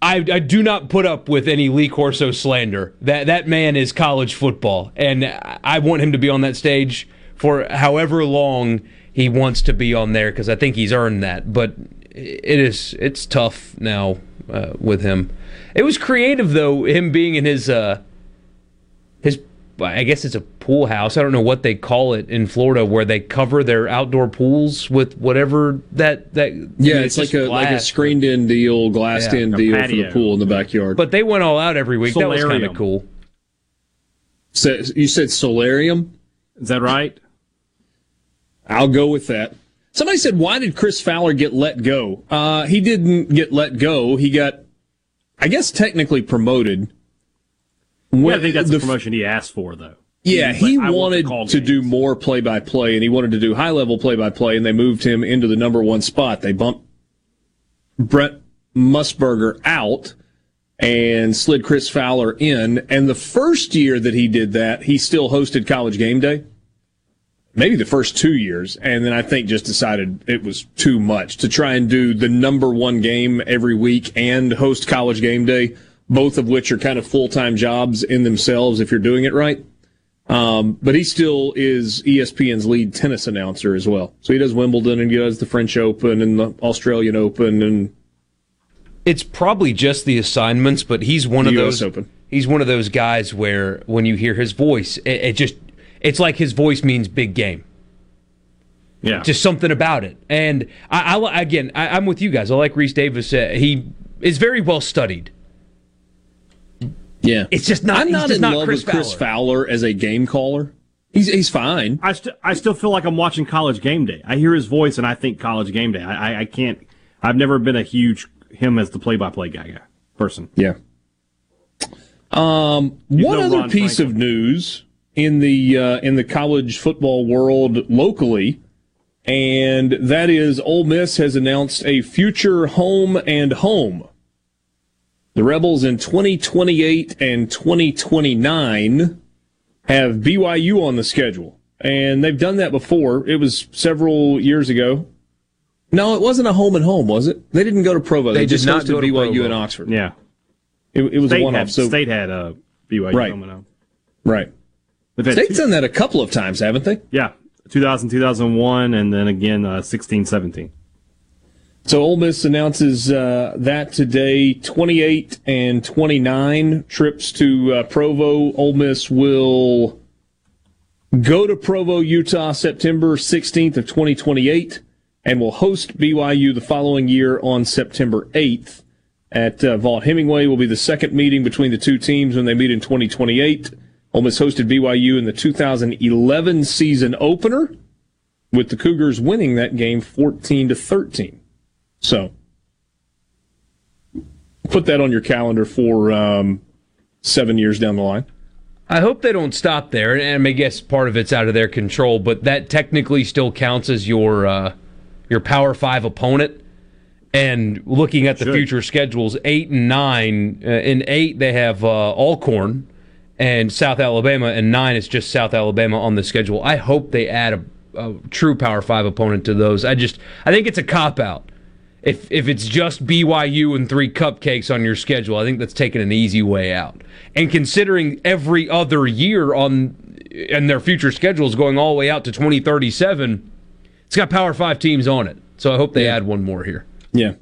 I, I do not put up with any Lee Corso slander. That that man is college football, and I want him to be on that stage for however long he wants to be on there because I think he's earned that. But it is it's tough now uh, with him. It was creative though, him being in his uh, his I guess it's a pool house. I don't know what they call it in Florida, where they cover their outdoor pools with whatever that that. Yeah, I mean, it's, like just a like a screened in deal, glassed Yeah, in a deal for the pool in the backyard. But they went all out every week. That was kind of cool. So, you said solarium? Is that right? I'll go with that. Somebody said, why did Chris Fowler get let go? Uh, he didn't get let go. He got, I guess, technically promoted. Yeah, I think that's the promotion he asked for, though. Yeah, he like, want wanted call to do more play by play, and he wanted to do high level play by play, and they moved him into the number one spot. They bumped Brent Musburger out and slid Chris Fowler in. And the first year that he did that, he still hosted College Game Day. Maybe the first two years, and then I think just decided it was too much to try and do the number one game every week and host College Game Day both of which are kind of full time jobs in themselves if you're doing it right. Um, but he still is ESPN's lead tennis announcer as well. So he does Wimbledon and he does the French Open and the Australian Open and it's probably just the assignments, but he's one of those. Open. He's one of those guys where when you hear his voice, it, it just it's like his voice means big game. Yeah, just something about it. And I, I again, I, I'm with you guys. I like Rece Davis. Uh, he is very well studied. Yeah, it's just not. I'm not in not love Chris with Chris Fowler. Fowler as a game caller. He's he's fine. I still I still feel like I'm watching College Game Day. I hear his voice and I think College Game Day. I I, I can't. I've never been a huge him as the play-by-play guy, guy person. Yeah. Um, He's one no other Ron piece of news in the uh, in the college football world locally, and that is Ole Miss has announced a future home and home. The Rebels in 2028 and 2029 have BYU on the schedule, and they've done that before. It was several years ago. No, it wasn't a home and home, was it? They didn't go to Provo. They, They did just not go to BYU Provo. in Oxford. Yeah. It, it was State a one-off. had, So State had uh, BYU Right. coming up. Right. They've State's two- done that a couple of times, haven't they? Yeah, 2000, 2001, and then again uh, 16, 17. So Ole Miss announces uh, that today, 28 and 29 trips to uh, Provo. Ole Miss will go to Provo, Utah, September 16th of 2028, and will host BYU the following year on September 8th at uh, Vaught Hemingway. Will be the second meeting between the two teams when they meet in 2028. Ole Miss hosted BYU in the 2011 season opener, with the Cougars winning that game 14 to 13. So put that on your calendar for um, seven years down the line. I hope they don't stop there, and I guess part of it's out of their control, but that technically still counts as your uh, your Power Five opponent. And looking at the Should. future schedules, eight and nine. Uh, in eight, they have uh, Alcorn and South Alabama, and nine is just South Alabama on the schedule. I hope they add a, a true Power Five opponent to those. I just I think it's a cop out. If if it's just BYU and three cupcakes on your schedule, I think that's taking an easy way out. And considering every other year on and their future schedules going all the way out to 2037, it's got Power 5 teams on it. So I hope they add one more here. Yeah.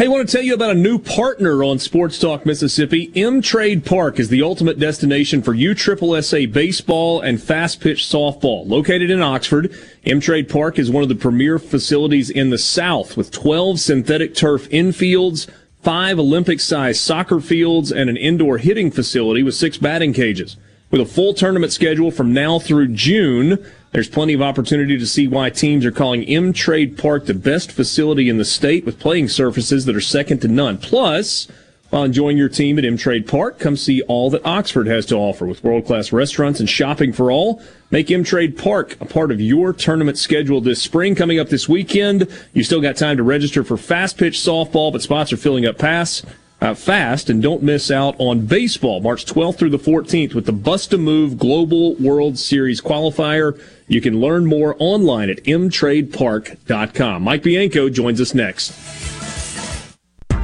Hey, I want to tell you about a new partner on Sports Talk Mississippi. M Trade Park is the ultimate destination for USSSA baseball and fast pitch softball. Located in Oxford, M Trade Park is one of the premier facilities in the South with 12 synthetic turf infields, five Olympic sized soccer fields, and an indoor hitting facility with six batting cages. With a full tournament schedule from now through June, there's plenty of opportunity to see why teams are calling M Trade Park the best facility in the state with playing surfaces that are second to none. Plus, while enjoying your team at M Trade Park, come see all that Oxford has to offer with world class restaurants and shopping for all. Make M Trade Park a part of your tournament schedule this spring. Coming up this weekend, you still got time to register for fast pitch softball, but spots are filling up fast. Uh, fast and don't miss out on baseball March 12th through the 14th with the Bust a Move Global World Series qualifier. You can learn more online at mtradepark.com. Mike Bianco joins us next.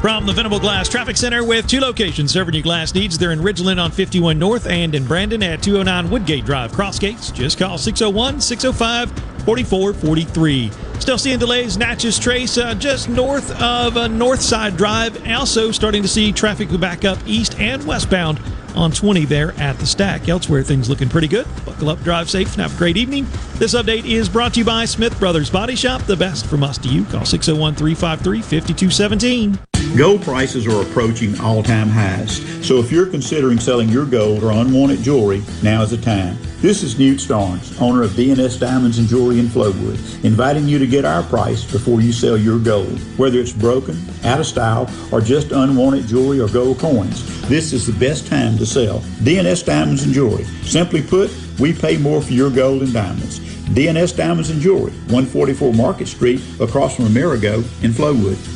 From the Venable Glass Traffic Center with two locations serving your glass needs. They're in Ridgeland on 51 North and in Brandon at 209 Woodgate Drive, Cross Gates. Just call 601 605 4443. Still seeing delays, Natchez Trace uh, just north of uh, Northside Drive. Also starting to see traffic back up east and westbound on 20 there at the stack. Elsewhere, things looking pretty good. Buckle up, drive safe, and have a great evening. This update is brought to you by Smith Brothers Body Shop, the best from us to you. Call 601 353 5217. Gold prices are approaching all time highs. So if you're considering selling your gold or unwanted jewelry, now is the time. This is Newt Starnes, owner of DNS Diamonds and Jewelry in Flowood, inviting you to get our price before you sell your gold. Whether it's broken, out of style, or just unwanted jewelry or gold coins, this is the best time to sell. DNS Diamonds and Jewelry. Simply put, we pay more for your gold and diamonds. DNS Diamonds and Jewelry, 144 Market Street, across from Amerigo in Flowood.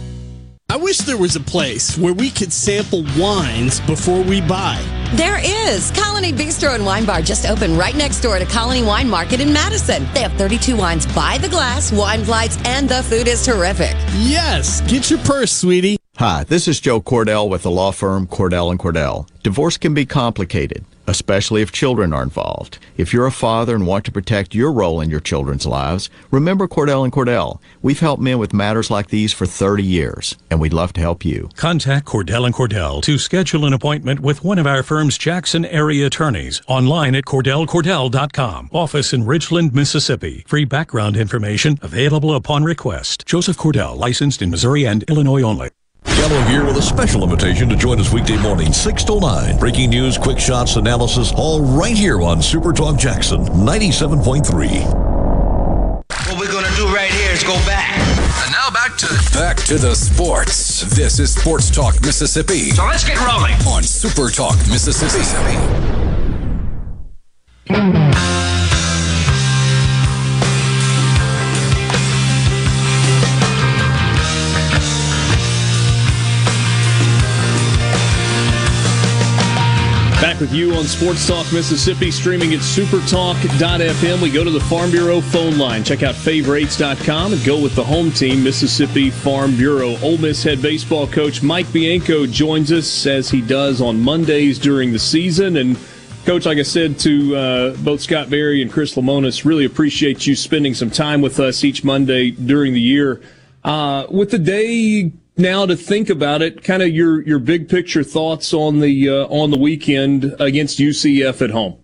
I wish there was a place where we could sample wines before we buy. There is. Colony Bistro and Wine Bar just opened right next door to Colony Wine Market in Madison. They have 32 wines by the glass, wine flights, and the food is terrific. Yes, get your purse, sweetie. Hi, this is Joe Cordell with the law firm Cordell and Cordell. Divorce can be complicated especially if children are involved. If you're a father and want to protect your role in your children's lives, remember Cordell and Cordell. We've helped men with matters like these for 30 years, and we'd love to help you. Contact Cordell and Cordell to schedule an appointment with one of our firm's Jackson area attorneys online at cordellcordell.com. Office in Ridgeland, Mississippi. Free background information available upon request. Joseph Cordell, licensed in Missouri and Illinois only. Gallo here with a special invitation to join us weekday morning, 6 to 9. Breaking news, quick shots, analysis, all right here on Super Talk Jackson 97.3. What we're going to do right here is go back. And now back to back to the sports. This is Sports Talk Mississippi. So let's get rolling on Super Talk Mississippi. Back with you on Sports Talk Mississippi, streaming at supertalk.fm. We go to the Farm Bureau phone line. Check out favorites.com and go with the home team, Mississippi Farm Bureau. Ole Miss head baseball coach Mike Bianco joins us as he does on Mondays during the season. And, Coach, like I said to uh, both Scott Berry and Chris Lemonis, really appreciate you spending some time with us each Monday during the year. Uh, with the day now to think about it, kind of your your big picture thoughts on the uh, on the weekend against UCF at home.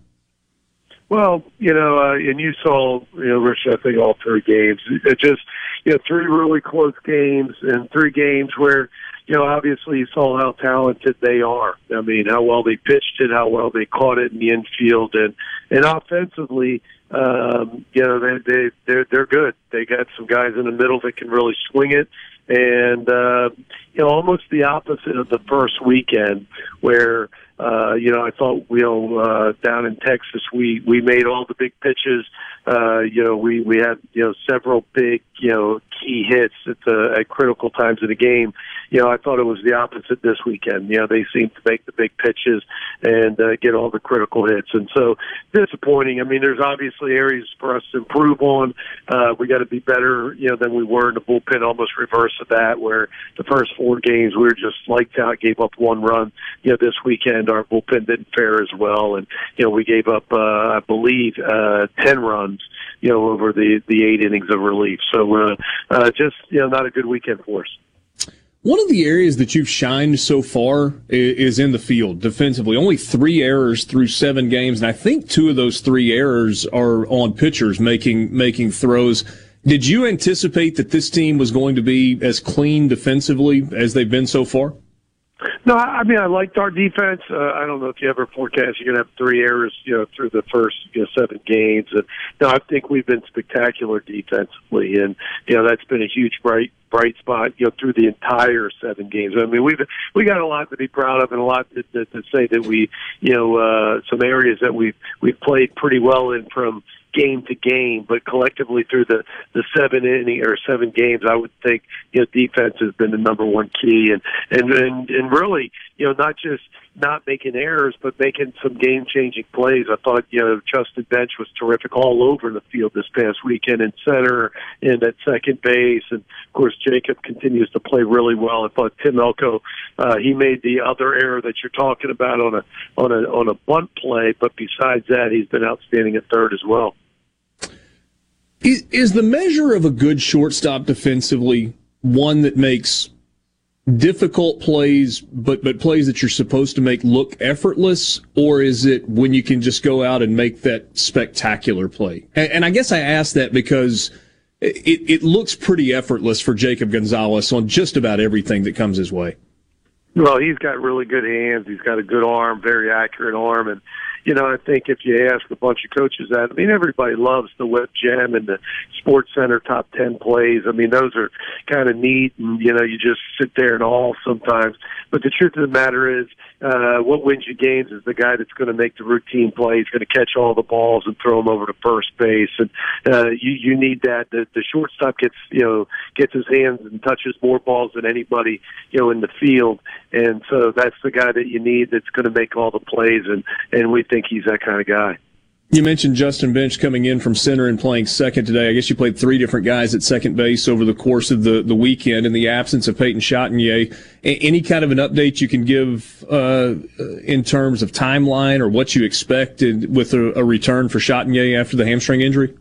Well, you know, uh, and you saw, you know, Rich, I think all three games. It just, you know, three really close games and three games where, you know, obviously you saw how talented they are. I mean, how well they pitched it, how well they caught it in the infield, and and offensively, um, you know, they they they're they're good. They got some guys in the middle that can really swing it and uh, you know almost the opposite of the first weekend where uh, you know I thought you know uh, down in Texas we we made all the big pitches. Uh, you know we we had you know several big you know key hits at the at critical times of the game. You know I thought it was the opposite this weekend. You know they seemed to make the big pitches and uh, get all the critical hits, and so disappointing. I mean there's obviously areas for us to improve on. Uh, we got to be better you know than we were in the bullpen. Almost reverse of that where the first four games we were just lights out, gave up one run. You know this weekend our bullpen didn't fare as well, and you know we gave up uh, I believe uh, ten runs you know, over the the eight innings of relief. So uh, uh, just you know, not a good weekend for us. One of the areas that you've shined so far is in the field defensively. Only three errors through seven games, and I think two of those three errors are on pitchers making making throws. Did you anticipate that this team was going to be as clean defensively as they've been so far? No, I mean I liked our defense. Uh, I don't know if you ever forecast you're going to have three errors, you know, through the first you know, seven games. And no, I think we've been spectacular defensively, and you know that's been a huge bright bright spot, you know, through the entire seven games. I mean, we've we got a lot to be proud of, and a lot to, to, to say that we, you know, uh, some areas that we've we've played pretty well in from game to game, but collectively through the the seven inning or seven games, I would think you know defense has been the number one key, and and and, and really you know not just not making errors, but making some game changing plays. I thought, you know, Justin Bench was terrific all over the field this past weekend in center and at second base. And of course, Jacob continues to play really well. I thought Tim Elko, uh, he made the other error that you're talking about on a, on a, on a bunt play. But besides that, he's been outstanding at third as well. Is, is the measure of a good shortstop defensively one that makes difficult plays, but but plays that you're supposed to make look effortless, or is it when you can just go out and make that spectacular play? And, and I guess I ask that because it, it looks pretty effortless for Jacob Gonzalez on just about everything that comes his way. Well, he's got really good hands. He's got a good arm, very accurate arm, and you know, I think if you ask a bunch of coaches that, I mean, everybody loves the web gem and the Sports Center top ten plays. I mean, those are kind of neat, and you know, you just sit there and all sometimes. But the truth of the matter is, uh, what wins you games is the guy that's going to make the routine play. He's going to catch all the balls and throw them over to first base, and uh, you you need that. The, the shortstop gets you know gets his hands and touches more balls than anybody you know in the field, and so that's the guy that you need that's going to make all the plays, and and we think he's that kind of guy. You mentioned Justin Bench coming in from center and playing second today. I guess you played three different guys at second base over the course of the, the weekend in the absence of Peyton Chatagnier. Any kind of an update you can give uh, in terms of timeline or what you expect with a, a return for Chatagnier after the hamstring injury?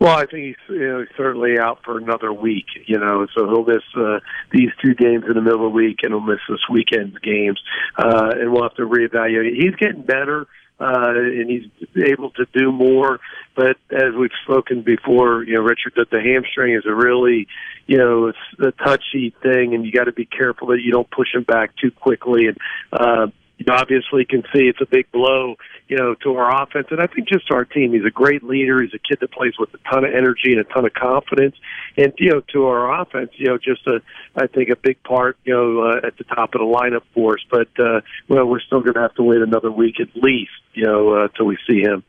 Well, I think he's you know, certainly out for another week, you know, so he'll miss uh, these two games in the middle of the week and he'll miss this weekend's games. Uh, and we'll have to reevaluate. He's getting better uh, and he's able to do more. But as we've spoken before, you know, Richard, that the hamstring is a really, you know, it's a touchy thing, and you got to be careful that you don't push him back too quickly. And uh, you obviously can see it's a big blow, you know, to our offense. And I think just our team. He's a great leader. He's a kid that plays with a ton of energy and a ton of confidence. And, you know, to our offense, you know, just a, I think a big part, you know, uh, at the top of the lineup for us. But, uh, well, we're still going to have to wait another week at least, you know, uh, till we see him.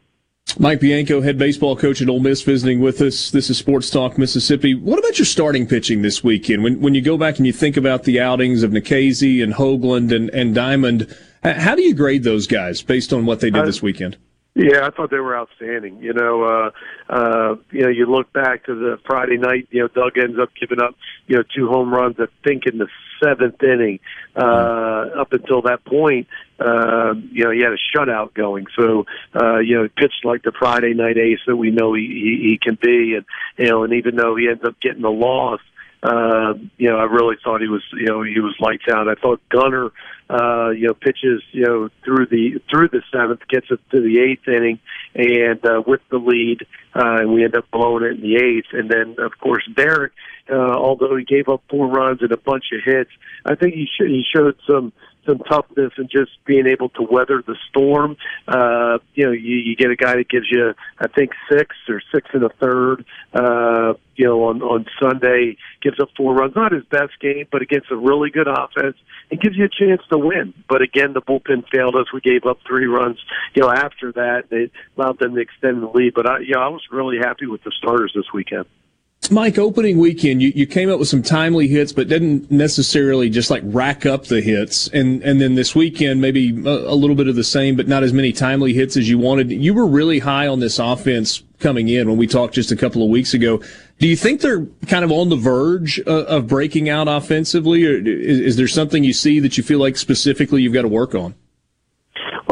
Mike Bianco, head baseball coach at Ole Miss, visiting with us. This is Sports Talk Mississippi. What about your starting pitching this weekend? When when you go back and you think about the outings of Nikhazy and Hoglund and, and Diamond, how do you grade those guys based on what they did this weekend? Yeah, I thought they were outstanding. You know, uh, uh, you know, you look back to the Friday night. You know, Doug ends up giving up, you know, two home runs. I think in the seventh inning. Uh, up until that point, uh, you know, he had a shutout going. So, uh, you know, he pitched like the Friday night ace that we know he, he, he can be, and you know, and even though he ends up getting the loss, uh, you know, I really thought he was, you know, he was lights out. I thought Gunnar, uh, you know, pitches, you know, through the through the seventh, gets it to the eighth inning, and uh, with the lead, uh, and we end up blowing it in the eighth. And then, of course, Derek, uh, although he gave up four runs and a bunch of hits, I think he sh- he showed some some toughness and just being able to weather the storm. Uh, you know, you, you get a guy that gives you, I think, six or six and a third. Uh, you know, on on Sunday, gives up four runs. Not his best game, but against a really good offense, it gives you a chance to win. But again, the bullpen failed us. We gave up three runs. You know, after that, they allowed them to extend the lead. But I, you know, I was really happy with the starters this weekend. Mike, opening weekend, you, you came up with some timely hits, but didn't necessarily just like rack up the hits. And, and then this weekend, maybe a, a, little bit of the same, but not as many timely hits as you wanted. You were really high on this offense coming in when we talked just a couple of weeks ago. Do you think they're kind of on the verge uh, of breaking out offensively, or is, is there something you see that you feel like specifically you've got to work on?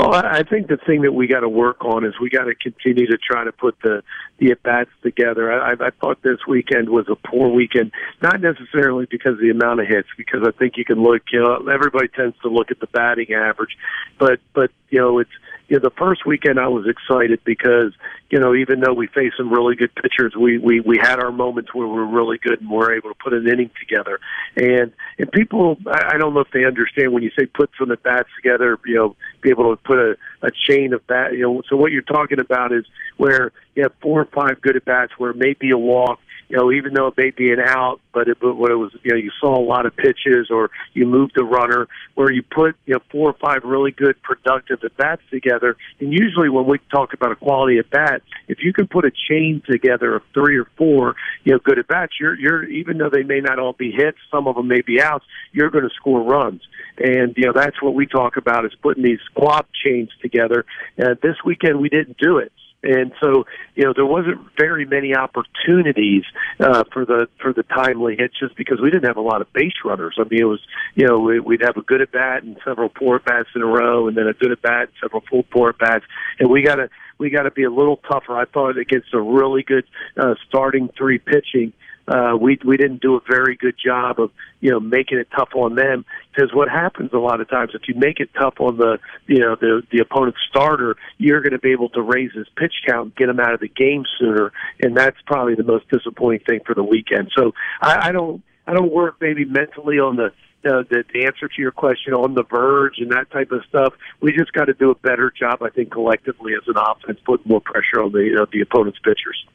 Well, I think the thing that we got to work on is we got to continue to try to put the the at bats together. I, I thought this weekend was a poor weekend, not necessarily because of the amount of hits, because I think you can look. You know, everybody tends to look at the batting average, but but you know it's you know, the first weekend I was excited because, you know, even though we faced some really good pitchers, we, we, we had our moments where we were really good and we were able to put an inning together. And, and people, I, I don't know if they understand when you say put some at bats together, you know, be able to put a, a chain of bat, you know, so what you're talking about is where you have four or five good at bats where it may be a walk, you know, even though it may be an out, but it, but when it was, you know, you saw a lot of pitches or you moved the runner where you put, you know, four or five really good productive at bats together. And usually when we talk about a quality at bat, if you can put a chain together of three or four, you know, good at bats, you're, you're, even though they may not all be hits, some of them may be outs, you're going to score runs. And, you know, that's what we talk about is putting these squad chains together. And this weekend we didn't do it and so you know there wasn't very many opportunities uh, for the for the timely hits just because we didn't have a lot of base runners. I mean, it was you know we, we'd have a good at bat and several poor at bats in a row, and then a good at bat, and several full poor at bats, and we got to we got to be a little tougher. I thought against a really good uh, starting three pitching uh, we we didn't do a very good job of you know making it tough on them because what happens a lot of times if you make it tough on the you know the the opponent's starter, you're going to be able to raise his pitch count, and get him out of the game sooner, and that's probably the most disappointing thing for the weekend. So I, I don't I don't work maybe mentally on the uh, the, the answer to your question on the verge and that type of stuff. We just got to do a better job, I think, collectively as an offense, put more pressure on the uh, the opponent's pitchers.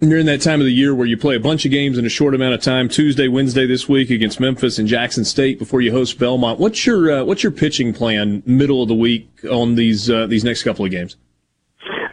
You're in that time of the year where you play a bunch of games in a short amount of time. Tuesday, Wednesday this week against Memphis and Jackson State before you host Belmont. What's your uh, what's your pitching plan middle of the week on these uh, these next couple of games?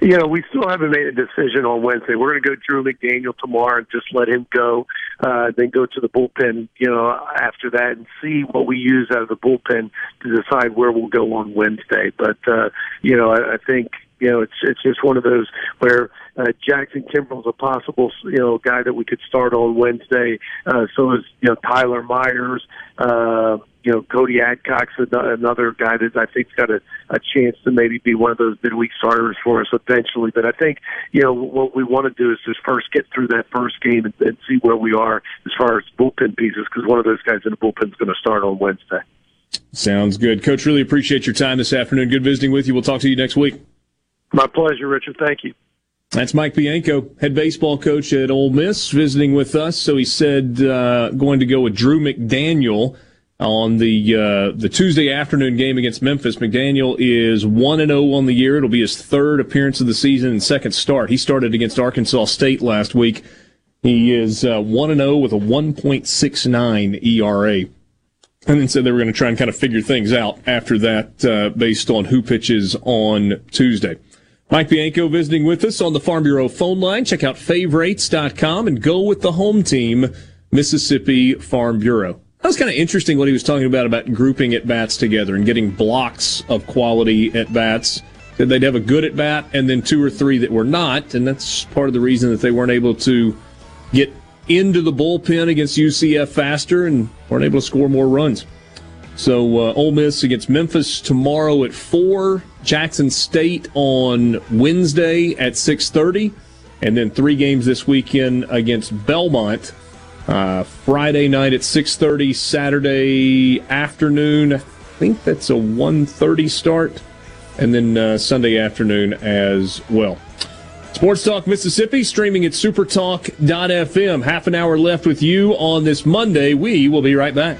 You know, we still haven't made a decision on Wednesday. We're going to go Drew McDaniel tomorrow and just let him go. Uh, then go to the bullpen, you know, after that and see what we use out of the bullpen to decide where we'll go on Wednesday. But, uh, you know, I, I think, you know, it's, it's just one of those where, uh, Jackson Kimbrell's a possible, you know, guy that we could start on Wednesday. Uh, so is, you know, Tyler Myers, uh, you know, Cody Adcock's another guy that I think's got a, a chance to maybe be one of those midweek starters for us eventually. But I think, you know, what we want to do is just first get through that first game and, and see where we are as far as bullpen pieces, because one of those guys in the bullpen is going to start on Wednesday. Sounds good. Coach, really appreciate your time this afternoon. Good visiting with you. We'll talk to you next week. My pleasure, Richard. Thank you. That's Mike Bianco, head baseball coach at Ole Miss, visiting with us. So he said uh, going to go with Drew McDaniel on the uh, the Tuesday afternoon game against Memphis. McDaniel is one and zero oh on the year. It'll be his third appearance of the season and second start. He started against Arkansas State last week. He is uh, one and zero oh with a one point six nine ERA. And then said they were going to try and kind of figure things out after that, uh, based on who pitches on Tuesday. Mike Bianco visiting with us on the Farm Bureau phone line. Check out favorites.com and go with the home team, Mississippi Farm Bureau. That was kind of interesting what he was talking about, about grouping at bats together and getting blocks of quality at bats. Said they'd have a good at bat and then two or three that were not. And that's part of the reason that they weren't able to get into the bullpen against UCF faster and weren't able to score more runs. So uh, Ole Miss against Memphis tomorrow at four. Jackson State on Wednesday at six thirty, and then three games this weekend against Belmont. Uh, Friday night at six thirty. Saturday afternoon. I think that's a 1.30 start, and then uh, Sunday afternoon as well. Sports Talk Mississippi streaming at supertalk.fm. Half an hour left with you on this Monday. We will be right back.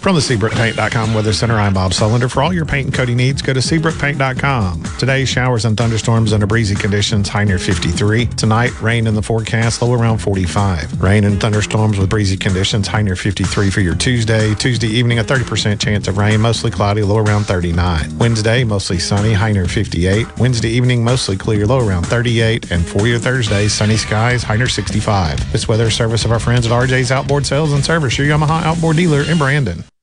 From the SeabrookPaint.com Weather Center, I'm Bob Sullender. For all your paint and coating needs, go to SeabrookPaint.com. Today, showers and thunderstorms under breezy conditions, high near 53. Tonight, rain in the forecast, low around 45. Rain and thunderstorms with breezy conditions, high near 53 for your Tuesday. Tuesday evening, a 30% chance of rain, mostly cloudy, low around 39. Wednesday, mostly sunny, high near 58. Wednesday evening, mostly clear, low around 38. And for your Thursday, sunny skies, high near 65. This weather service of our friends at RJ's Outboard Sales and Service, your Yamaha outboard dealer in Brandon.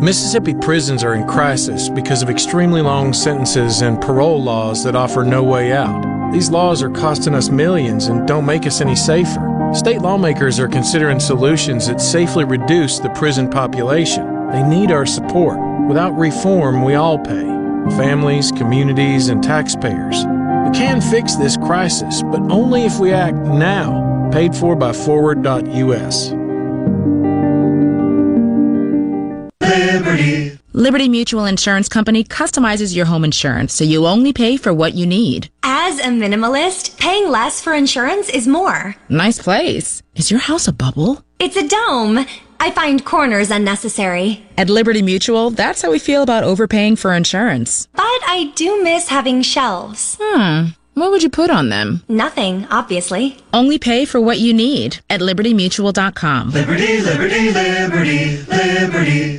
Mississippi prisons are in crisis because of extremely long sentences and parole laws that offer no way out. These laws are costing us millions and don't make us any safer. State lawmakers are considering solutions that safely reduce the prison population. They need our support. Without reform, we all pay families, communities, and taxpayers. We can fix this crisis, but only if we act now. Paid for by Forward.us. Liberty. Liberty Mutual Insurance Company customizes your home insurance so you only pay for what you need. As a minimalist, paying less for insurance is more. Nice place. Is your house a bubble? It's a dome. I find corners unnecessary. At Liberty Mutual, that's how we feel about overpaying for insurance. But I do miss having shelves. Hmm. What would you put on them? Nothing, obviously. Only pay for what you need at libertymutual.com. Liberty, liberty, liberty, liberty.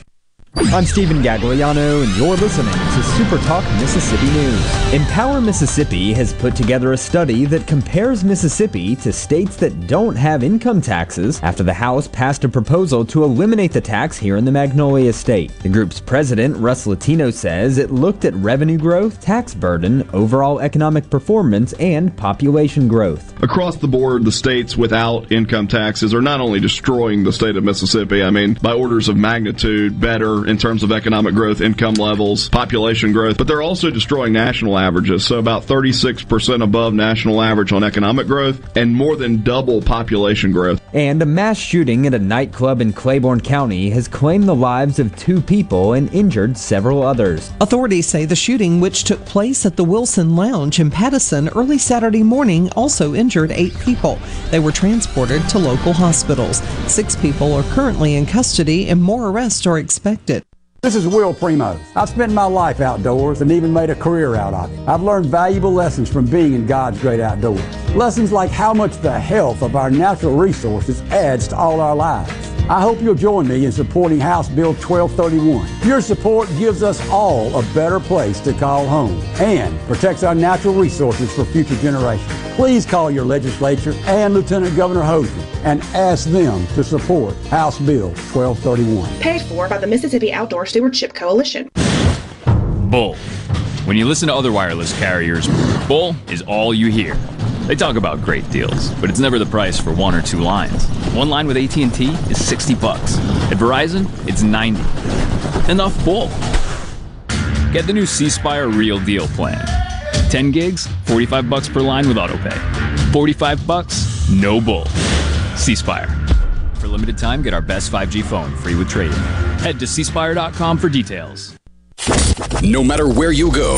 I'm Stephen Gagliano, and you're listening to Super Talk Mississippi News. Empower Mississippi has put together a study that compares Mississippi to states that don't have income taxes after the House passed a proposal to eliminate the tax here in the Magnolia State. The group's president, Russ Latino, says it looked at revenue growth, tax burden, overall economic performance, and population growth. Across the board, the states without income taxes are not only destroying the state of Mississippi, I mean, by orders of magnitude, better in terms of economic growth, income levels, population growth, but they're also destroying national averages. So about 36% above national average on economic growth and more than double population growth. And a mass shooting at a nightclub in Claiborne County has claimed the lives of two people and injured several others. Authorities say the shooting, which took place at the Wilson Lounge in Pattison early Saturday morning, also injured eight people. They were transported to local hospitals. Six people are currently in custody and more arrests are expected. This is Will Primos. I've spent my life outdoors and even made a career out of it. I've learned valuable lessons from being in God's great outdoors. Lessons like how much the health of our natural resources adds to all our lives. I hope you'll join me in supporting House Bill 1231. Your support gives us all a better place to call home and protects our natural resources for future generations. Please call your legislature and Lieutenant Governor Hosemann and ask them to support House Bill 1231. Paid for by the Mississippi Outdoor Stewardship Coalition. Bull. When you listen to other wireless carriers, bull is all you hear. They talk about great deals, but it's never the price for one or two lines. One line with AT&T is 60 bucks. At Verizon, it's 90. Enough bull. Get the new C Spire Real Deal plan. 10 gigs, 45 bucks per line with autopay. 45 bucks, no bull. C Spire. For limited time, get our best 5G phone free with trade-in. Head to cspire.com for details. No matter where you go,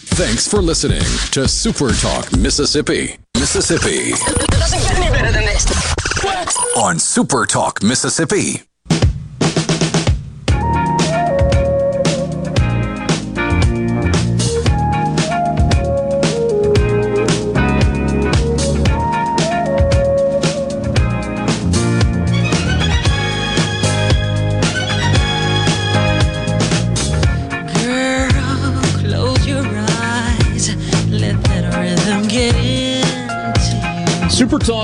Thanks for listening to Super Talk Mississippi. Mississippi. Doesn't get any better than this. On Super Talk Mississippi.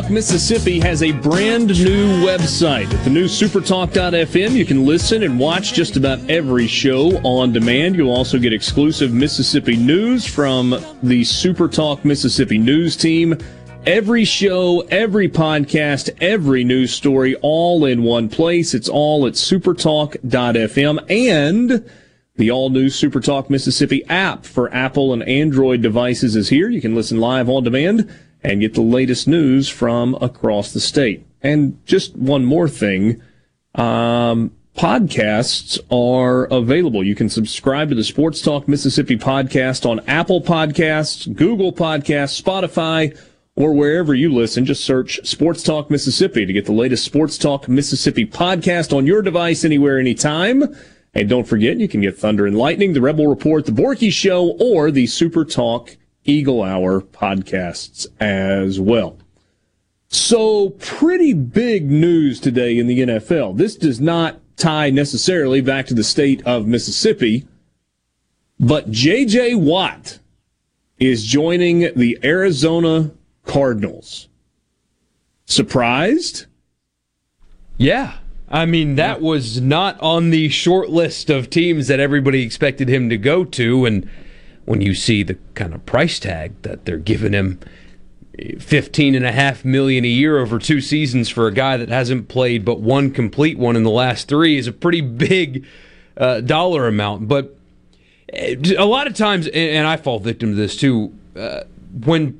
Mississippi has a brand new website. At the new supertalk.fm, you can listen and watch just about every show on demand. You'll also get exclusive Mississippi news from the Supertalk Mississippi news team. Every show, every podcast, every news story, all in one place. It's all at supertalk.fm and the all new Supertalk Mississippi app for Apple and Android devices is here. You can listen live on demand and get the latest news from across the state. And just one more thing. Um, podcasts are available. You can subscribe to the Sports Talk Mississippi podcast on Apple Podcasts, Google Podcasts, Spotify, or wherever you listen. Just search Sports Talk Mississippi to get the latest Sports Talk Mississippi podcast on your device anywhere, anytime. And don't forget, you can get Thunder and Lightning, the Rebel Report, the Borky Show, or the Super Talk Eagle Hour podcasts as well. So, pretty big news today in the NFL. This does not tie necessarily back to the state of Mississippi, but J.J. Watt is joining the Arizona Cardinals. Surprised? Yeah. I mean, that was not on the short list of teams that everybody expected him to go to. And when you see the kind of price tag that they're giving him, fifteen and a half million a year over two seasons for a guy that hasn't played but one complete one in the last three is a pretty big uh, dollar amount. But uh, a lot of times, and I fall victim to this too, uh, when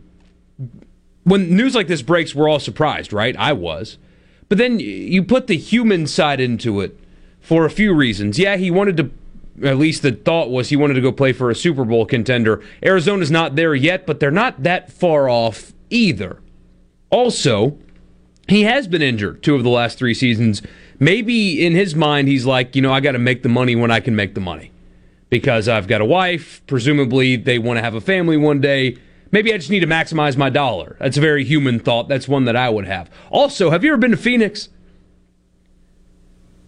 when news like this breaks, we're all surprised, right? I was, but then you put the human side into it for a few reasons. Yeah, he wanted to at least the thought was he wanted to go play for a Super Bowl contender. Arizona's not there yet, but they're not that far off either. Also, he has been injured two of the last three seasons. Maybe in his mind, he's like, you know, I got to make the money when I can make the money because I've got a wife. Presumably, they want to have a family one day. Maybe I just need to maximize my dollar. That's a very human thought. That's one that I would have. Also, have you ever been to Phoenix?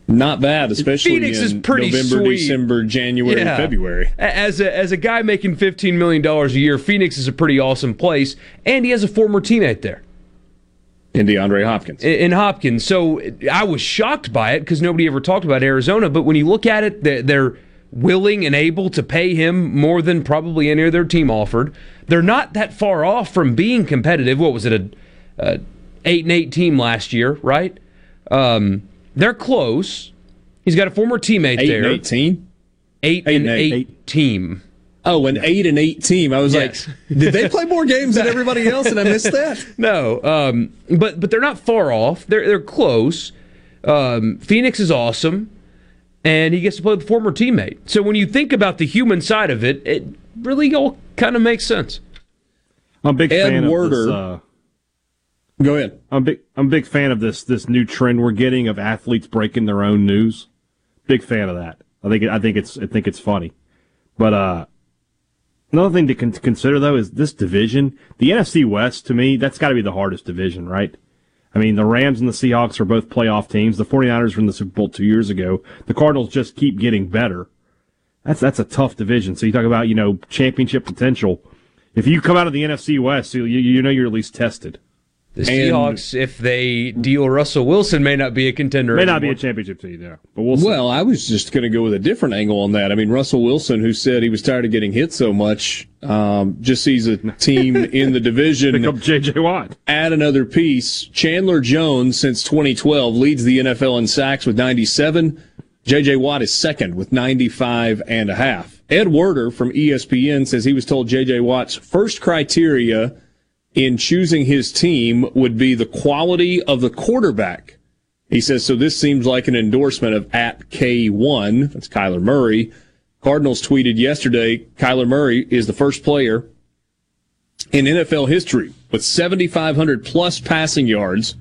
Not bad, especially Phoenix is pretty November, sweet. December, January, yeah. February. As a as a guy making fifteen million dollars a year, Phoenix is a pretty awesome place, and he has a former teammate there. In DeAndre Hopkins. In, in Hopkins. So I was shocked by it because nobody ever talked about Arizona. But when you look at it, they're, they're willing and able to pay him more than probably any other team offered. They're not that far off from being competitive. What was it, a, a eight and eight team last year, right? Um, they're close. He's got a former teammate eight there. And 18? Eight, eight and, and eight, eight, team. Oh, an eight and eight team. I was yes. like, did they play more games than [LAUGHS] everybody else? And I missed that. No, um, but but they're not far off. They're they're close. Um, Phoenix is awesome, and he gets to play with a former teammate. So when you think about the human side of it, it really all kind of makes sense. I'm a big Ed fan Werder, of this. Uh, Go ahead. I'm big. I'm a big fan of this this new trend we're getting of athletes breaking their own news. Big fan of that. I think I think it's I think it's funny. But uh, another thing to con- consider though is this division. The NFC West to me that's got to be the hardest division, right? I mean, the Rams and the Seahawks are both playoff teams. The 49ers were in the Super Bowl two years ago. The Cardinals just keep getting better. That's that's a tough division. So you talk about you know championship potential. If you come out of the NFC West, you you know you're at least tested. The Seahawks, if they deal Russell Wilson, may not be a contender. May anymore. not be a championship team, yeah. But we'll see. Well, I was just going to go with a different angle on that. I mean, Russell Wilson, who said he was tired of getting hit so much, um, just sees a team in the division. [LAUGHS] Pick up J.J. Watt. Add another piece. Chandler Jones, since 2012, leads the NFL in sacks with 97. J.J. Watt is second with 95 and a half. Ed Werder from ESPN says he was told J.J. Watt's first criteria – in choosing his team would be the quality of the quarterback. He says, so this seems like an endorsement of at K1. That's Kyler Murray. Cardinals tweeted yesterday, Kyler Murray is the first player in NFL history with 7,500 plus passing yards,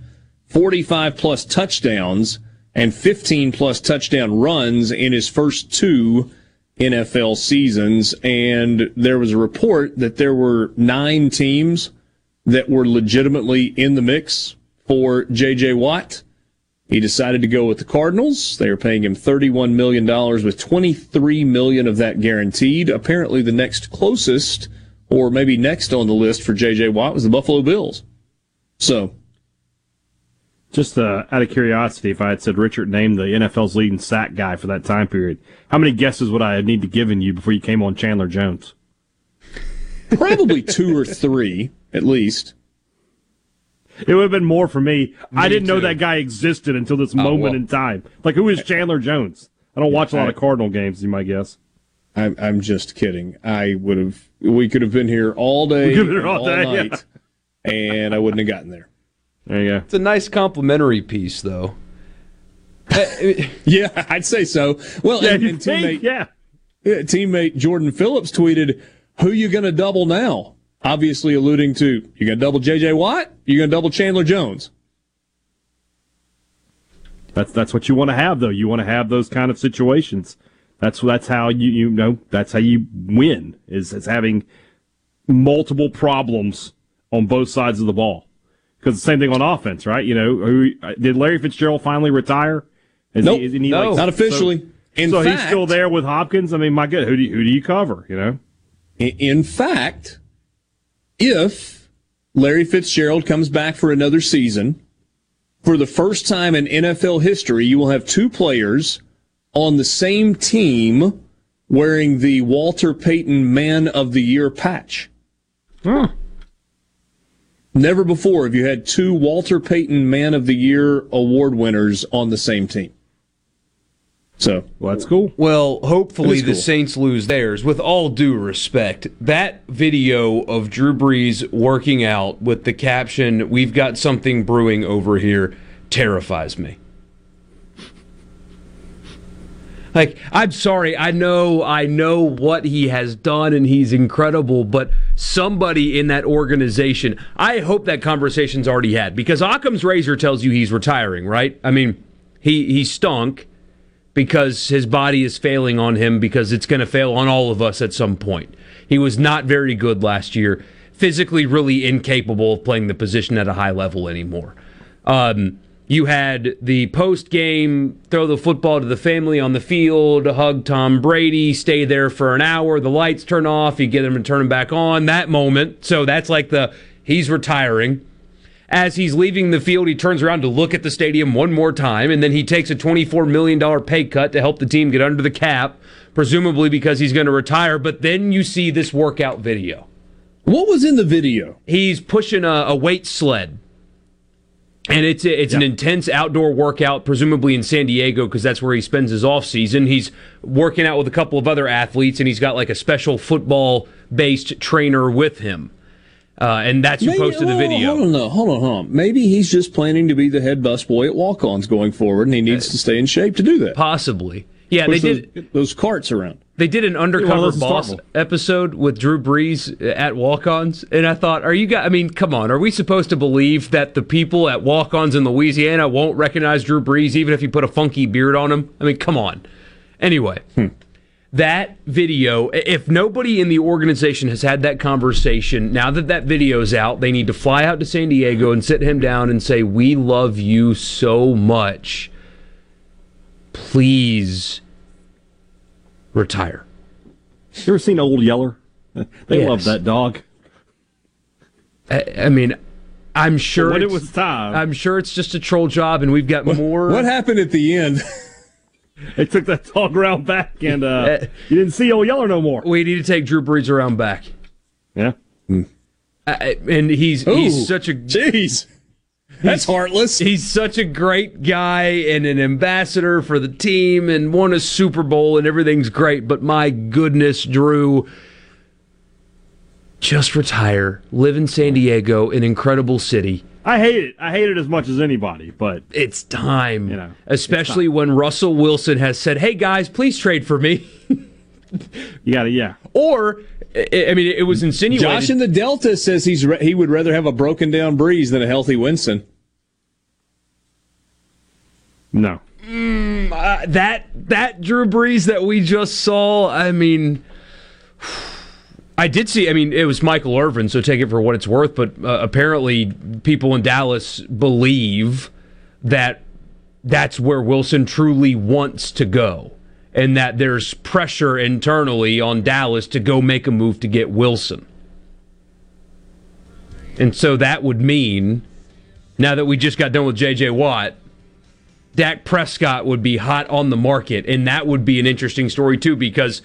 45 plus touchdowns, and 15 plus touchdown runs in his first two NFL seasons. And there was a report that there were nine teams that were legitimately in the mix for J.J. Watt. He decided to go with the Cardinals. They are paying him $31 million with 23 million of that guaranteed. Apparently the next closest or maybe next on the list for J.J. Watt was the Buffalo Bills. So, just uh, out of curiosity, if I had said Richard named the NFL's leading sack guy for that time period, how many guesses would I need to given you before you came on Chandler Jones? probably two or three at least. It would have been more for me. Me I didn't know that guy existed until this Oh, moment well. in time. Like, who is Chandler Jones? I don't watch a lot of Cardinal games, you might guess. I'm, I'm just kidding. I would have. We could have been here all day, We could have been here and all day, yeah. night, and I wouldn't have gotten there. There you go. It's a nice complimentary piece, though. [LAUGHS] yeah, I'd say so. Well, Yeah, and, and teammate, yeah. yeah, teammate Jordan Phillips tweeted, "Who you going to double now?" Obviously, alluding to you going to double J.J. Watt. You going to double Chandler Jones? That's that's what you want to have, though. You want to have those kind of situations. That's that's how you you know that's how you win is is having multiple problems on both sides of the ball. Because the same thing on offense, right? You know, who uh, did Larry Fitzgerald finally retire? Is Nope. isn't he No. Not officially. So, In so he's still there with Hopkins. I mean, my God, who do you, who do you cover? You know, In fact, if Larry Fitzgerald comes back for another season, for the first time in NFL history, you will have two players on the same team wearing the Walter Payton Man of the Year patch. Hmm. Never before have you had two Walter Payton Man of the Year award winners on the same team. So, well, that's cool. Well, hopefully That the cool. Saints lose theirs. With all due respect, that video of Drew Brees working out with the caption, We've got something brewing over here, terrifies me. Like, I'm sorry, I know I know what he has done and he's incredible, but somebody in that organization, I hope that conversation's already had because Occam's razor tells you he's retiring, right? I mean, he he stunk because his body is failing on him because it's going to fail on all of us at some point. He was not very good last year, physically really incapable of playing the position at a high level anymore. Um, you had the post game throw the football to the family on the field, hug Tom Brady, stay there for an hour, the lights turn off, you get him and turn him back on. That moment. So that's like the he's retiring. As he's leaving the field, he turns around to look at the stadium one more time, and then he takes a $24 million pay cut to help the team get under the cap, presumably because he's going to retire. But then you see this workout video. What was in the video? He's pushing a, a weight sled. And it's it's an intense outdoor workout, presumably in San Diego, because that's where he spends his off season. He's working out with a couple of other athletes, and he's got like a special football based trainer with him. Uh, and that's who Maybe- posted the video. Hold on, no, hold on, hold on. Maybe he's just planning to be the head busboy at walk-ons going forward, and he needs to stay in shape to do that. Possibly. Yeah, Push they those, did. those carts around. They did an undercover boss episode with Drew Brees at walk-ons, and I thought, are you guys? I mean, come on, are we supposed to believe that the people at walk-ons in Louisiana won't recognize Drew Brees even if you put a funky beard on him? I mean, come on. Anyway, that video. If nobody in the organization has had that conversation, now that that video is out, they need to fly out to San Diego and sit him down and say, "We love you so much. Please." retire. You ever seen Old Yeller? [LAUGHS] They Yes. love that dog. I, I mean, I'm sure when it was time. I'm sure it's just a troll job, and we've got more. What happened at the end? [LAUGHS] They took that dog around back, and uh, you didn't see Old Yeller no more. We need to take Drew Brees around back. Yeah. I- and he's Ooh, he's such a jeez. That's heartless. He's such a great guy and an ambassador for the team and won a Super Bowl and everything's great. But my goodness, Drew, just retire, live in San Diego, an incredible city. I hate it. I hate it as much as anybody, but It's time, You know, especially when Russell Wilson has said, "Hey guys, please trade for me." [LAUGHS] you got to, yeah. or, I I mean, it was insinuated. Josh in the Delta says he's re- he would rather have a broken down Brees than a healthy Winston. No. Mm, uh, that that Drew Brees that we just saw. I mean, I did see. I mean, it was Michael Irvin, so take it for what it's worth. But uh, apparently, people in Dallas believe that that's where Wilson truly wants to go, and that there's pressure internally on Dallas to go make a move to get Wilson. And so that would mean now that we just got done with J.J. Watt, Dak Prescott would be hot on the market, and that would be an interesting story too because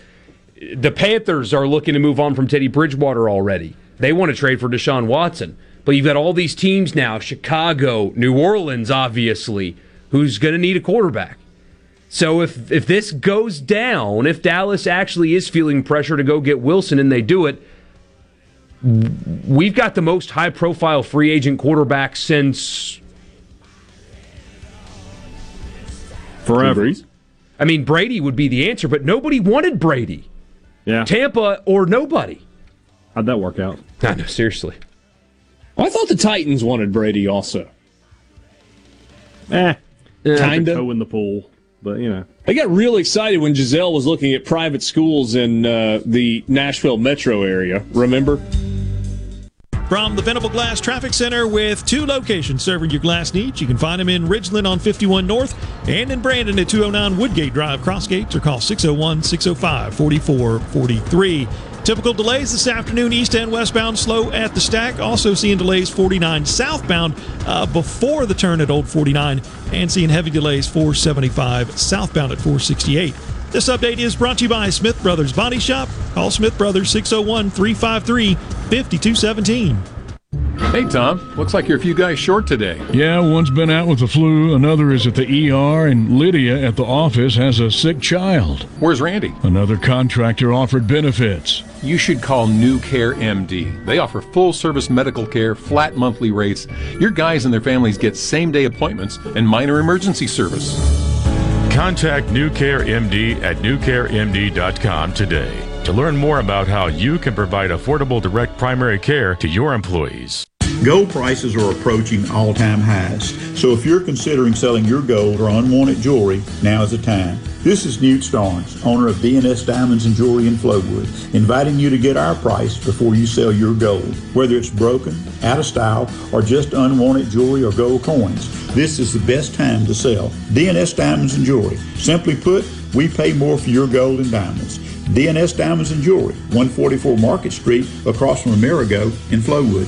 the Panthers are looking to move on from Teddy Bridgewater already. They want to trade for Deshaun Watson, but you've got all these teams now: Chicago, New Orleans, obviously, who's going to need a quarterback. So if if this goes down, if Dallas actually is feeling pressure to go get Wilson and they do it, we've got the most high profile free agent quarterback since forever. I mean, Brady would be the answer, but nobody wanted Brady. Yeah. Tampa or nobody. How'd that work out? I know, seriously. Well, I thought the Titans wanted Brady also. Eh. Kind of. toe in the pool, but you know. I got real excited when Gisele was looking at private schools in uh, the Nashville metro area. Remember? From the Venable Glass Traffic Center with two locations serving your glass needs. You can find them in Ridgeland on 51 North and in Brandon at 209 Woodgate Drive, Crossgates, or call 601 605 4443. Typical delays this afternoon, east and westbound, slow at the stack. Also seeing delays 49 southbound uh, before the turn at Old 49, and seeing heavy delays 475 southbound at 468. This update is brought to you by Smith Brothers Body Shop. Call Smith Brothers 601 353 5217. Hey, Tom. Looks like you're a few guys short today. Yeah, one's been out with the flu, another is at the ER, and Lydia at the office has a sick child. Where's Randy? Another contractor offered benefits. You should call New Care MD. They offer full service medical care, flat monthly rates. Your guys and their families get same day appointments and minor emergency service. Contact New Care MD at newcaremd.com today to learn more about how you can provide affordable direct primary care to your employees. Gold prices are approaching all time highs, so if you're considering selling your gold or unwanted jewelry, now is the time. This is Newt Starnes, owner of DNS Diamonds and Jewelry in Flowood, inviting you to get our price before you sell your gold. Whether it's broken, out of style, or just unwanted jewelry or gold coins, this is the best time to sell. DNS Diamonds and Jewelry. Simply put, we pay more for your gold and diamonds. DNS Diamonds and Jewelry, 144 Market Street, across from Amerigo in Flowood.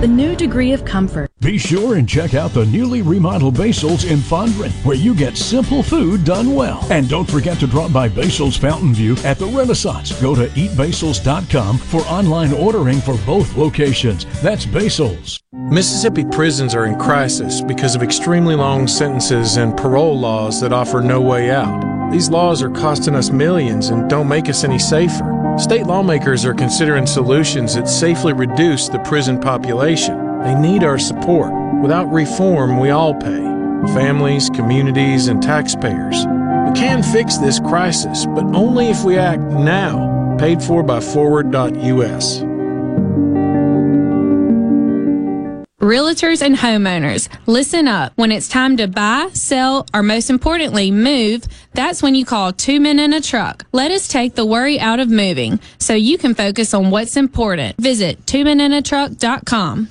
the new degree of comfort. Be sure and check out the newly remodeled Basil's in Fondren, where you get simple food done well. And don't forget to drop by Basil's Fountain View at the Renaissance. Go to eatbasils.com for online ordering for both locations. That's Basil's. Mississippi prisons are in crisis because of extremely long sentences and parole laws that offer no way out. These laws are costing us millions and don't make us any safer. State lawmakers are considering solutions that safely reduce the prison population. They need our support. Without reform, we all pay families, communities, and taxpayers. We can fix this crisis, but only if we act now. Paid for by Forward.us. Realtors and homeowners, listen up. When it's time to buy, sell, or most importantly, move, that's when you call two men in a truck. Let us take the worry out of moving so you can focus on what's important. Visit twomeninatruck.com.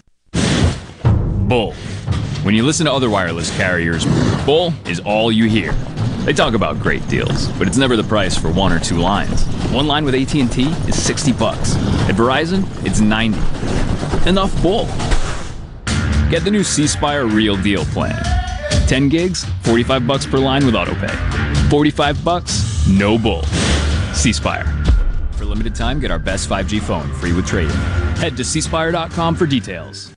Bull. When you listen to other wireless carriers, bull is all you hear. They talk about great deals, but it's never the price for one or two lines. One line with AT&T is 60 bucks. At Verizon, it's 90. Enough bull. Get the new C Spire Real Deal plan. 10 gigs, 45 bucks per line with autopay. 45 bucks, no bull. C Spire. For limited time, get our best 5G phone free with trade-in. Head to cspire.com for details.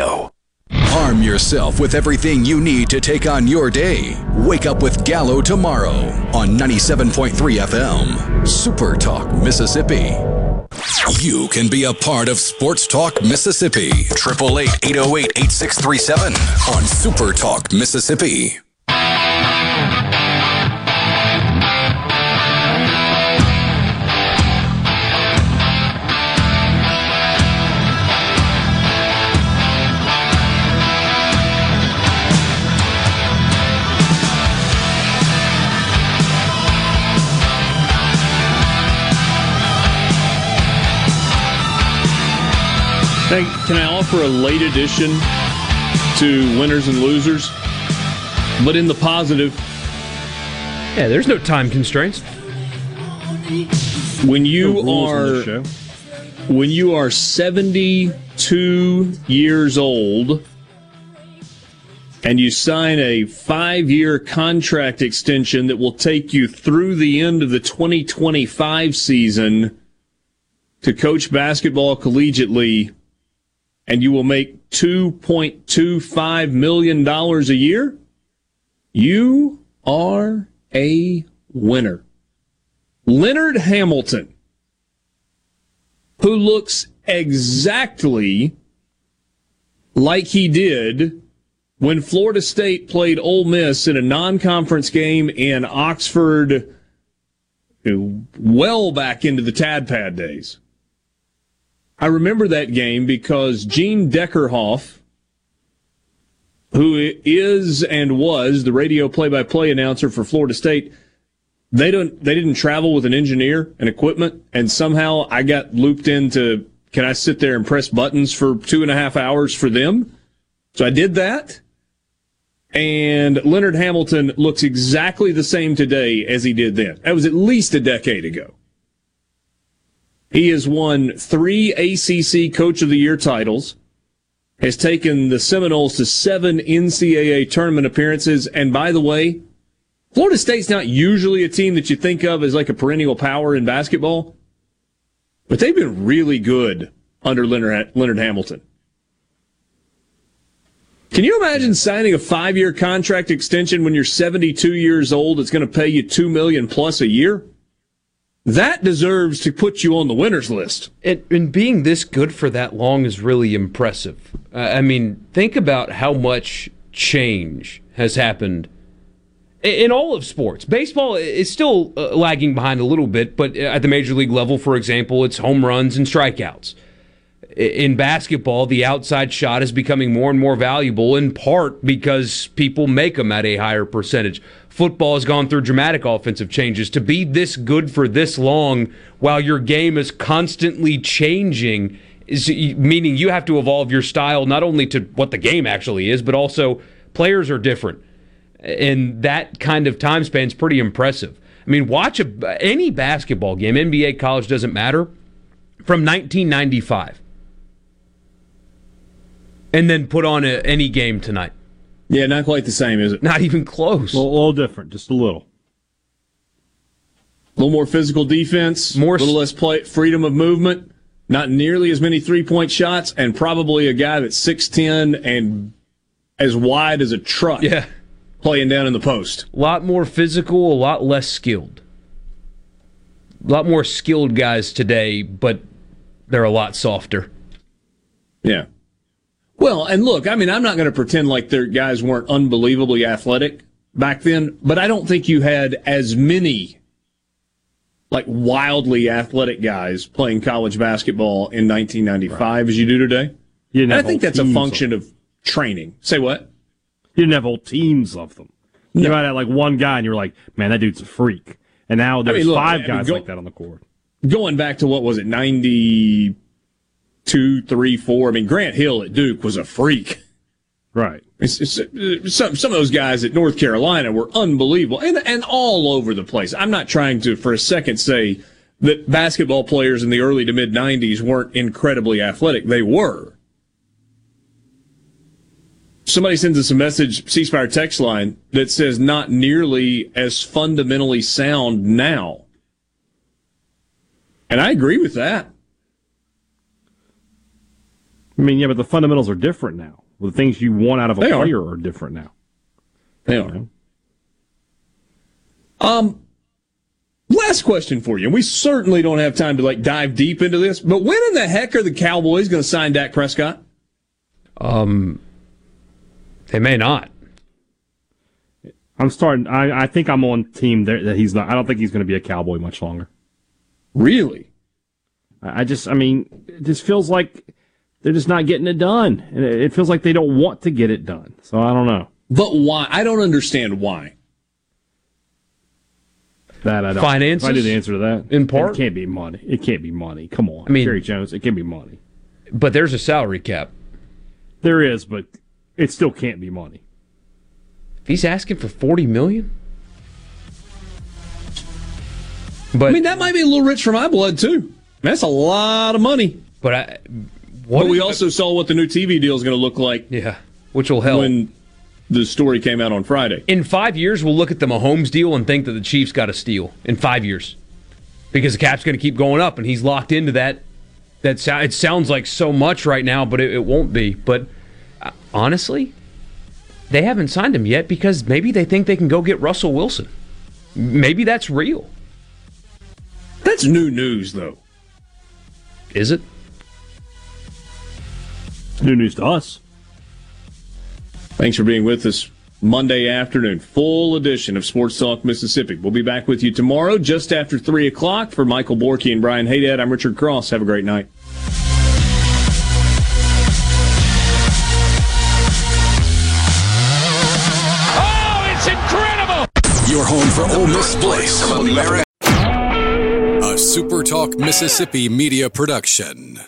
Arm yourself with everything you need to take on your day. Wake up with Gallo tomorrow on 97.3 FM. Super Talk, Mississippi. You can be a part of Sports Talk Mississippi. 888 808 8637 on Super Talk Mississippi. Hey, can I offer a late addition to winners and losers? But in the positive. Yeah, there's no time constraints. When you No rules on this are when you are 72 years old and you sign a 5-year contract extension that will take you through the end of the 2025 season to coach basketball collegiately and you will make $2.25 million a year, you are a winner. Leonard Hamilton, who looks exactly like he did when Florida State played Ole Miss in a non-conference game in Oxford well back into the Tad Pad days. I remember that game because Gene Deckerhoff, who is and was the radio play-by-play announcer for Florida State, they don't they didn't travel with an engineer and equipment, and somehow I got looped into can I sit there and press buttons for two and a half hours for them? So I did that. And Leonard Hamilton looks exactly the same today as he did then. That was at least a decade ago. He has won three ACC Coach of the Year titles, has taken the Seminoles to seven NCAA tournament appearances, and by the way, Florida State's not usually a team that you think of as like a perennial power in basketball, but they've been really good under Leonard, Leonard Hamilton. Can you imagine signing a five-year contract extension when you're 72 years old? It's going to pay you two million plus a year. That deserves to put you on the winners list. And, being this good for that long is really impressive. Uh, I mean, think about how much change has happened in, in all of sports. Baseball is still uh, lagging behind a little bit, but at the major league level, for example, it's home runs and strikeouts. In basketball, the outside shot is becoming more and more valuable in part because people make them at a higher percentage. Football has gone through dramatic offensive changes. To be this good for this long while your game is constantly changing is meaning you have to evolve your style not only to what the game actually is, but also players are different. And that kind of time span is pretty impressive. I mean, watch a, any basketball game, NBA, college, doesn't matter, from 1995 and then put on a, any game tonight. Yeah, not quite the same, is it? Not even close. A little, a little different, just a little. A little more physical defense, more, a little less play, freedom of movement, not nearly as many three point shots, and probably a guy that's 6'10 and as wide as a truck. Yeah. Playing down in the post. A lot more physical, a lot less skilled. A lot more skilled guys today, but they're a lot softer. Yeah. Well, and look, I mean, I'm not going to pretend like their guys weren't unbelievably athletic back then, but I don't think you had as many like wildly athletic guys playing college basketball in 1995 right. as you do today. You and I think that's a function of, of, training. Say what? You didn't have whole teams of them. No. You might have like one guy, and you're like, man, that dude's a freak. And now there's I mean, look, five guys I mean, go, like that on the court. Going back to what was it, 90 two, three, four. I mean, Grant Hill at Duke was a freak. Right. It's, it's, it's, some some of those guys at North Carolina were unbelievable and and all over the place. I'm not trying to for a second say that basketball players in the early to mid 90s weren't incredibly athletic. They were. Somebody sends us a message, C Spire text line, that says not nearly as fundamentally sound now. And I agree with that. I mean, yeah, but the fundamentals are different now. Well, the things you want out of a They player are. different now. They are. Um, last question for you. And we certainly don't have time to like dive deep into this, but when in the heck are the Cowboys going to sign Dak Prescott? Um, they may not. I'm starting. I, I think I'm on team there that he's not. I don't think he's going to be a Cowboy much longer. Really? I, I just. I mean, it just feels like they're just not getting it done, and it, it feels like they don't want to get it done. So I don't know. But why? I don't understand why. That I don't. Finances? If I knew the answer to that. In part? it can't be money. It can't be money. Come on, I mean- Jerry Jones. It can be money. But there's a salary cap. There is, but it still can't be money. If he's asking for forty million, but I mean, that might be a little rich for my blood too. That's a lot of money. But I, but we also saw what the new TV deal is going to look like. Yeah, which will help when the story came out on Friday. in five years we'll look at the Mahomes deal and think that the Chiefs got a steal in five years because the cap's going to keep going up and he's locked into that. That sou- it sounds like so much right now, but it, it won't be. But uh, honestly, they haven't signed him yet because maybe they think they can go get Russell Wilson. Maybe that's real. That's new news, though. Is it? New news to us. Thanks for being with us Monday afternoon. Full edition of Sports Talk Mississippi. We'll be back with you tomorrow just after 3 o'clock. For Michael Borky and Brian Hadad, I'm Richard Cross. Have a great night. Oh, it's incredible! Your home for Ole Miss Place of America. A Super Talk Mississippi media production.